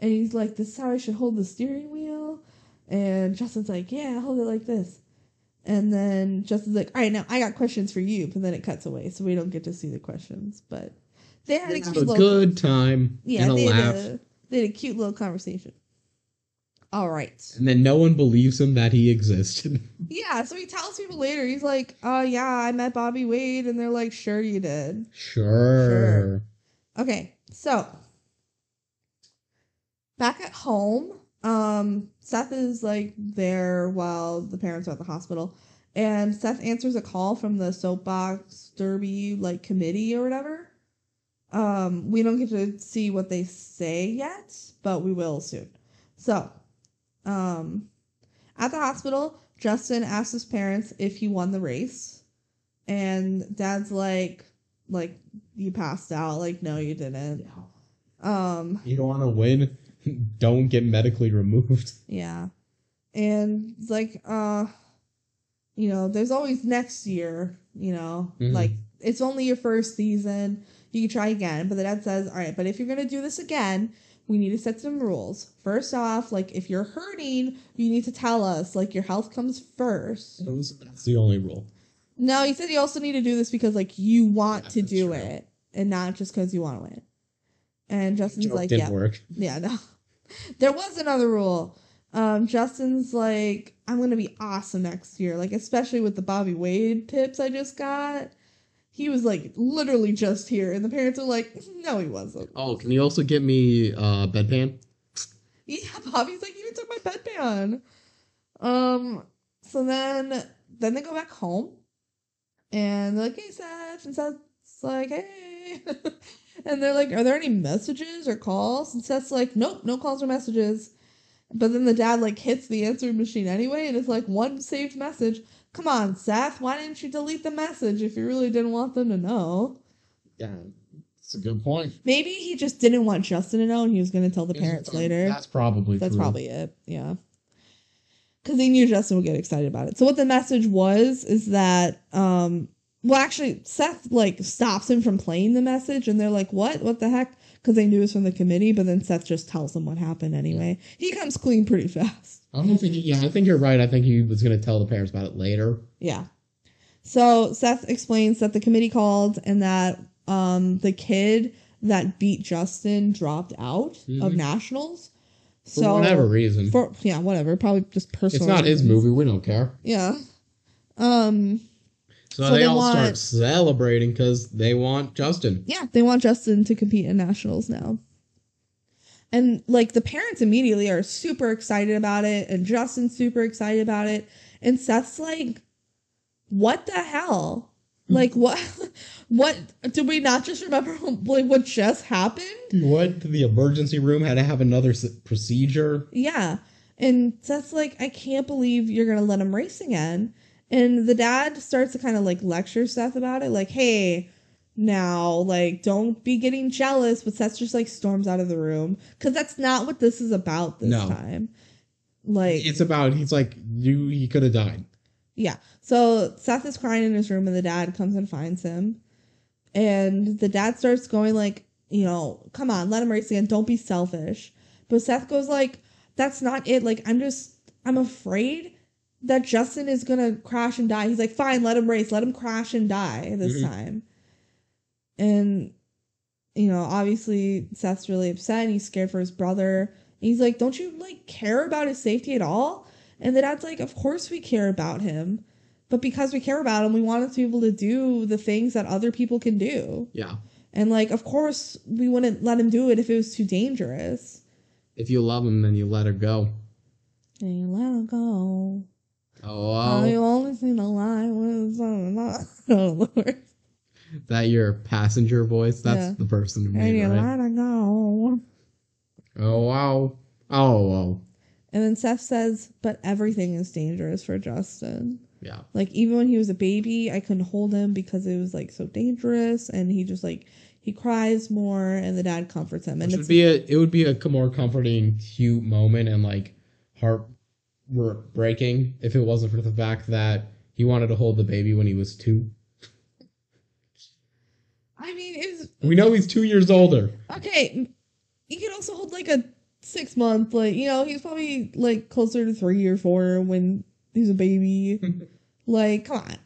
And he's like, This is how I should hold the steering wheel. And Justin's like, Yeah, hold it like this. And then Justin's like, All right, now I got questions for you. But then it cuts away, so we don't get to see the questions. But they had a cute a little good time yeah, and a they laugh. had a, they had a cute little conversation. All right. And then no one believes him that he existed. Yeah, so he tells people later, he's like, Oh, yeah, I met Bobby Wade. And they're like, sure, you did. sure. Okay, so back at home, um, Seth is like there while the parents are at the hospital. And Seth answers a call from the soapbox derby like committee or whatever. Um, we don't get to see what they say yet, but we will soon. So, um, at the hospital, Justin asks his parents if he won the race, and Dad's like, like you passed out. Like, no, you didn't. Um, You don't want to win? Don't get medically removed. yeah, and it's like, uh, you know, there's always next year. You know, Mhm. like it's only your first season. You can try again. But the dad says, all right, but if you're gonna do this again, we need to set some rules. First off, like if you're hurting, you need to tell us. Like your health comes first. That's the only rule. No, he said you also need to do this because like you want Yeah, to do true. it and not just because you want to win. And Justin's Joke like, yeah, work. yeah, no. there was another rule. Um, Justin's like, I'm gonna be awesome next year, like especially with the Bobby Wade tips I just got. He was like literally just here, and the parents are like, no, he wasn't. Oh, can you also get me uh bedpan? Yeah, Bobby's like, you took my bedpan. Um, so then then they go back home and they're like, hey Seth, and Seth's like, hey. and they're like, Are there any messages or calls? And Seth's like, Nope, no calls or messages. But then the dad like hits the answering machine anyway, and it's like one saved message. Come on, Seth, why didn't you delete the message if you really didn't want them to know? Yeah, that's a good point. Maybe he just didn't want Justin to know and he was gonna tell the parents later. That's probably That's true. probably it. Yeah. Because he knew Justin would get excited about it. So what the message was is that, um, well, actually, Seth like stops him from playing the message, and they're like, "What? What the heck?" Because they knew it was from the committee. But then Seth just tells them what happened anyway. He comes clean pretty fast. I don't think. Yeah, I think you're right. I think he was going to tell the parents about it later. Yeah. So Seth explains that the committee called and that um, the kid that beat Justin dropped out of Mhm. nationals. For So whatever reason, for yeah, whatever, probably just personal. it's not his movie. We don't care. Yeah. Um. So, So they, they all want- start celebrating because they want Justin. Yeah, they want Justin to compete in nationals now. And like the parents immediately are super excited about it, and Justin's super excited about it, and Seth's like, "What the hell? Hmm. Like what? What did we not just remember? Like what just happened? What? The emergency room had to have another procedure. Yeah." And Seth's like, "I can't believe you're gonna let him race again." And the dad starts to kind of like lecture Seth about it, like, "Hey." Now. Like, don't be getting jealous. But Seth just like storms out of the room because that's not what this is about this No. time. Like, It's about. He's like you. He could have died. yeah. So Seth is crying in his room, and the dad comes and finds him, and the dad starts going like, you know, come on, let him race again. Don't be selfish. But Seth goes like, that's not it. Like, I'm just, I'm afraid that Justin is gonna crash and die. He's like, fine, let him race, let him crash and die this Mhm. time. And you know, obviously Seth's really upset and he's scared for his brother. And he's like, Don't you like care about his safety at all? And the dad's like, Of course we care about him. But because we care about him, we want him to be able to do the things that other people can do. Yeah. And like, of course, we wouldn't let him do it if it was too dangerous. If you love him, then you let her go. And you let him go. Oh, Oh, wow. you only see the light when it's on. Oh, Lord. That your passenger voice? That's Yeah. the person who made it, right? her go. Oh wow. Oh wow. And then Seth says, but everything is dangerous for Justin. Yeah. Like even when he was a baby, I couldn't hold him because it was like so dangerous, and he just like he cries more, and the dad comforts him. And it's would be a it would be a more comforting, cute moment and like heart breaking if it wasn't for the fact that he wanted to hold the baby when he was two. I mean, it's We know he's two years older. okay. He could also hold like a six month, like you know, he's probably like closer to three or four when he's a baby. like, come on.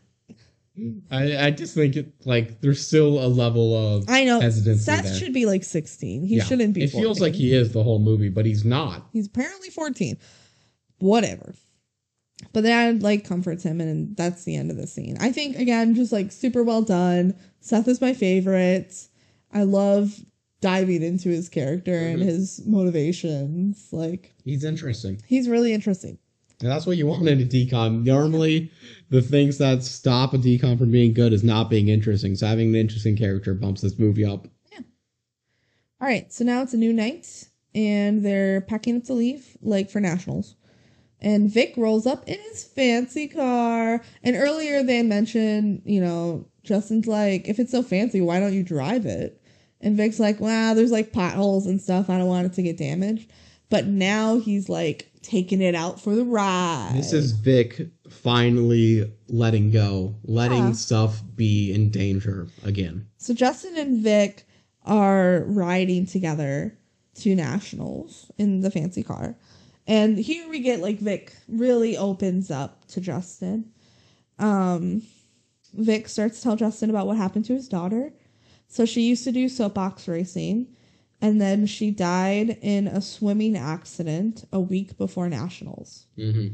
I, I just think it like there's still a level of I know hesitancy Seth there. should be like sixteen. He Yeah. shouldn't be. It feels like he is the whole movie, but he's not. He's apparently 14. Whatever. But dad like comforts him and that's the end of the scene. I think again, just like super well done. Seth is my favorite. I love diving into his character and Mhm. his motivations. Like He's interesting. he's really interesting. And that's what you want in a DCOM. Normally, the things that stop a DCOM from being good is not being interesting. So having an interesting character bumps this movie up. yeah All right, so now it's a new night and they're packing up to leave like for nationals. And Vic rolls up in his fancy car. And earlier they mentioned, you know, Justin's like, if it's so fancy, why don't you drive it? And Vic's like, wow, there's like potholes and stuff. I don't want it to get damaged. But now he's like taking it out for the ride. This is Vic finally letting go, letting Yeah. stuff be in danger again. So Justin and Vic are riding together to nationals in the fancy car. And here we get like Vic really opens up to Justin. Um Vic starts to tell Justin about what happened to his daughter. So she used to do soapbox racing and then she died in a swimming accident a week before nationals. hmm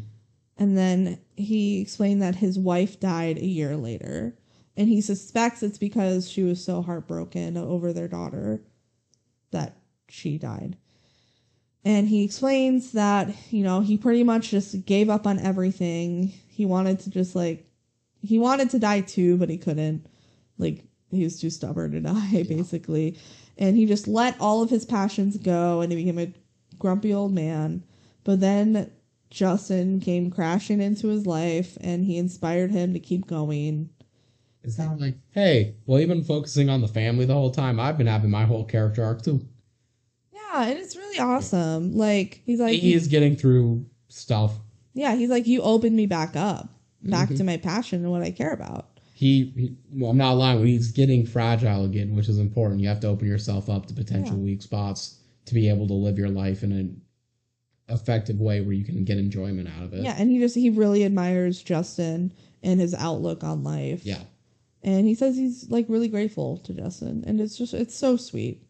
And then he explained that his wife died a year later. And he suspects it's because she was so heartbroken over their daughter that she died. And he explains that, you know, he pretty much just gave up on everything. He wanted to just like, he wanted to die too, but he couldn't. Like, he was too stubborn to die, basically. And he just let all of his passions go and he became a grumpy old man. But then Justin came crashing into his life and he inspired him to keep going. It's not like, hey, well, you've been focusing on the family the whole time. I've been having my whole character arc too. Yeah, and it's really awesome. Like he's like he is getting through stuff. Yeah, he's like you opened me back up, back Mhm. to my passion and what I care about. He, he well, I'm not lying. He's getting fragile again, which is important. You have to open yourself up to potential Yeah. weak spots to be able to live your life in an effective way where you can get enjoyment out of it. Yeah, and he just he really admires Justin and his outlook on life. Yeah. And he says he's like really grateful to Justin and it's just it's so sweet.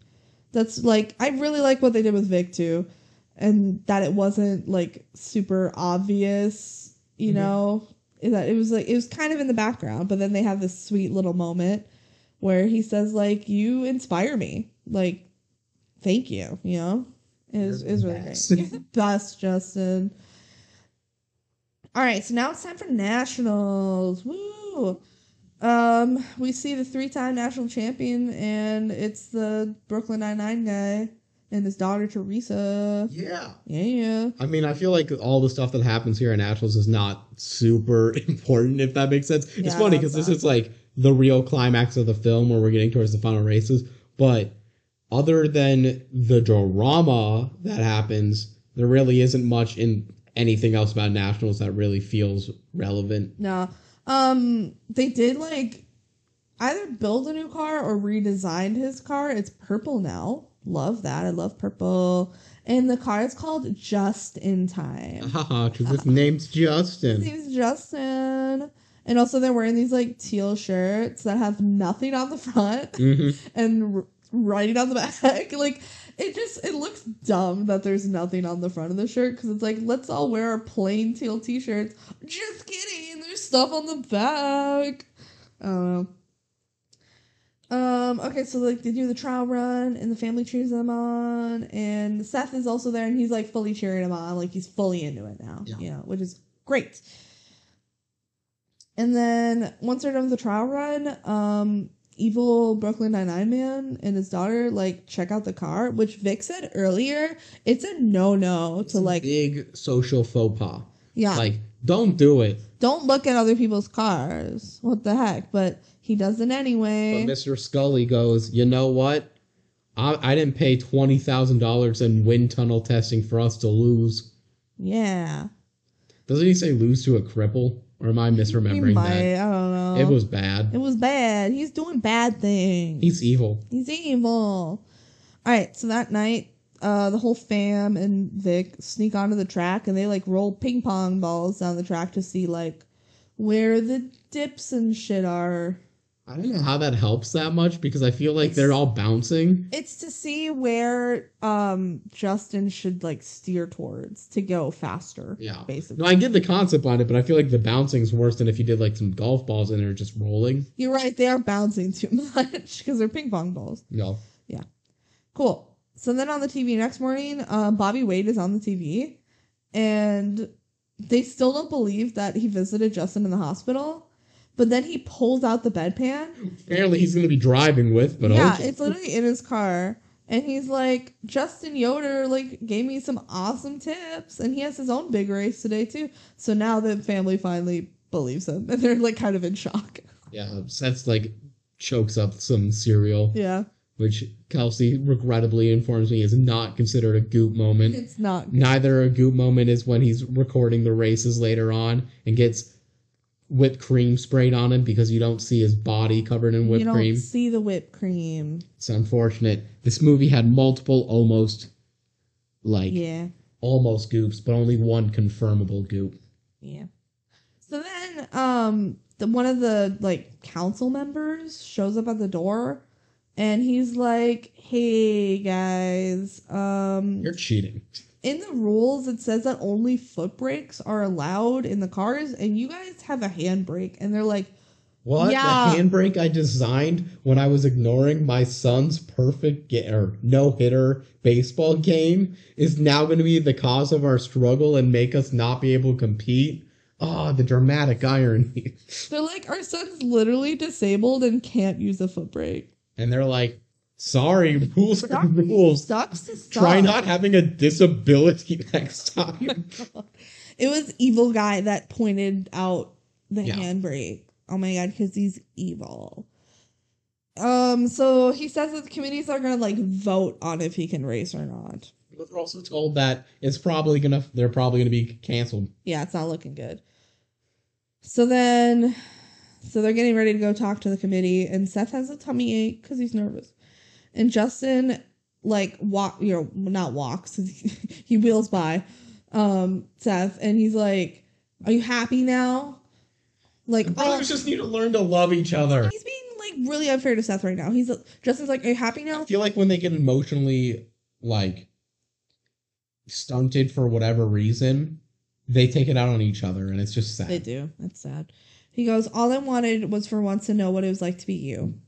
That's like I really like what they did with Vic too. And that it wasn't like super obvious, you Mhm. know, that it was like it was kind of in the background, but then they have this sweet little moment where he says like you inspire me. Like thank you, you know? It was, it was really best. great. You're the best, Justin. All right, so now it's time for nationals. Woo! Um, we see the three-time national champion, and it's the Brooklyn Nine-Nine guy and his daughter Teresa. Yeah. Yeah, yeah. I mean, I feel like all the stuff that happens here in Nationals is not super important, if that makes sense. It's funny because this is like the real climax of the film where we're getting towards the final races. But other than the drama that happens, there really isn't much in anything else about Nationals that really feels relevant. No, um, they did like either build a new car or redesigned his car. It's purple now. Love that. I love purple. And the car is called Just in Time. Haha, because his name's Justin. His name's Justin. And also, they're wearing these like teal shirts that have nothing on the front hmm and r- writing on the back. like, it just it looks dumb that there's nothing on the front of the shirt because it's like let's all wear our plain teal t-shirts. Just kidding. Stuff on the back. I don't know. Um. Okay, so like they do the trial run, and the family cheers them on, and Seth is also there, and he's like fully cheering him on, like he's fully into it now. Yeah. You know, which is great. And then once they're done with the trial run, um, evil Brooklyn Nine Nine man and his daughter like check out the car, which Vic said earlier. It's a no no to like big social faux pas. yeah Like, don't do it. Don't look at other people's cars. What the heck? But he does it anyway. But. Mr. Scully goes, you know what? I, I didn't pay twenty thousand dollars in wind tunnel testing for us to lose. yeah. Doesn't he say lose to a cripple? Or am I misremembering might. that? I don't know. It was bad. It was bad. He's doing bad things. He's evil. He's evil. All right, so that night, uh, the whole fam and Vic sneak onto the track and they like roll ping pong balls down the track to see like where the dips and shit are. I don't know how that helps that much because I feel like they're all bouncing. It's to see where um Justin should like steer towards to go faster. Yeah. basically. No, I get the concept behind it, but I feel like the bouncing's worse than if you did like some golf balls and they're just rolling. You're right. They are bouncing too much because they're ping pong balls. Yeah. Yeah. Cool. So then on the TV next morning, uh, Bobby Wade is on the TV, and they still don't believe that he visited Justin in the hospital. But then he pulls out the bedpan. Apparently he's gonna be driving with, but yeah, it's literally in his car. And he's like, Justin Yoder like gave me some awesome tips, and he has his own big race today too. So now the family finally believes him, and they're like kind of in shock. Yeah, Seth's like chokes up some cereal, Yeah, which Kelsey regrettably informs me is not considered a goop moment. it's not. Neither a goop moment is when he's recording the races later on and gets whipped cream sprayed on him because you don't see his body covered in whipped You don't cream. see the whipped cream. It's unfortunate. This movie had multiple almost like Yeah. almost goops, but only one confirmable goop. Yeah. So then, um, the one of the like council members shows up at the door, and he's like, "Hey guys, um, You're cheating. in the rules it says that only foot brakes are allowed in the cars, and you guys have a handbrake." And they're like, What? Yeah. The handbrake I designed when I was ignoring my son's perfect get or no hitter baseball game is now going to be the cause of our struggle and make us not be able to compete. Oh, the dramatic irony. "They're like, our son's literally disabled and can't use a foot brake. And they're like, sorry, rules are rules. Sucks to suck." Try not having a disability next time. It was evil guy that pointed out the Yeah. handbrake. Oh my god, because he's evil. Um, so he says that the committees are gonna like vote on if he can race or not. But they're also told that it's probably gonna they're probably gonna be canceled. Yeah, it's not looking good. So then, so they're getting ready to go talk to the committee, and Seth has a tummy ache because he's nervous, and Justin like walk, you know, not walks, he wheels by, um, Seth, and he's like, "Are you happy now?" Like, oh, Brothers just need to learn to love each other. he's being like really unfair to Seth right now. He's Justin's like, "Are you happy now?" I feel like when they get emotionally like stunted for whatever reason, they take it out on each other, and it's just sad. They do. That's sad. He goes, All I wanted was for once to know what it was like to be you.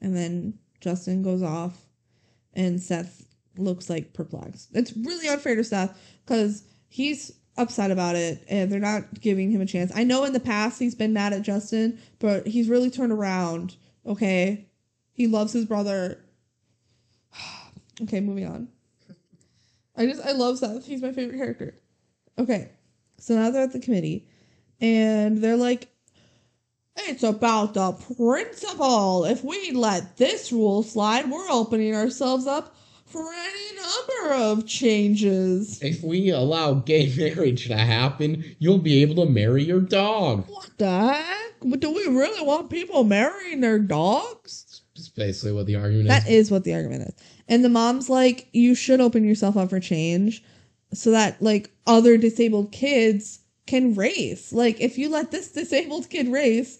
And then Justin goes off, and Seth looks like perplexed. It's really unfair to Seth because he's upset about it and they're not giving him a chance. I know in the past he's been mad at Justin, but he's really turned around. Okay. He loves his brother. okay, moving on. I just, I love Seth. He's my favorite character. Okay. So now they're at the committee and they're like, it's about the principle. If we let this rule slide, we're opening ourselves up for any number of changes. If we allow gay marriage to happen, you'll be able to marry your dog. What the heck? But Do we really want people marrying their dogs? That's basically what the argument is. That is. is what the argument is. And the mom's like, you should open yourself up for change so that like other disabled kids can race. Like if you let this disabled kid race,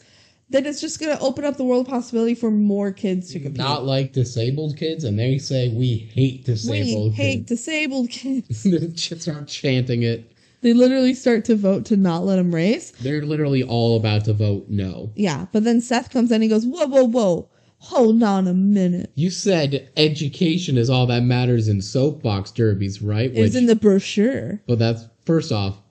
then it's just gonna open up the world of possibility for more kids to compete. Not like disabled kids, and they say we hate disabled. Kids. We disabled hate kids. disabled kids. the kids are chanting it. they literally start to vote to not let him race. They're literally all about to vote no. Yeah, but then Seth comes in and he goes, Whoa, whoa, whoa. Hold on a minute. You said education is all that matters in soapbox derbies, right? Was in the brochure. but that's first off,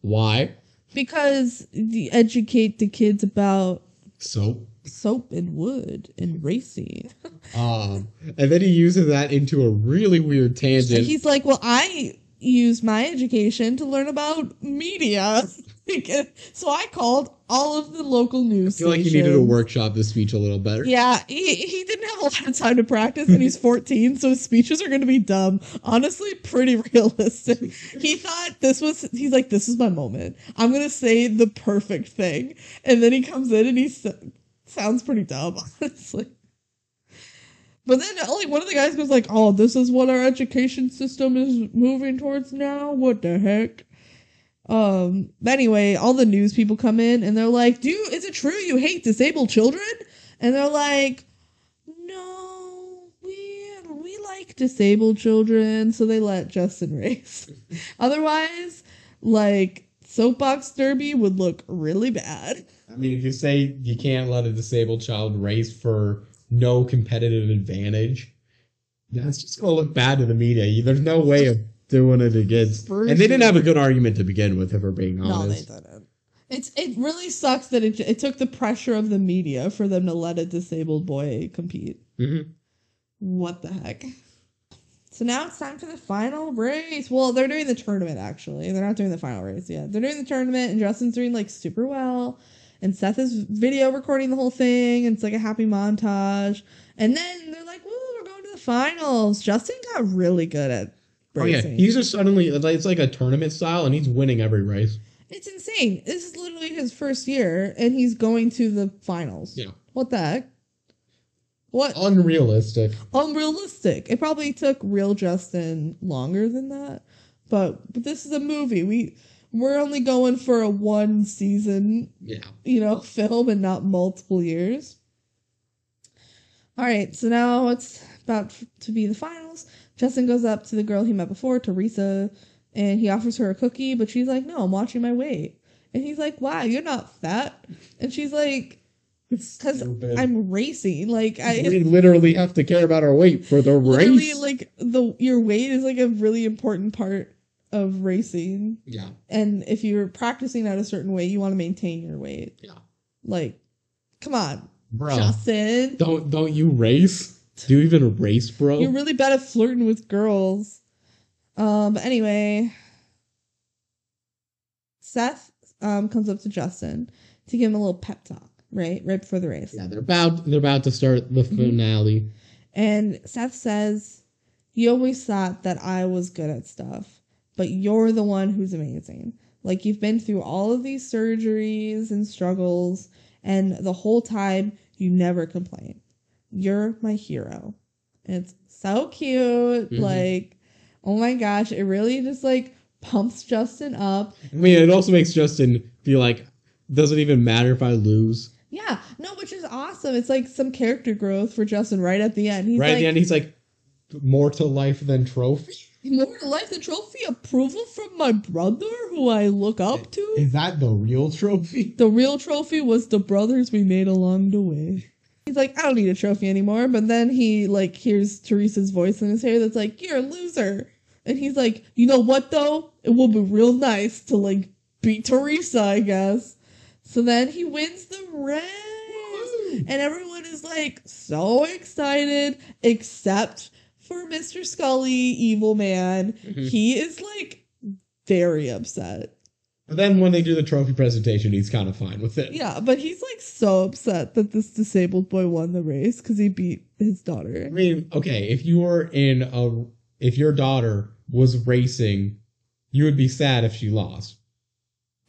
why Because the educate the kids about soap? soap and wood and racing. Um, and then he uses that into a really weird tangent. He's like, Well, I use my education to learn about media. so I called all of the local news. I feel like he needed to workshop this speech a little better. Yeah, he, he didn't have a lot of time to practice, and he's 14, so his speeches are going to be dumb. Honestly, pretty realistic. He thought this was, he's like, this is my moment. I'm going to say the perfect thing. And then he comes in and he sounds pretty dumb, honestly. But then, uh, like, one of the guys goes like, oh, this is what our education system is moving towards now? What the heck? Um, but anyway, all the news people come in and they're like, "Do is it true you hate disabled children?" And they're like, "No, we we like disabled children." So they let Justin race. Otherwise, like soapbox derby would look really bad. I mean, if you say you can't let a disabled child race for no competitive advantage, that's just going to look bad to the media. There's no way of doing it against. For and they didn't have a good argument to begin with, if we're being honest. No, they didn't. It's it really sucks that it it took the pressure of the media for them to let a disabled boy compete. Mhm. What the heck? So now it's time for the final race. Well, they're doing the tournament actually. They're not doing the final race yet. They're doing the tournament, and Justin's doing like super well. And Seth is video recording the whole thing, and it's like a happy montage. And then they're like, "Woo, we're going to the finals." Justin got really good at Oh, yeah. He's just suddenly, it's like- it's like a tournament style, and he's winning every race. It's insane. This is literally his first year, and he's going to the finals. Yeah. What the heck? What? Unrealistic. Unrealistic. It probably took real Justin longer than that, but but this is a movie. We we're only going for a one season, Yeah. you know, film and not multiple years. All right, so now it's about to be the finals. Justin goes up to the girl he met before, Teresa, and he offers her a cookie, but she's like, "No, I'm watching my weight." And he's like, "Why? You're not fat." And she's like, "Cause I'm racing. Like I we literally have to care about our weight for the race. like the your weight is like a really important part of racing. yeah. And if you're practicing at a certain weight, you want to maintain your weight. Yeah. Like, come on, Bro. Justin. Don't don't you race? Do you even race, bro? You're really bad at flirting with girls. Um, but anyway, Seth um comes up to Justin to give him a little pep talk, right? Right before the race. yeah, they're about they're about to start the finale. And Seth says, You always thought that I was good at stuff, but you're the one who's amazing. Like, you've been through all of these surgeries and struggles, and the whole time you never complain. You're my hero. It's so cute. Mhm. Like, oh my gosh, it really just like pumps Justin up. I mean, it also makes Justin feel like doesn't even matter if I lose. Yeah, no, which is awesome. It's like some character growth for Justin right at the end. He's right like, at the end, he's like more to life than trophy. More to life than trophy approval from my brother who I look up to. Is that the real trophy? The real trophy was the brothers we made along the way. He's like, I don't need a trophy anymore. But then he like hears Teresa's voice in his hair that's like, You're a loser. And he's like, You know what though? It will be real nice to like beat Teresa, I guess. So then he wins the race. And everyone is like so excited, except for Mr. Scully, evil man. Mhm. He is like very upset. But then when they do the trophy presentation, he's kind of fine with it. Yeah, but he's like so upset that this disabled boy won the race because he beat his daughter. I mean, okay, if you were in a, if your daughter was racing, you would be sad if she lost.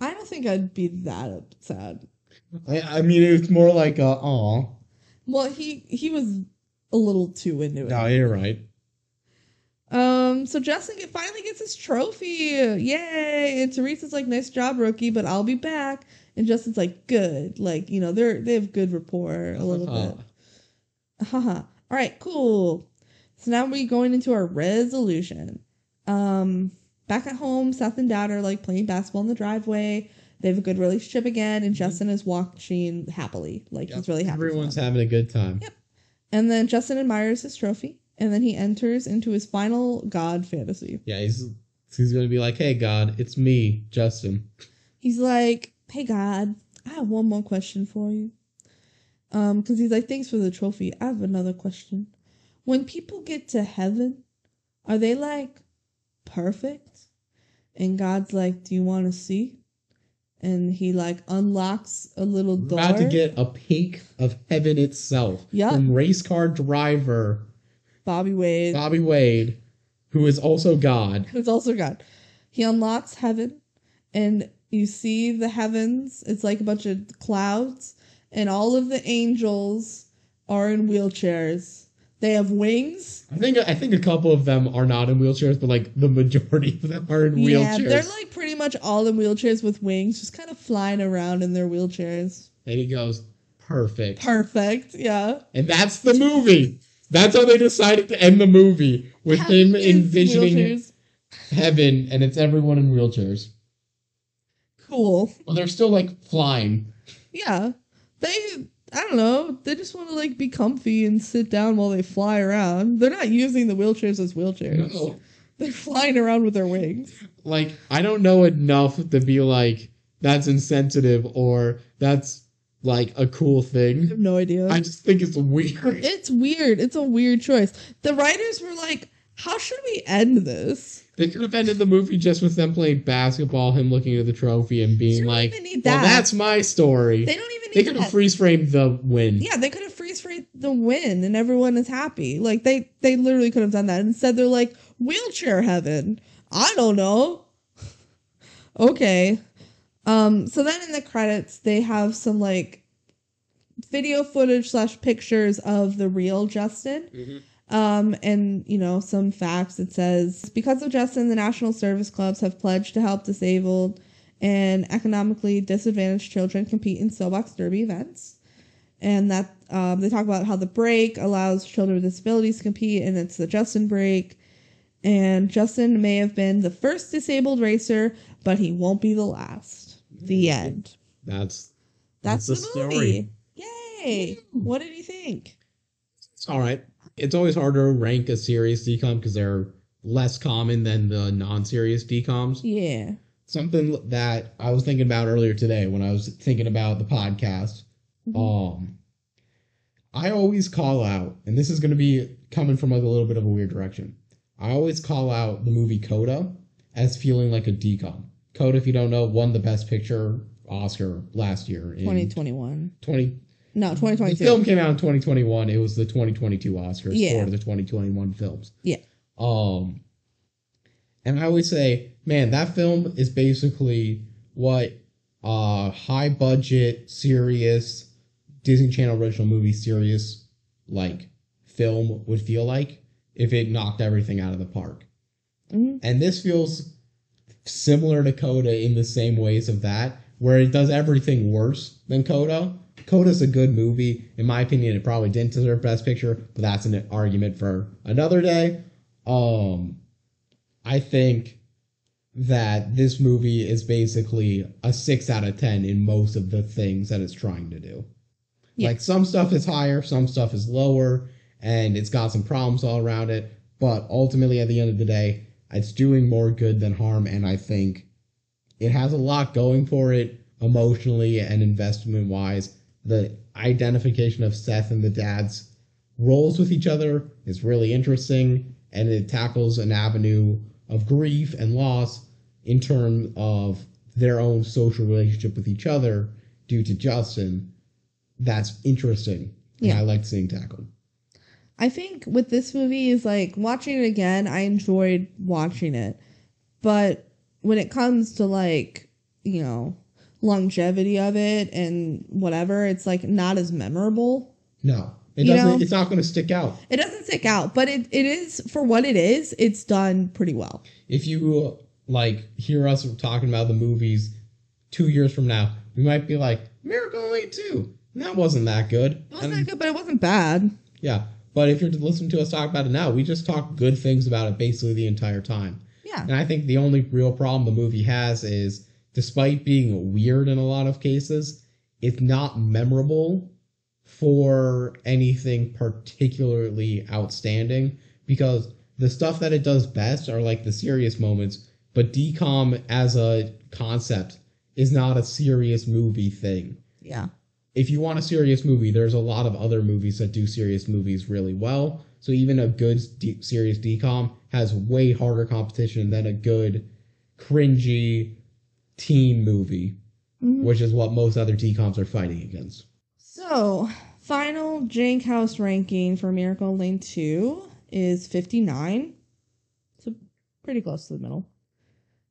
I don't think I'd be that sad. I, I mean, it's more like a, aw. Well, he he was a little too into it. No, you're right. Um, so Justin finally gets his trophy. Yay! And Teresa's like, "Nice job, rookie," but I'll be back. And Justin's like, "Good." Like you know, they're they have good rapport a little bit. Haha. All right, cool. So now we're going into our resolution. Um, back at home, Seth and Dad are like playing basketball in the driveway. They have a good relationship again, and Justin is watching happily, like he's really happy. Everyone's having a good time. Yep. And then Justin admires his trophy, and then he enters into his final god fantasy. Yeah, he's he's gonna be like, "Hey, God, it's me, Justin." He's like, "Hey God, I have one more question for you." Um, because he's like, "Thanks for the trophy. I have another question. When people get to heaven, are they like perfect?" And God's like, "Do you want to see?" and he like unlocks a little We're door. about to get a peek of heaven itself Yup. from race car driver Bobby Wade, Bobby Wade, who is also God. who's also God. He unlocks heaven, and you see the heavens. It's like a bunch of clouds, and all of the angels are in wheelchairs. They have wings. I think I think a couple of them are not in wheelchairs, but like the majority of them are in Yeah, wheelchairs. they're like pretty much all in wheelchairs with wings, just kind of flying around in their wheelchairs. and he goes, perfect. Perfect. Yeah. and that's the movie. That's how they decided to end the movie with him envisioning wheelchairs. heaven, and it's everyone in wheelchairs. Cool. Well, they're still like flying. Yeah. They I don't know, they just want to like be comfy and sit down while they fly around. They're not using the wheelchairs as wheelchairs. No. They're flying around with their wings. Like I don't know enough to be like that's insensitive or that's like a cool thing. I have no idea. I just think it's weird. it's weird. It's a weird choice. The writers were like, how should we end this? They could have ended the movie just with them playing basketball, him looking at the trophy and being like, need "Well, that's my story." They don't even They could that. have freeze framed the win. Yeah, they could have freeze framed the win and everyone is happy. Like they they literally could have done that. Instead they're like wheelchair heaven. I don't know. okay. Um so then in the credits they have some like video footage slash pictures of the real Justin. Mhm. Um, and you know, some facts. It says because of Justin, the National Service Clubs have pledged to help disabled and economically disadvantaged children compete in soapbox derby events. And that um, they talk about how the brake allows children with disabilities to compete, and it's the Justin brake. And Justin may have been the first disabled racer, but he won't be the last. The end. That's That's, That's the the movie. Yay! What did you think? it's all right. It's always harder to rank a serious DCOM because they're less common than the non-serious DCOMs. Yeah. Something that I was thinking about earlier today when I was thinking about the podcast. Um, I always call out, and this is going to be coming from like a little bit of a weird direction. I always call out the movie Coda as feeling like a DCOM. Coda, if you don't know, won the Best Picture Oscar last year in 2021. 20 No, The 2022. film came out in 2021. It was the 2022 Oscars Yeah. for the 2021 films. Yeah. Um, and I always say, man, that film is basically what uh high budget, serious Disney Channel original movie, serious like film would feel like if it knocked everything out of the park. Mhm. And this feels similar to Coda in the same ways of that, where it does everything worse than Coda. Coda's a good movie. In my opinion, it probably didn't deserve Best Picture, but that's an argument for another day. Um, I think that this movie is basically a six out of ten in most of the things that it's trying to do. Yeah. Like some stuff is higher, some stuff is lower, and it's got some problems all around it. But ultimately, at the end of the day, it's doing more good than harm, and I think it has a lot going for it emotionally and investment wise. The identification of Seth and the dad's roles with each other is really interesting, and it tackles an avenue of grief and loss in terms of their own social relationship with each other due to Justin. That's interesting. And Yeah. I like seeing tackled. I think with this movie is like watching it again, I enjoyed watching it. But when it comes to like, you know, longevity of it and whatever, it's like not as memorable. No, it You doesn't. know? it's not going to stick out. It doesn't stick out, but it, it is for what it is, it's done pretty well. if you like hear us talking about the movies two years from now, we might be like Miracle Two. and That wasn't that good. It wasn't And- that good, but it wasn't bad. yeah, but if you're listening to us talk about it now, we just talk good things about it basically the entire time. Yeah. And I think the only real problem the movie has is, despite being weird in a lot of cases, it's not memorable for anything particularly outstanding because the stuff that it does best are like the serious moments, but DCOM as a concept is not a serious movie thing. Yeah. If you want a serious movie, there's a lot of other movies that do serious movies really well. So even a good de- serious DCOM has way harder competition than a good cringy teen movie Mhm. which is what most other DComs are fighting against. So, final Jank House ranking for Miracle Lane 2 is 59. So, pretty close to the middle.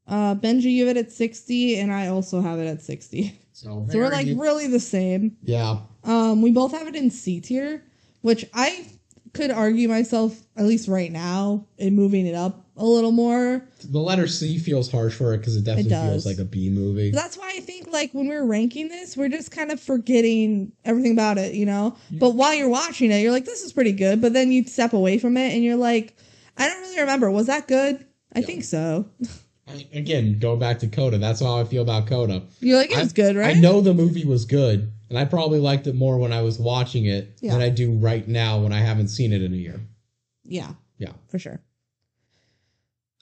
Uh, BenG, you have it at 60, and I also have it at 60. So, So, we're like really the same. yeah, Um, we both have it in C tier, which I could argue myself, at least right now, in moving it up a little more. the letter C feels harsh for it because it definitely does. feels like a B movie. That's why I think like when we're ranking this, we're just kind of forgetting everything about it, you know. But while you're watching it, you're like, "This is pretty good," but then you step away from it and you're like, "I don't really remember. Was that good? I Yeah. think so." Again, going back to Coda, that's how I feel about Coda. You're like, "It was good, right?" I know the movie was good, and I probably liked it more when I was watching it Yeah. than I do right now when I haven't seen it in a year. Yeah. Yeah. For sure.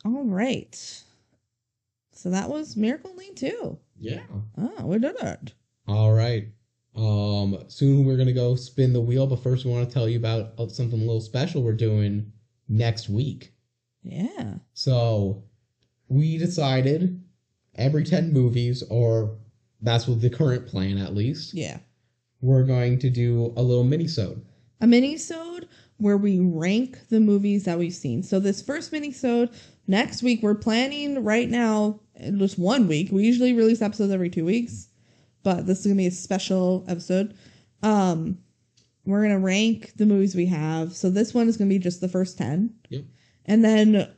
All right. So that was Miracle Lane 2. Yeah. Oh, we did it. All right. Um, soon we're gonna go spin the wheel, but first we want to tell you about something a little special we're doing next week. Yeah. So we decided every ten movies, or that's what the current plan at least. Yeah. We're going to do a little mini-sode. A mini-sode where we rank the movies that we've seen. So this first mini-sode, next week, we're planning right now, just one week. We usually release episodes every two weeks, but this is going to be a special episode. Um, we're going to rank the movies we have. So this one is going to be just the first 10. Yep. And then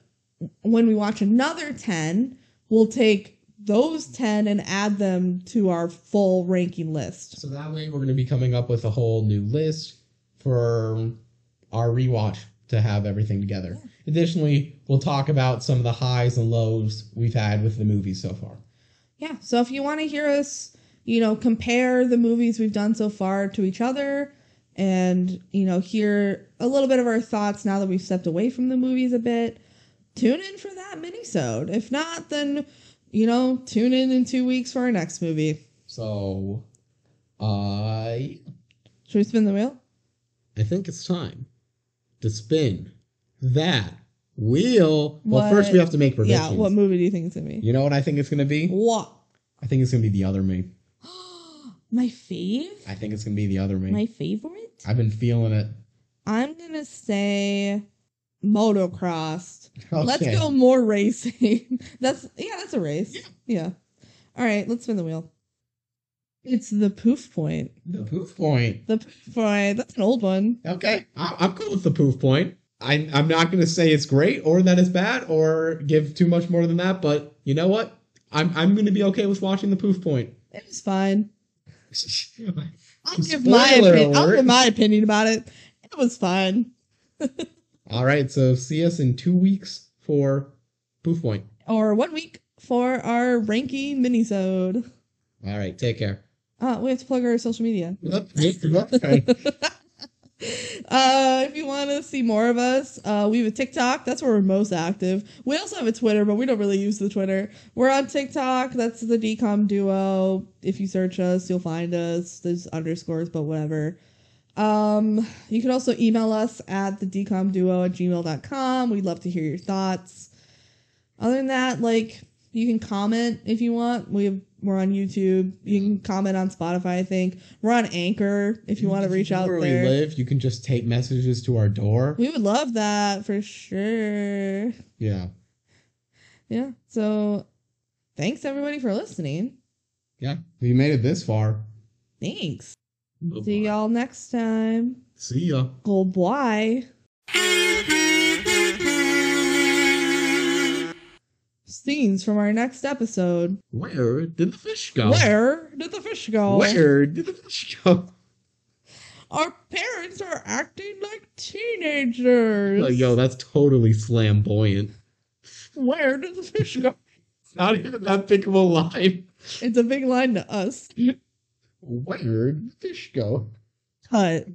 when we watch another 10, we'll take those 10 and add them to our full ranking list. So that way we're going to be coming up with a whole new list for our rewatch to have everything together. Additionally, we'll talk about some of the highs and lows we've had with the movies so far. Yeah. So if you want to hear us, you know, compare the movies we've done so far to each other and, you know, hear a little bit of our thoughts now that we've stepped away from the movies a bit, tune in for that mini-sode. If not, then, you know, tune in in two weeks for our next movie. So, I Should we spin the wheel? I think it's time to spin that wheel. Well, first we have to make predictions. Yeah. What movie do you think it's going to be? You know what I think it's going to be? What? I think it's going to be the other me. My fave? I think it's going to be the other me. My favorite? I've been feeling it. I'm going to say motocross. Let's go more racing. that's yeah, that's a race. Yeah. All right, let's spin the wheel. It's the poof point. The poof point. The poof point. That's an old one. Okay, I- I'm cool with the poof point. I, I'm not going to say it's great or that it's bad or give too much more than that, but you know what? I'm I'm going to be okay with watching the poof point. It was fine. I'll give my opinion. I'll give my opinion about it. It was fine. All right, so see us in two weeks for poof point. Or one week for our ranking minisode. All right, take care. Uh, we have to plug our social media. Okay. Uh, if you want to see more of us, uh, we have a TikTok. That's where we're most active. We also have a Twitter, but we don't really use the Twitter. We're on TikTok. That's the DCOM duo. If you search us, you'll find us. There's underscores, but whatever. Um, you can also email us at the decomduo at gmail.com. We'd love to hear your thoughts. Other than that, like, you can comment if you want. We have, we're on YouTube. You can comment on Spotify, I think. We're on Anchor if you want to reach out where there. we live, you can just tape messages to our door. We would love that for sure. Yeah. Yeah. So thanks everybody for listening. Yeah. If you made it this far, Thanks. See y'all next time. See ya. Oh, Goodbye. Scenes from our next episode. Where did the fish go? Where did the fish go? Where did the fish go? Our parents are acting like teenagers. Like, yo, that's totally flamboyant. Where did the fish go? It's not even that big of a line. It's a big line to us. Where did the fish go? Cut.